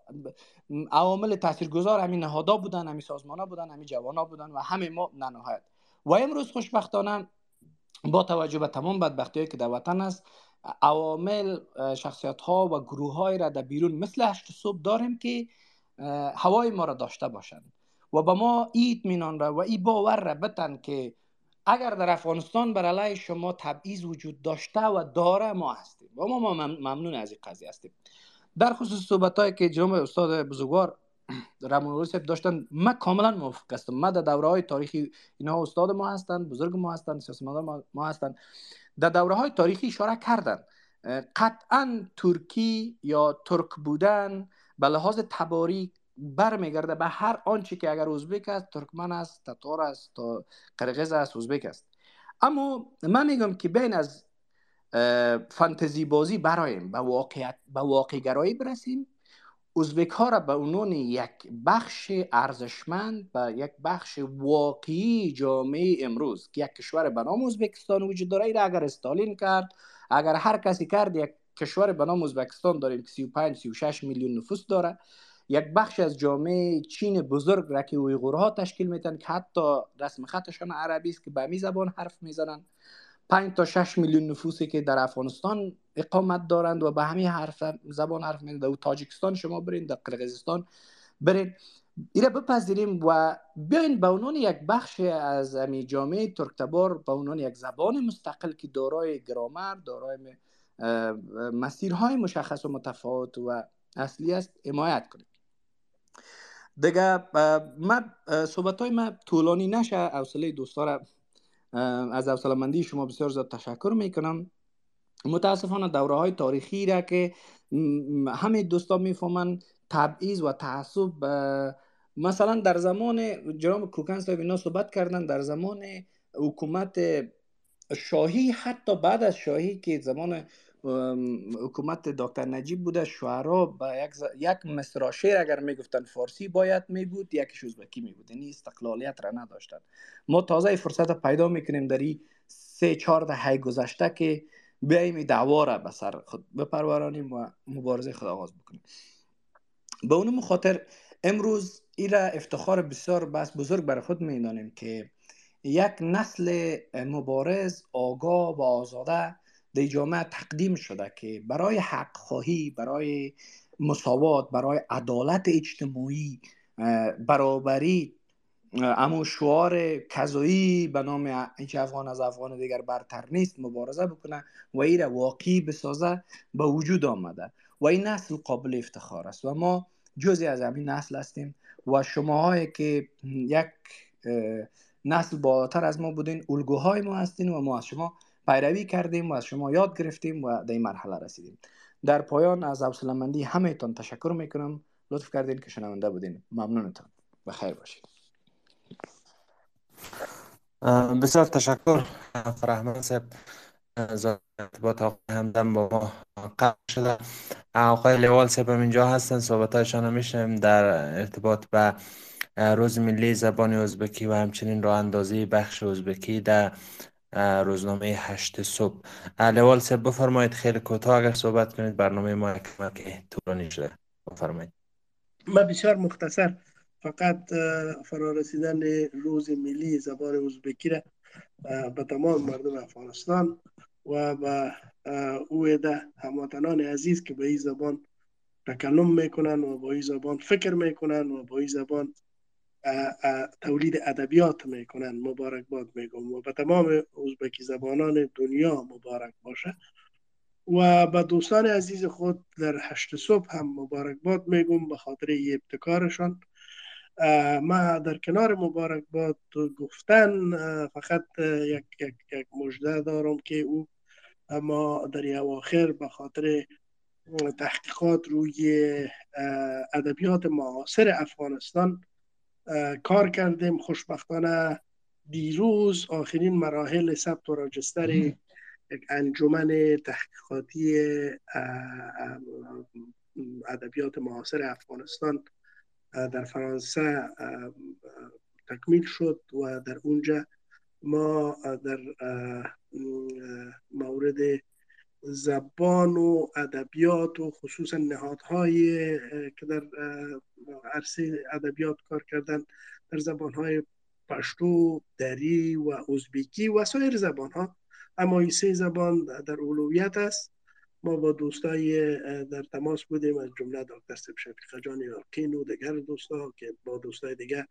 عوامل تاثیرگذار همین نهادا بودن همین سازمان ها بودن همین جوان ها بودن و همه ما ننهایت. و امروز خوشبختانه با توجه به تمام بدبختی که در وطن است عوامل شخصیت ها و گروه های را در بیرون مثل هشت صبح داریم که هوای ما را داشته باشند. و به ما ایت مینان را و ای باور را بتن که اگر در افغانستان بر علیه شما تبعیض وجود داشته و داره ما هستیم. و ما ممنون از این قضیه هستیم. در خصوص صحبت هایی که جناب استاد بزرگوار رمون داشتن من کاملا موافق هستم. من در دوره های تاریخی اینها استاد ما هستند بزرگ ما هستند سیاستمدار ما هستند. در دوره های تاریخی اشاره کردن. قطعا ترکی یا ترک بودن به لحاظ تباری برمیگرده به هر آنچه که اگر ازبک است ترکمن است تاتار است تا قرقیز است ازبک است. اما من میگم که بین از فانتزی بازی برایم به واقعیت به واقع گرایی برسیم ازبک ها را به عنوان یک بخش ارزشمند و یک بخش واقعی جامعه امروز که یک کشور به نام ازبکستان وجود داره ای اگر استالین کرد اگر هر کسی کرد یک کشور به نام ازبکستان داریم که 35 36 میلیون نفوس داره. یک بخش از جامعه چین بزرگ را که اویغورها تشکیل میتن که حتی رسم خطشان عربی است که به می زبان حرف می‌زنن. 5 تا 6 میلیون نفوسی که در افغانستان اقامت دارند و به همین حرف زبان حرف می‌زنند. در تاجیکستان شما برین در قرقیزستان برین. ایره بپذیریم و بیاین به عنوان یک بخش از امی جامعه ترکتبار به عنوان یک زبان مستقل که دارای گرامر دارای مسیرهای مشخص و متفاوت و اصلی است حمایت کنیم. دیگه ما صحبت های ما طولانی نشه. حوصله دوستا را از حوصله شما بسیار زیاد تشکر می‌کنم. متاسفانه دوره های تاریخی را که همه دوستان می‌فهمن تبعیض و تعصب مثلا در زمان جناب کوکن صاحب اینا صحبت کردن در زمان حکومت شاهی حتی بعد از شاهی که زمان حکومت دکتر نجیب بوده شعرا با یک, ز... یک مصرا شعر اگر می‌گفتن فارسی باید می بود یکیش ازبکی می بود یعنی استقلالیت را نداشتن. ما تازه فرصت پیدا می‌کنیم در این سه چهار دهه گذشته که بیایم دعوا را به سر خود بپرورانیم و مبارزه خود آغاز بکنیم. به اون خاطر امروز این را افتخار بسیار بس بزرگ برای خود می‌دانیم که یک نسل مبارز آگاه و آزاده در جامعه تقدیم شده که برای حق خواهی برای مساوات برای عدالت اجتماعی برابری اما شعار کذایی به نام اینکه افغان از افغان دیگر برتر نیست مبارزه بکنه و این واقعی بسازه به وجود آمده. و این نسل قابل افتخار است. و ما جزی از همین نسل هستیم و شماهایی که یک نسل بالاتر از ما بودین الگوهای ما هستین و ما از شما پیروی کردیم و از شما یاد گرفتیم و در این مرحله رسیدیم. در پایان از حوصله مندی همه تان تشکر می‌کنم. لطف کردین که شنونده بودین. ممنونتان. و خیر باشید بسیار تشکر فرحمان صاحب با آقای همدن با ما قبل شده. آقای لیوال صاحب اینجا هستن. صحبتایشان هم میشنیم در ارتباط به روز ملی زبان ازبکی و همچنین راه اندازی بخش ازبکی در روزنامه هشت صبح. لیوال صاحب بفرمایید خیلی کوتاه اگر صحبت کنید برنامه ما که طولانی شده. بفرمایید. ما بسیار مختصر فقط فرارسیدن روز ملی زبان ازبکی را به تمام مردم افغانستان و به او ده هموطنان عزیز که به این زبان تکلم می‌کنن و با این زبان فکر می‌کنن و با این زبان تولید ادبیات می‌کنن مبارک باد میگم. و به تمام ازبکی زبانان دنیا مبارک باشه. و به دوستان عزیز خود در هشت صبح هم مبارک باد میگم. به خاطر ابتکارشان. ما در کنار مبارک باد گفتن فقط یک, یک, یک مجده دارم که او ما در اواخر به خاطر تحقیقات روی ادبیات معاصر افغانستان کار کردیم خوشبختانه دیروز آخرین مراحل ثبت و راجستر یک انجمن تحقیقاتی ادبیات معاصر افغانستان در فرانسه تکمیل شد و در اونجا ما در مورد زبان و ادبیات و خصوصا نهادهای که در عرصه ادبیات کار کردن در زبانهای پشتو، دری و ازبکی و سایر زبان ها اما این سه زبان در اولویت است. ما با دوستای در تماس بودیم از جمله دکتر سب شفیق جان یارکین و دیگر دوستا که با دوستای دیگه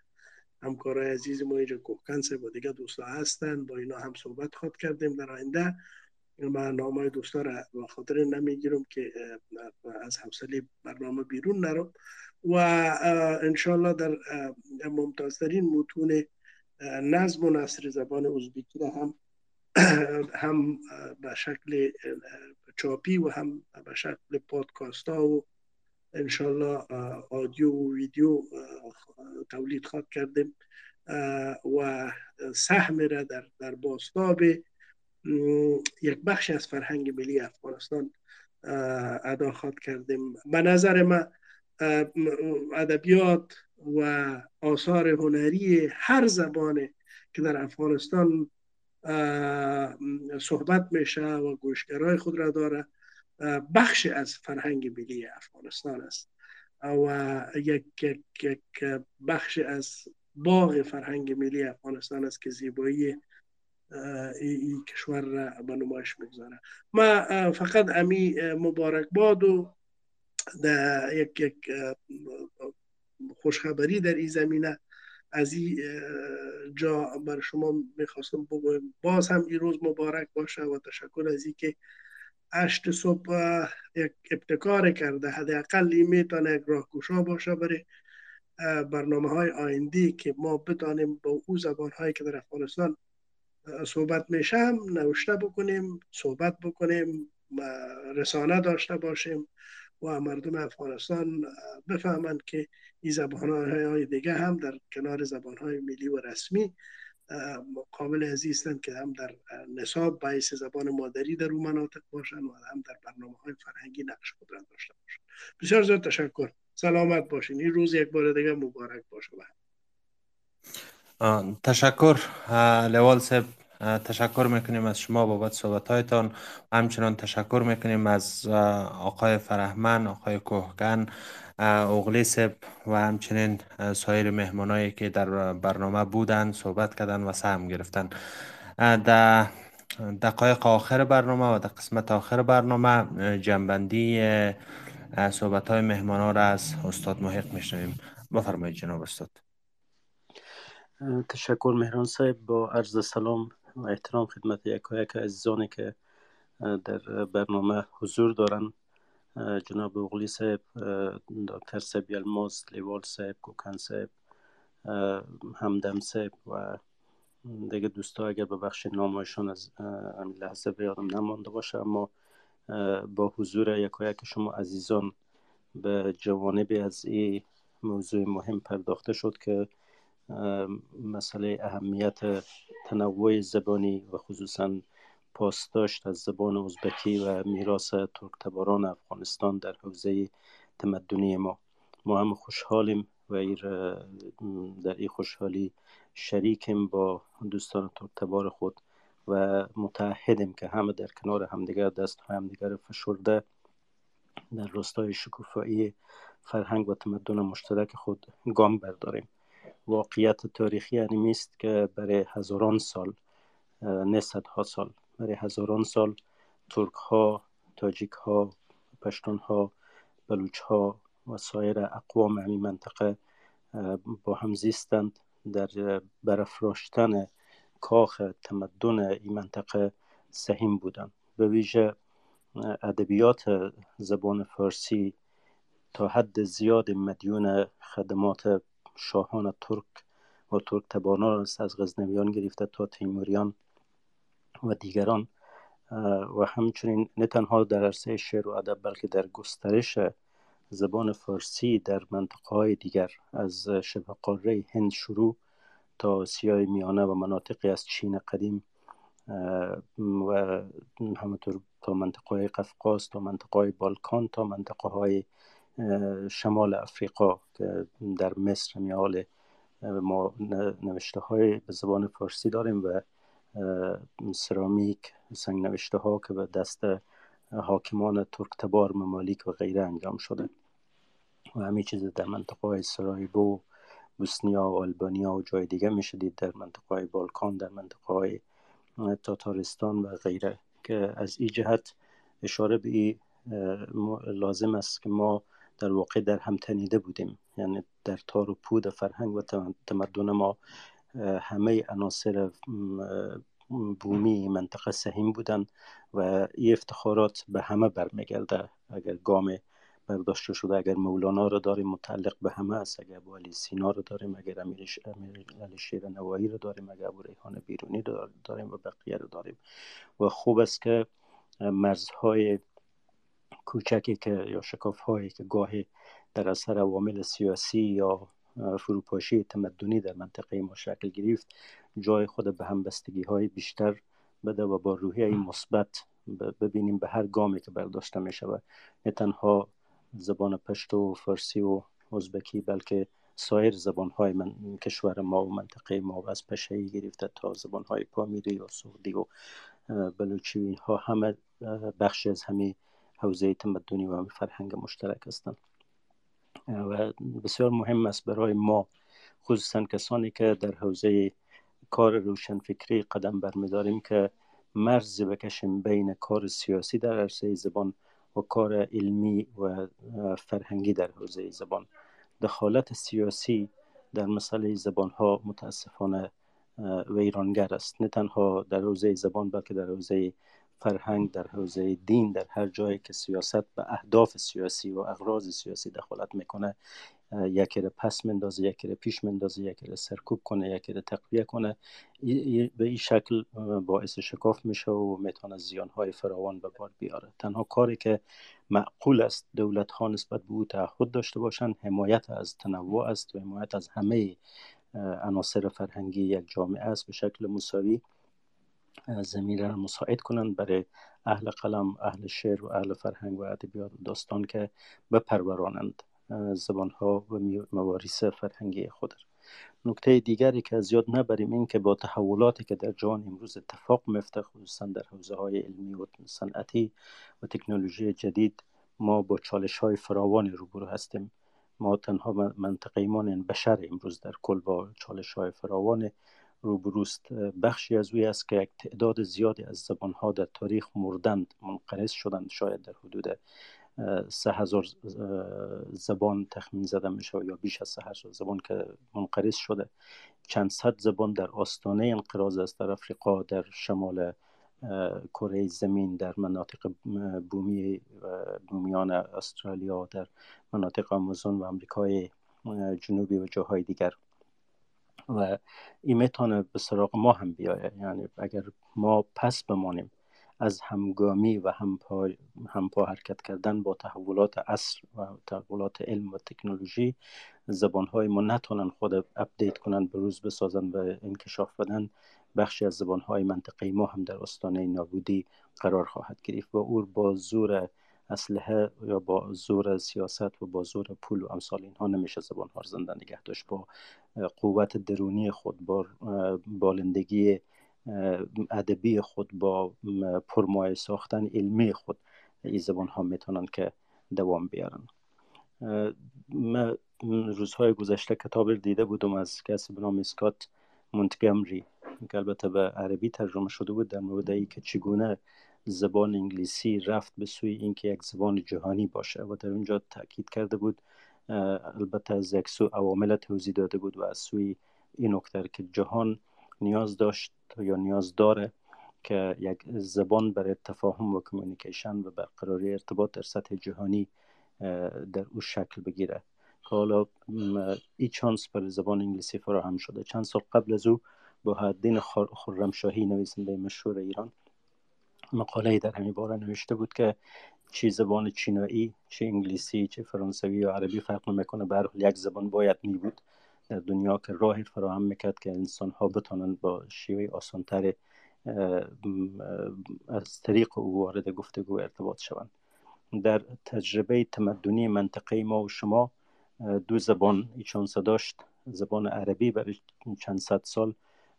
همکارای عزیز ما اینجا کوکنس با دیگه دوستا هستن. با اینا هم صحبت خواد کردیم در آینده. من نامه دوستا را به خاطر نمی‌گیرم که از حوصله برنامه بیرون نرم. و انشالله در ممتازترین متون نظم و نصر زبان ازبکی را هم هم به شکل چاپی و هم به شکل پادکاست ها و انشالله آدیو و ویدیو تولید خواد کردیم. و سهم را در, در باستاب یک بخش از فرهنگ ملی افغانستان ادا خواد کردیم. به نظر من ادبیات و آثار هنری هر زبان که در افغانستان صحبت میشه و گوشگرای خود را داره بخش از فرهنگ ملی افغانستان است. و یک, یک, بخش از باغ فرهنگ ملی افغانستان است که زیبایی این کشور را به نمایش می‌گذاره. ما فقط امی مبارک باد و در یک خوشخبری در این زمینه از این جا بر شما می‌خواستم بگویم. باز هم این روز مبارک باشه و تشکر از این که اشت صبح یک ابتکار کرده. حداقل می‌تونه یک راهگشا باشه برای برنامه های آینده که ما بتانیم با او زبان هایی که در افغانستان صحبت میشم نوشته بکنیم صحبت بکنیم رسانه داشته باشیم و مردم افغانستان بفهمند که این زبان های دیگه هم در کنار زبان های ملی و رسمی قابل هستند که هم در نصاب باعث زبان مادری در اون مناطق باشن و هم در برنامه های فرهنگی نقش را داشته باشن. بسیار زیاد تشکر. سلامت باشین. این روز یک بار دیگه مبارک باشه. تشکر لوال صاحب تشکر می‌کنیم از شما بابت صحبت هایتان همچنان تشکر می‌کنیم از آقای فرهمن آقای کوهگن اغلی سب و همچنین سایر مهمانایی که در برنامه بودن صحبت کردن و سهم گرفتن. در دقایق آخر برنامه و در قسمت آخر برنامه جنبندی صحبت های مهمان ها را از استاد محق میشنویم. بفرمایید جناب استاد. تشکر مهران صاحب با عرض سلام و احترام خدمت یکایک عزیزانی که در برنامه حضور دارن. جناب اوغلی صاحب دکتر سبی الماز لیوال صاحب کوکن صاحب همدم صاحب و دیگه دوستا اگر به بخش نامایشان از لحظه به یادم نمانده باشه. اما با حضور یکایک شما عزیزان به جوانبی از این موضوع مهم پرداخته شد که مسئله اهمیت تنوع زبانی و خصوصا پاسداشت از زبان ازبکی و میراث ترکتباران افغانستان در حوزه تمدنی ما. ما هم خوشحالیم و در این خوشحالی شریکیم با دوستان ترکتبار خود و متحدیم که همه در کنار همدیگر دست های همدیگر فشرده در راستای شکوفایی فرهنگ و تمدن مشترک خود گام برداریم. واقعیت تاریخی یعنی است که برای هزاران سال نه ها سال برای هزاران سال ترک ها تاجیک ها پشتون ها بلوچ ها و سایر اقوام همین منطقه با هم زیستند در برافراشتن کاخ تمدن این منطقه سهیم بودند. به ویژه ادبیات زبان فارسی تا حد زیاد مدیون خدمات شاهان ترک و ترک تبانان است از غزنویان گرفته تا تیموریان و دیگران و همچنین نه تنها در عرصه شعر و ادب بلکه در گسترش زبان فارسی در منطقه های دیگر از شبه قاره هند شروع تا آسیای میانه و مناطقی از چین قدیم و همطور تا منطقه های قفقاز تا منطقه های بالکان تا منطقه های شمال افریقا که در مصر میال ما نوشته های به زبان فارسی داریم و سرامیک سنگ نوشته ها که به دست حاکمان ترکتبار ممالیک و غیره انجام شده. و همین چیز در منطقه های سرایبو بوسنیا و آلبانیا و جای دیگه میشه دید در منطقه های بالکان در منطقه های تاتارستان و غیره. که از این جهت اشاره به این لازم است که ما در واقع در هم تنیده بودیم. یعنی در تار و پود فرهنگ و تمدن ما همه عناصر بومی منطقه سهیم بودن و این افتخارات به همه برمیگرده. اگر گام برداشته شده اگر مولانا رو داریم متعلق به همه است. اگر ابو علی سینا رو داریم اگر امیر, علی شیر نوایی رو داریم اگر ابو ریحان بیرونی رو داریم و بقیه رو داریم. و خوب است که مرزهای کوچکی که یا شکاف هایی که گاهی در اثر عوامل سیاسی یا فروپاشی تمدنی در منطقه ما شکل گرفت جای خود به همبستگی های بیشتر بده و با روحیه مثبت ببینیم به هر گامی که برداشته می شود نه تنها زبان پشتو و فارسی و ازبکی بلکه سایر زبان های من کشور ما و منطقه ما از پشهی گرفته تا زبان های پامیری و سعودی و بلوچی ها همه بخشی از همه حوزه تمدنی و فرهنگ مشترک هستند. و بسیار مهم است برای ما خصوصا کسانی که در حوزه کار روشنفکری قدم برمیداریم که مرز بکشیم بین کار سیاسی در عرصه زبان و کار علمی و فرهنگی در حوزه زبان. دخالت سیاسی در مسئله زبان ها متاسفانه ویرانگر است. نه تنها در حوزه زبان بلکه در حوزه فرهنگ در حوزه دین در هر جایی که سیاست به اهداف سیاسی و اغراض سیاسی دخالت می‌کنه یکی رو پس مندازه یکی رو پیش مندازه یکی رو سرکوب کنه یکی رو تقویه کنه. به این شکل باعث شکاف میشه و می‌تونه زیانهای فراوان به بار بیاره. تنها کاری که معقول است دولت ها نسبت به او تعهد داشته باشند حمایت از تنوع است و حمایت از همه عناصر فرهنگی یک جامعه است به شکل مساوی. زمینه را مساعد کنند برای اهل قلم اهل شعر و اهل فرهنگ و ادبیات و داستان که بپرورانند زبان ها و مواریس فرهنگی خود نکته دیگری که زیاد نبریم این که با تحولاتی که در جهان امروز اتفاق میفته خصوصا در حوزه های علمی و صنعتی و تکنولوژی جدید ما با چالش های فراوان روبرو هستیم. ما تنها منطقه ایمان بشر امروز در کل با چالش های فراوان روبروست. بخشی از اوی است که یک تعداد زیادی از زبان ها در تاریخ مردند منقرض شدند. شاید در حدود سه هزار زبان تخمین زده میشه یا بیش از سه هزار زبان که منقرض شده. چند صد زبان در آستانه انقراض است در افریقا در شمال کره زمین در مناطق بومی بومیان استرالیا در مناطق آمازون و امریکای جنوبی و جاهای دیگر. و این می‌تونه به سراغ ما هم بیایه. یعنی اگر ما پس بمانیم از همگامی و همپا, همپا حرکت کردن با تحولات عصر و تحولات علم و تکنولوژی زبانهای ما نتونن خود update کنن به روز بسازن و انکشاف بدن بخشی از زبانهای منطقه ما هم در آستانه نابودی قرار خواهد گرفت. و او با زور اسلحه یا با زور سیاست و با زور پول و امثال اینها نمیشه زبان ها زنده نگه داشت. با قوت درونی خود با بالندگی ادبی خود با پرمایه ساختن علمی خود این زبان ها می‌تونن که دوام بیارن. من روزهای گذشته کتاب دیده بودم از کسی به نام اسکات مونتگمری که البته به عربی ترجمه شده بود در مورد ای که چگونه زبان انگلیسی رفت به سوی اینکه یک زبان جهانی باشه و در اونجا تاکید کرده بود. البته از یک سو عوامل توضیح داده بود و از سوی این نکته که جهان نیاز داشت یا نیاز داره که یک زبان برای تفاهم و کمیونیکیشن و برقراری ارتباط در سطح جهانی در او شکل بگیره. که حالا ای چانس برای زبان انگلیسی فراهم شده. چند سال قبل از او با حدین خرمشاهی نویسنده مشهور ایران مقاله در همین باره نوشته بود که چی زبان چینایی چه انگلیسی چه فرانسوی یا عربی فرق نمی‌کنه به یک زبان باید می بود در دنیا که راهی فراهم می‌کرد که انسان ها بتانند با شیوه آسانتر از طریق او وارد گفتگو ارتباط شوند. در تجربه تمدنی منطقه ما و شما دو زبان ایچان داشت. زبان عربی برای چند صد سال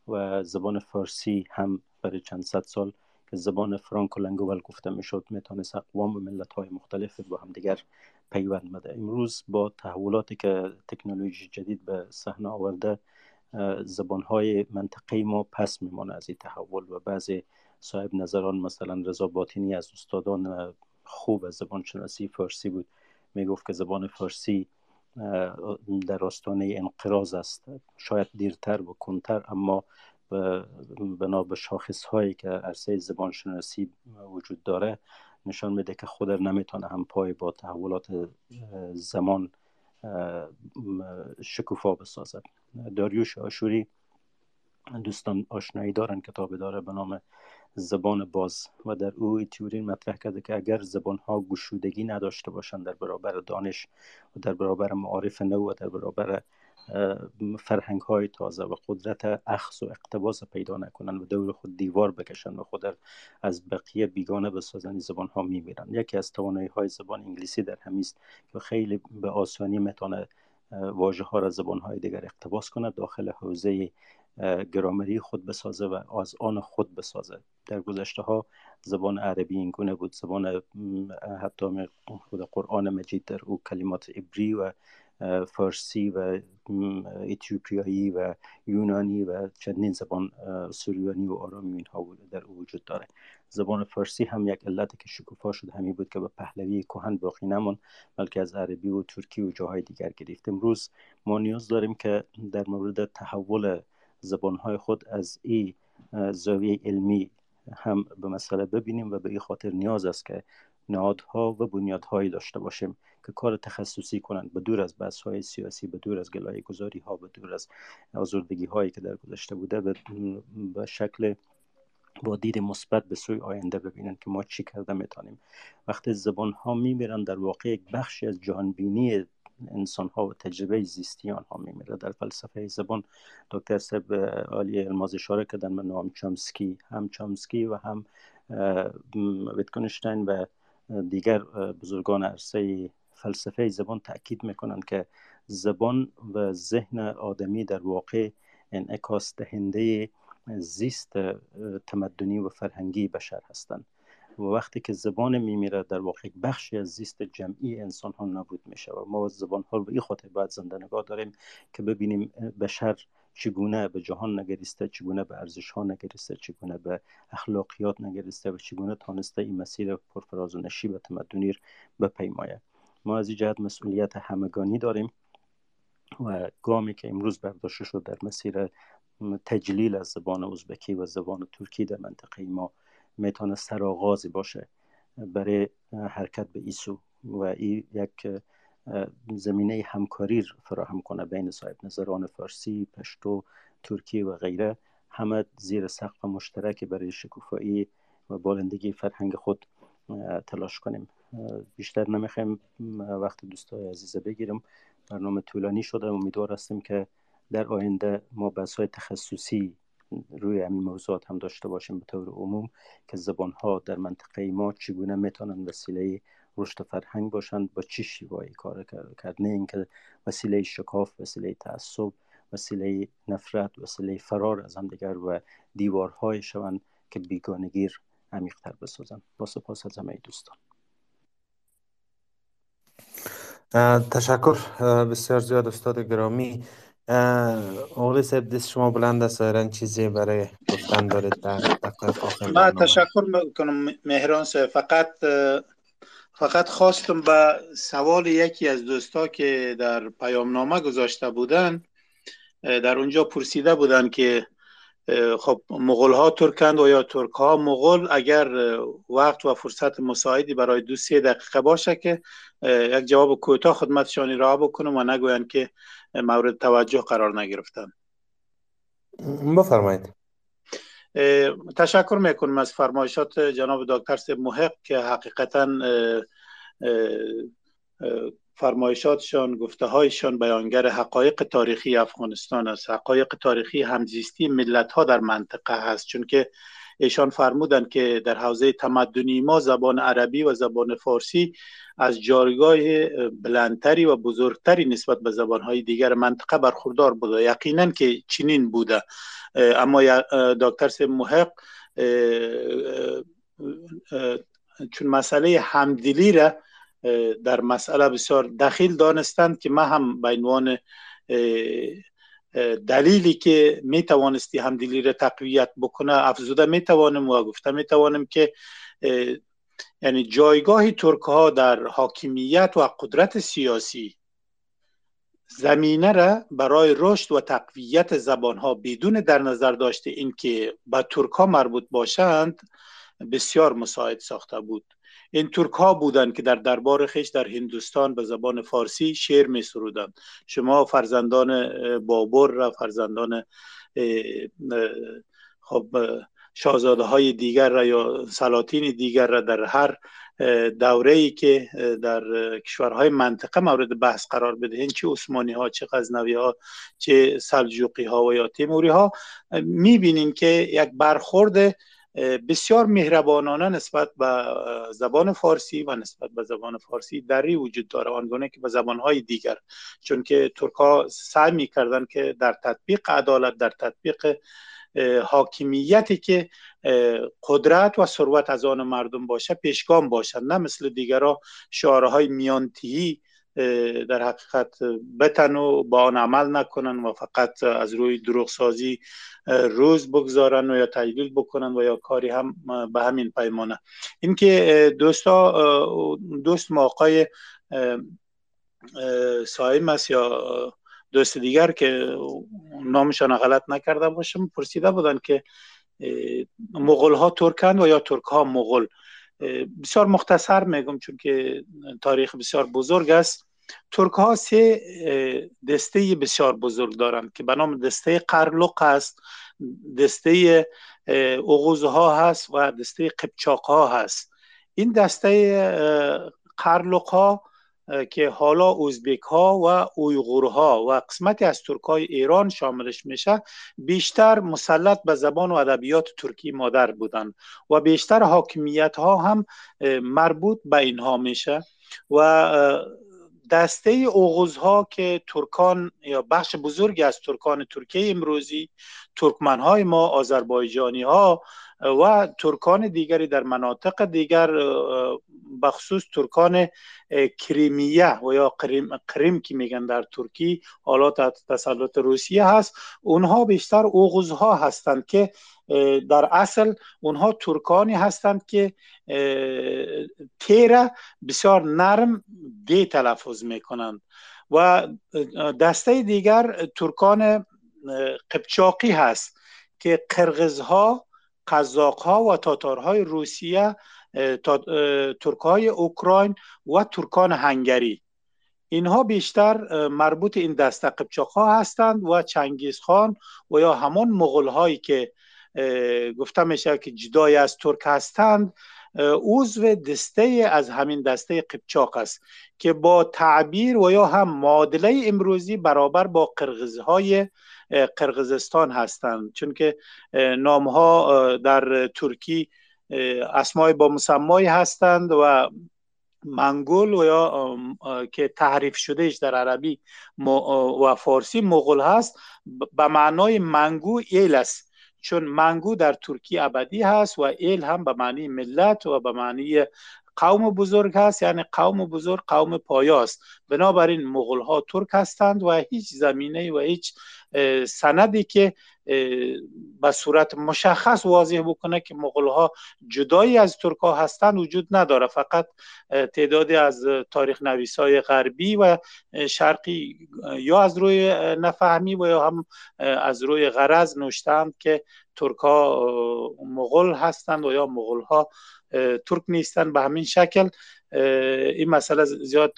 و زبان فارسی هم برای چند صد سال. زبان فرانکو لنگوال گفته می‌شد می‌تونست اقوام و ملت های مختلف با هم دیگر پیوند بده. امروز با تحولاتی که تکنولوژی جدید به صحنه آورده زبان های منطقه ما پس میمانه از این تحول و بعضی صاحب نظران مثلا رضا باطنی از استادان خوب زبان شناسی فارسی بود. می‌گفت که زبان فارسی در آستانه انقراض است. شاید دیرتر و کنتر اما بنا به شاخص هایی که عرصه زبان شناسی وجود داره نشان میده که خود نمی‌تونه هم پای با تحولات زمان شکوفا بسازد. داریوش آشوری دوستان آشنایی دارن کتاب داره به نام زبان باز و در او تیوری مطرح کرده که اگر زبان ها گشودگی نداشته باشند در برابر دانش و در برابر معارف نو و در برابر فرهنگ های تازه و قدرت اخذ و اقتباس پیدا نکنن و دور خود دیوار بکشن و خود از بقیه بیگانه بسازن زبان ها میمیرن. یکی از توانایی های زبان انگلیسی در همیست که خیلی به آسانی می‌تونه واژه ها را زبان های دیگر اقتباس کنه داخل حوزه گرامری خود بسازه و از آن خود بسازه. در گذشته ها زبان عربی این گونه بود. زبان حتی خود قرآن مجید در او کلمات عبری و فارسی و اتیوپیایی و یونانی و چندین زبان سوریانی و آرامی اینها در وجود داره. زبان فارسی هم یک علت که شکوفا شد همین بود که به پهلوی کهن باقی نمون بلکه از عربی و ترکی و جاهای دیگر گرفت. امروز ما نیاز داریم که در مورد تحول زبانهای خود از این زاویه علمی هم به مسئله ببینیم و به این خاطر نیاز است که نهادها و بنیادهایی داشته باشیم که کار تخصصی کنند. به دور از بحث های سیاسی به دور از گلایه گذاری ها به دور از آزردگی هایی که در گذشته بوده به شکل با دید مثبت به سوی آینده ببینند که ما چی کرده می‌تونیم. وقتی زبان ها میمیرن در واقع یک بخشی از جهانبینی انسان ها و تجربه زیستی آنها میمیره در فلسفه زبان دکتر سب عالی الماز اشاره کردن به نام چامسکی. هم چامسکی و هم ویتکنشتین و دیگر بزرگان عرصه فلسفه زبان تاکید می‌کنند که زبان و ذهن آدمی در واقع انعکاس دهنده زیست تمدنی و فرهنگی بشر هستند. و وقتی که زبان میمیره در واقع بخشی از زیست جمعی انسان ها نبود میشه و ما زبان ها رو به این خاطر باید زنده نگاه داریم که ببینیم بشر چگونه به جهان نگریسته چگونه به ارزش ها نگریسته چگونه به اخلاقیات نگریسته و چگونه تانسته این مسیر پرفراز و نشیب تمدنی بپیمایه ما از این جهت مسئولیت همگانی داریم و گامی که امروز برداشته شد در مسیر تجلیل از زبان ازبکی و زبان ترکی در منطقه ما می‌تونه سرآغازی باشه برای حرکت به ایسو. و این یک زمینه همکاری فراهم کنه بین صاحب نظران فارسی، پشتو، ترکی و غیره. همه زیر سقف مشترک برای شکوفایی و بالندگی فرهنگ خود تلاش کنیم. بیشتر نمی‌خوایم وقت دوستای عزیزه بگیرم برنامه طولانی شده. امیدوار هستیم که در آینده ما بحث های تخصصی روی همین موضوعات هم داشته باشیم. به طور عموم که زبان ها در منطقه ما چگونه می‌تونن وسیله رشد فرهنگ باشند با چی شیوایی کار کرد؟ نه اینکه وسیله شکاف وسیله تعصب وسیله نفرت وسیله فرار از همدیگر و دیوارهای شوند که بیگانگیر عمیقتر بسازن با سپاس از همه دوستان. تشکر بسیار زیاد استاد گرامی. اغلی صاحب دست شما بلند است چیزی برای گفتن دارید در دقیق آخر من تشکر می‌کنم مهران صاحب. فقط فقط خواستم به سوال یکی از دوستا که در پیام نامه گذاشته بودن در اونجا پرسیده بودن که خب مغول ها ترکند و یا ترک ها مغول؟ اگر وقت و فرصت مساعدی برای دو سه دقیقه باشه که یک جواب کوتاه خدمتشان را بکنم و نگویند که مورد توجه قرار نگرفتن بفرمایید. تشکر می‌کنم از فرمایشات جناب دکتر سب محق که حقیقتا فرمایشاتشان گفته هایشان بیانگر حقایق تاریخی افغانستان است حقایق تاریخی همزیستی ملت ها در منطقه هست چون که ایشان فرمودند که در حوزه تمدنی ما زبان عربی و زبان فارسی از جایگاه بلندتری و بزرگتری نسبت به زبانهای دیگر منطقه برخوردار بوده. یقینا که چنین بوده. اما دکتر سیم محق چون مسئله همدلی را در مسئله بسیار دخیل دانستند که ما هم به عنوان دلیلی که می توانستی همدلی را تقویت بکنه افزوده می توانم و گفته می توانم که یعنی جایگاه ترک ها در حاکمیت و قدرت سیاسی زمینه را برای رشد و تقویت زبان ها بدون در نظر داشته اینکه به ترک ها مربوط باشند بسیار مساعد ساخته بود. این ترک ها بودند که در دربار خیش در هندوستان به زبان فارسی شعر می سرودند شما فرزندان بابر را فرزندان خب شاهزاده های دیگر را یا سلاطین دیگر را در هر دوره ای که در کشورهای منطقه مورد بحث قرار بدهین چه عثمانی ها چه غزنوی ها چه سلجوقی ها و یا تیموری ها می‌بینیم که یک برخورد بسیار مهربانانه نسبت به زبان فارسی و نسبت به زبان فارسی دری وجود داره. آنگونه که به زبانهای دیگر چون که ترک ها سعی می‌کردن که در تطبیق عدالت در تطبیق حاکمیتی که قدرت و ثروت از آن مردم باشه پیشگام باشند. نه مثل دیگرها شعارهای میانتیهی در حقیقت بتن و با آن عمل نکنن و فقط از روی دروغ سازی روز بگذارن و یا تجلیل بکنن و یا کاری هم به همین پیمانه اینکه دوستا دوست ما آقای سایم است یا دوست دیگر که نامشان غلط نکرده باشم پرسیده بودن که مغول ها ترکن و یا ترک ها مغول؟ بسیار مختصر میگم چون که تاریخ بسیار بزرگ است. ترک ها سه دسته بسیار بزرگ دارند که به نام دسته قرلق است دسته اغوز ها هست و دسته قبچاق ها هست. این دسته قرلق ها که حالا اوزبک ها و اویغور ها و قسمتی از ترک های ایران شاملش میشه بیشتر مسلط به زبان و ادبیات ترکی مادر بودن و بیشتر حاکمیت ها هم مربوط به اینها میشه و دسته اوغوز ها که ترکان یا بخش بزرگی از ترکان ترکیه امروزی ترکمن های ما آذربایجانی ها و ترکان دیگری در مناطق دیگر بخصوص ترکان کریمیه و یا کریم, کریم که میگن در ترکی حالا تسلط روسیه هست. اونها بیشتر اوغوز ها هستند که در اصل اونها ترکانی هستند که تیره بسیار نرم دی تلفظ می‌کنند. و دسته دیگر ترکان قبچاقی هست که قرغزها قزاقها و تاتارهای روسیه ترکهای اوکراین و ترکان هنگری. اینها بیشتر مربوط این دسته قبچاق ها هستند و چنگیز خان و یا همان مغول هایی که گفته میشه که جدای از ترک هستند عضو دسته از همین دسته قبچاق است که با تعبیر و یا هم معادله امروزی برابر با قرغزهای قرغزستان هستند. چون که نام ها در ترکی اسمای با مسمایی هستند و منگول و یا که تحریف شدهش در عربی و فارسی مغول هست به معنای منگو ایل است. چون منگو در ترکی ابدی هست و ایل هم به معنی ملت و به معنی قوم بزرگ هست یعنی قوم بزرگ قوم پایاست بنابراین مغول ها ترک هستند و هیچ زمینه و هیچ سندی که به صورت مشخص واضح بکنه که مغول ها جدایی از ترک ها هستند وجود نداره. فقط تعدادی از تاریخ نویس های غربی و شرقی یا از روی نفهمی و یا هم از روی غرض نوشتند که ترک ها مغول هستند و یا مغول ها ترک نیستن به همین شکل این مسئله زیاد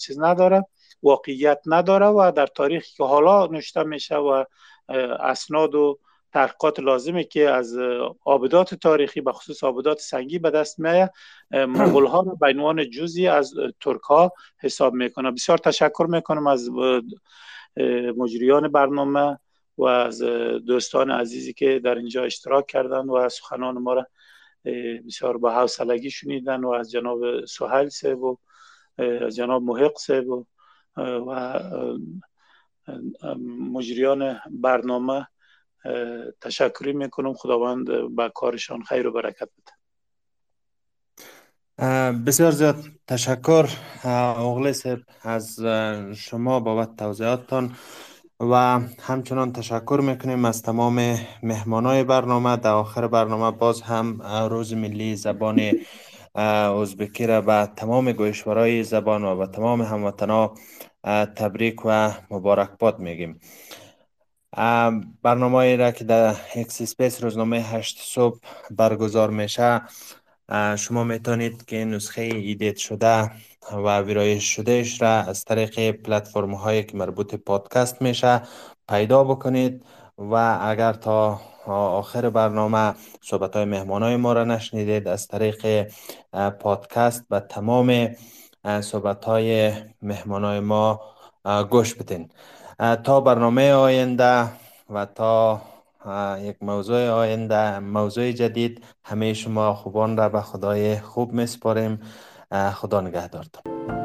چیز نداره. واقعیت نداره و در تاریخی که حالا نوشته میشه و اسناد و تحقیقات لازمه که از آبدات تاریخی به خصوص آبدات سنگی به دست میایه مغول ها به عنوان جزی از ترک ها حساب می‌کنه بسیار تشکر می‌کنم از مجریان برنامه و از دوستان عزیزی که در اینجا اشتراک کردن و سخنان ما را بسیار با حوصلگی شنیدن و از جناب سهل سیب و از جناب محق سیب و, و مجریان برنامه تشکری می‌کنم. خداوند به کارشان خیر و برکت بده. بسیار زیاد تشکر اغلی سیب از شما بابت توضیحاتتان و همچنان تشکر می‌کنیم از تمام مهمانای برنامه. در آخر برنامه باز هم روز ملی زبان ازبکی را به تمام گویشورای زبان و به تمام هموطنا تبریک و مبارکباد میگیم. برنامه را که در X Space روزنامه هشت صبح برگزار میشه شما می‌تونید که نسخه edit شده و ویرایش شدهش را از طریق پلتفرم هایی که مربوط پادکست میشه پیدا بکنید و اگر تا آخر برنامه صحبت های مهمان های ما را نشنیدید. از طریق پادکست به تمام صحبت های مهمان های ما گوش بدین. تا برنامه آینده و تا یک موضوع آینده موضوع جدید همه شما خوبان را به خدای خوب میسپاریم. خدا نگهدارتان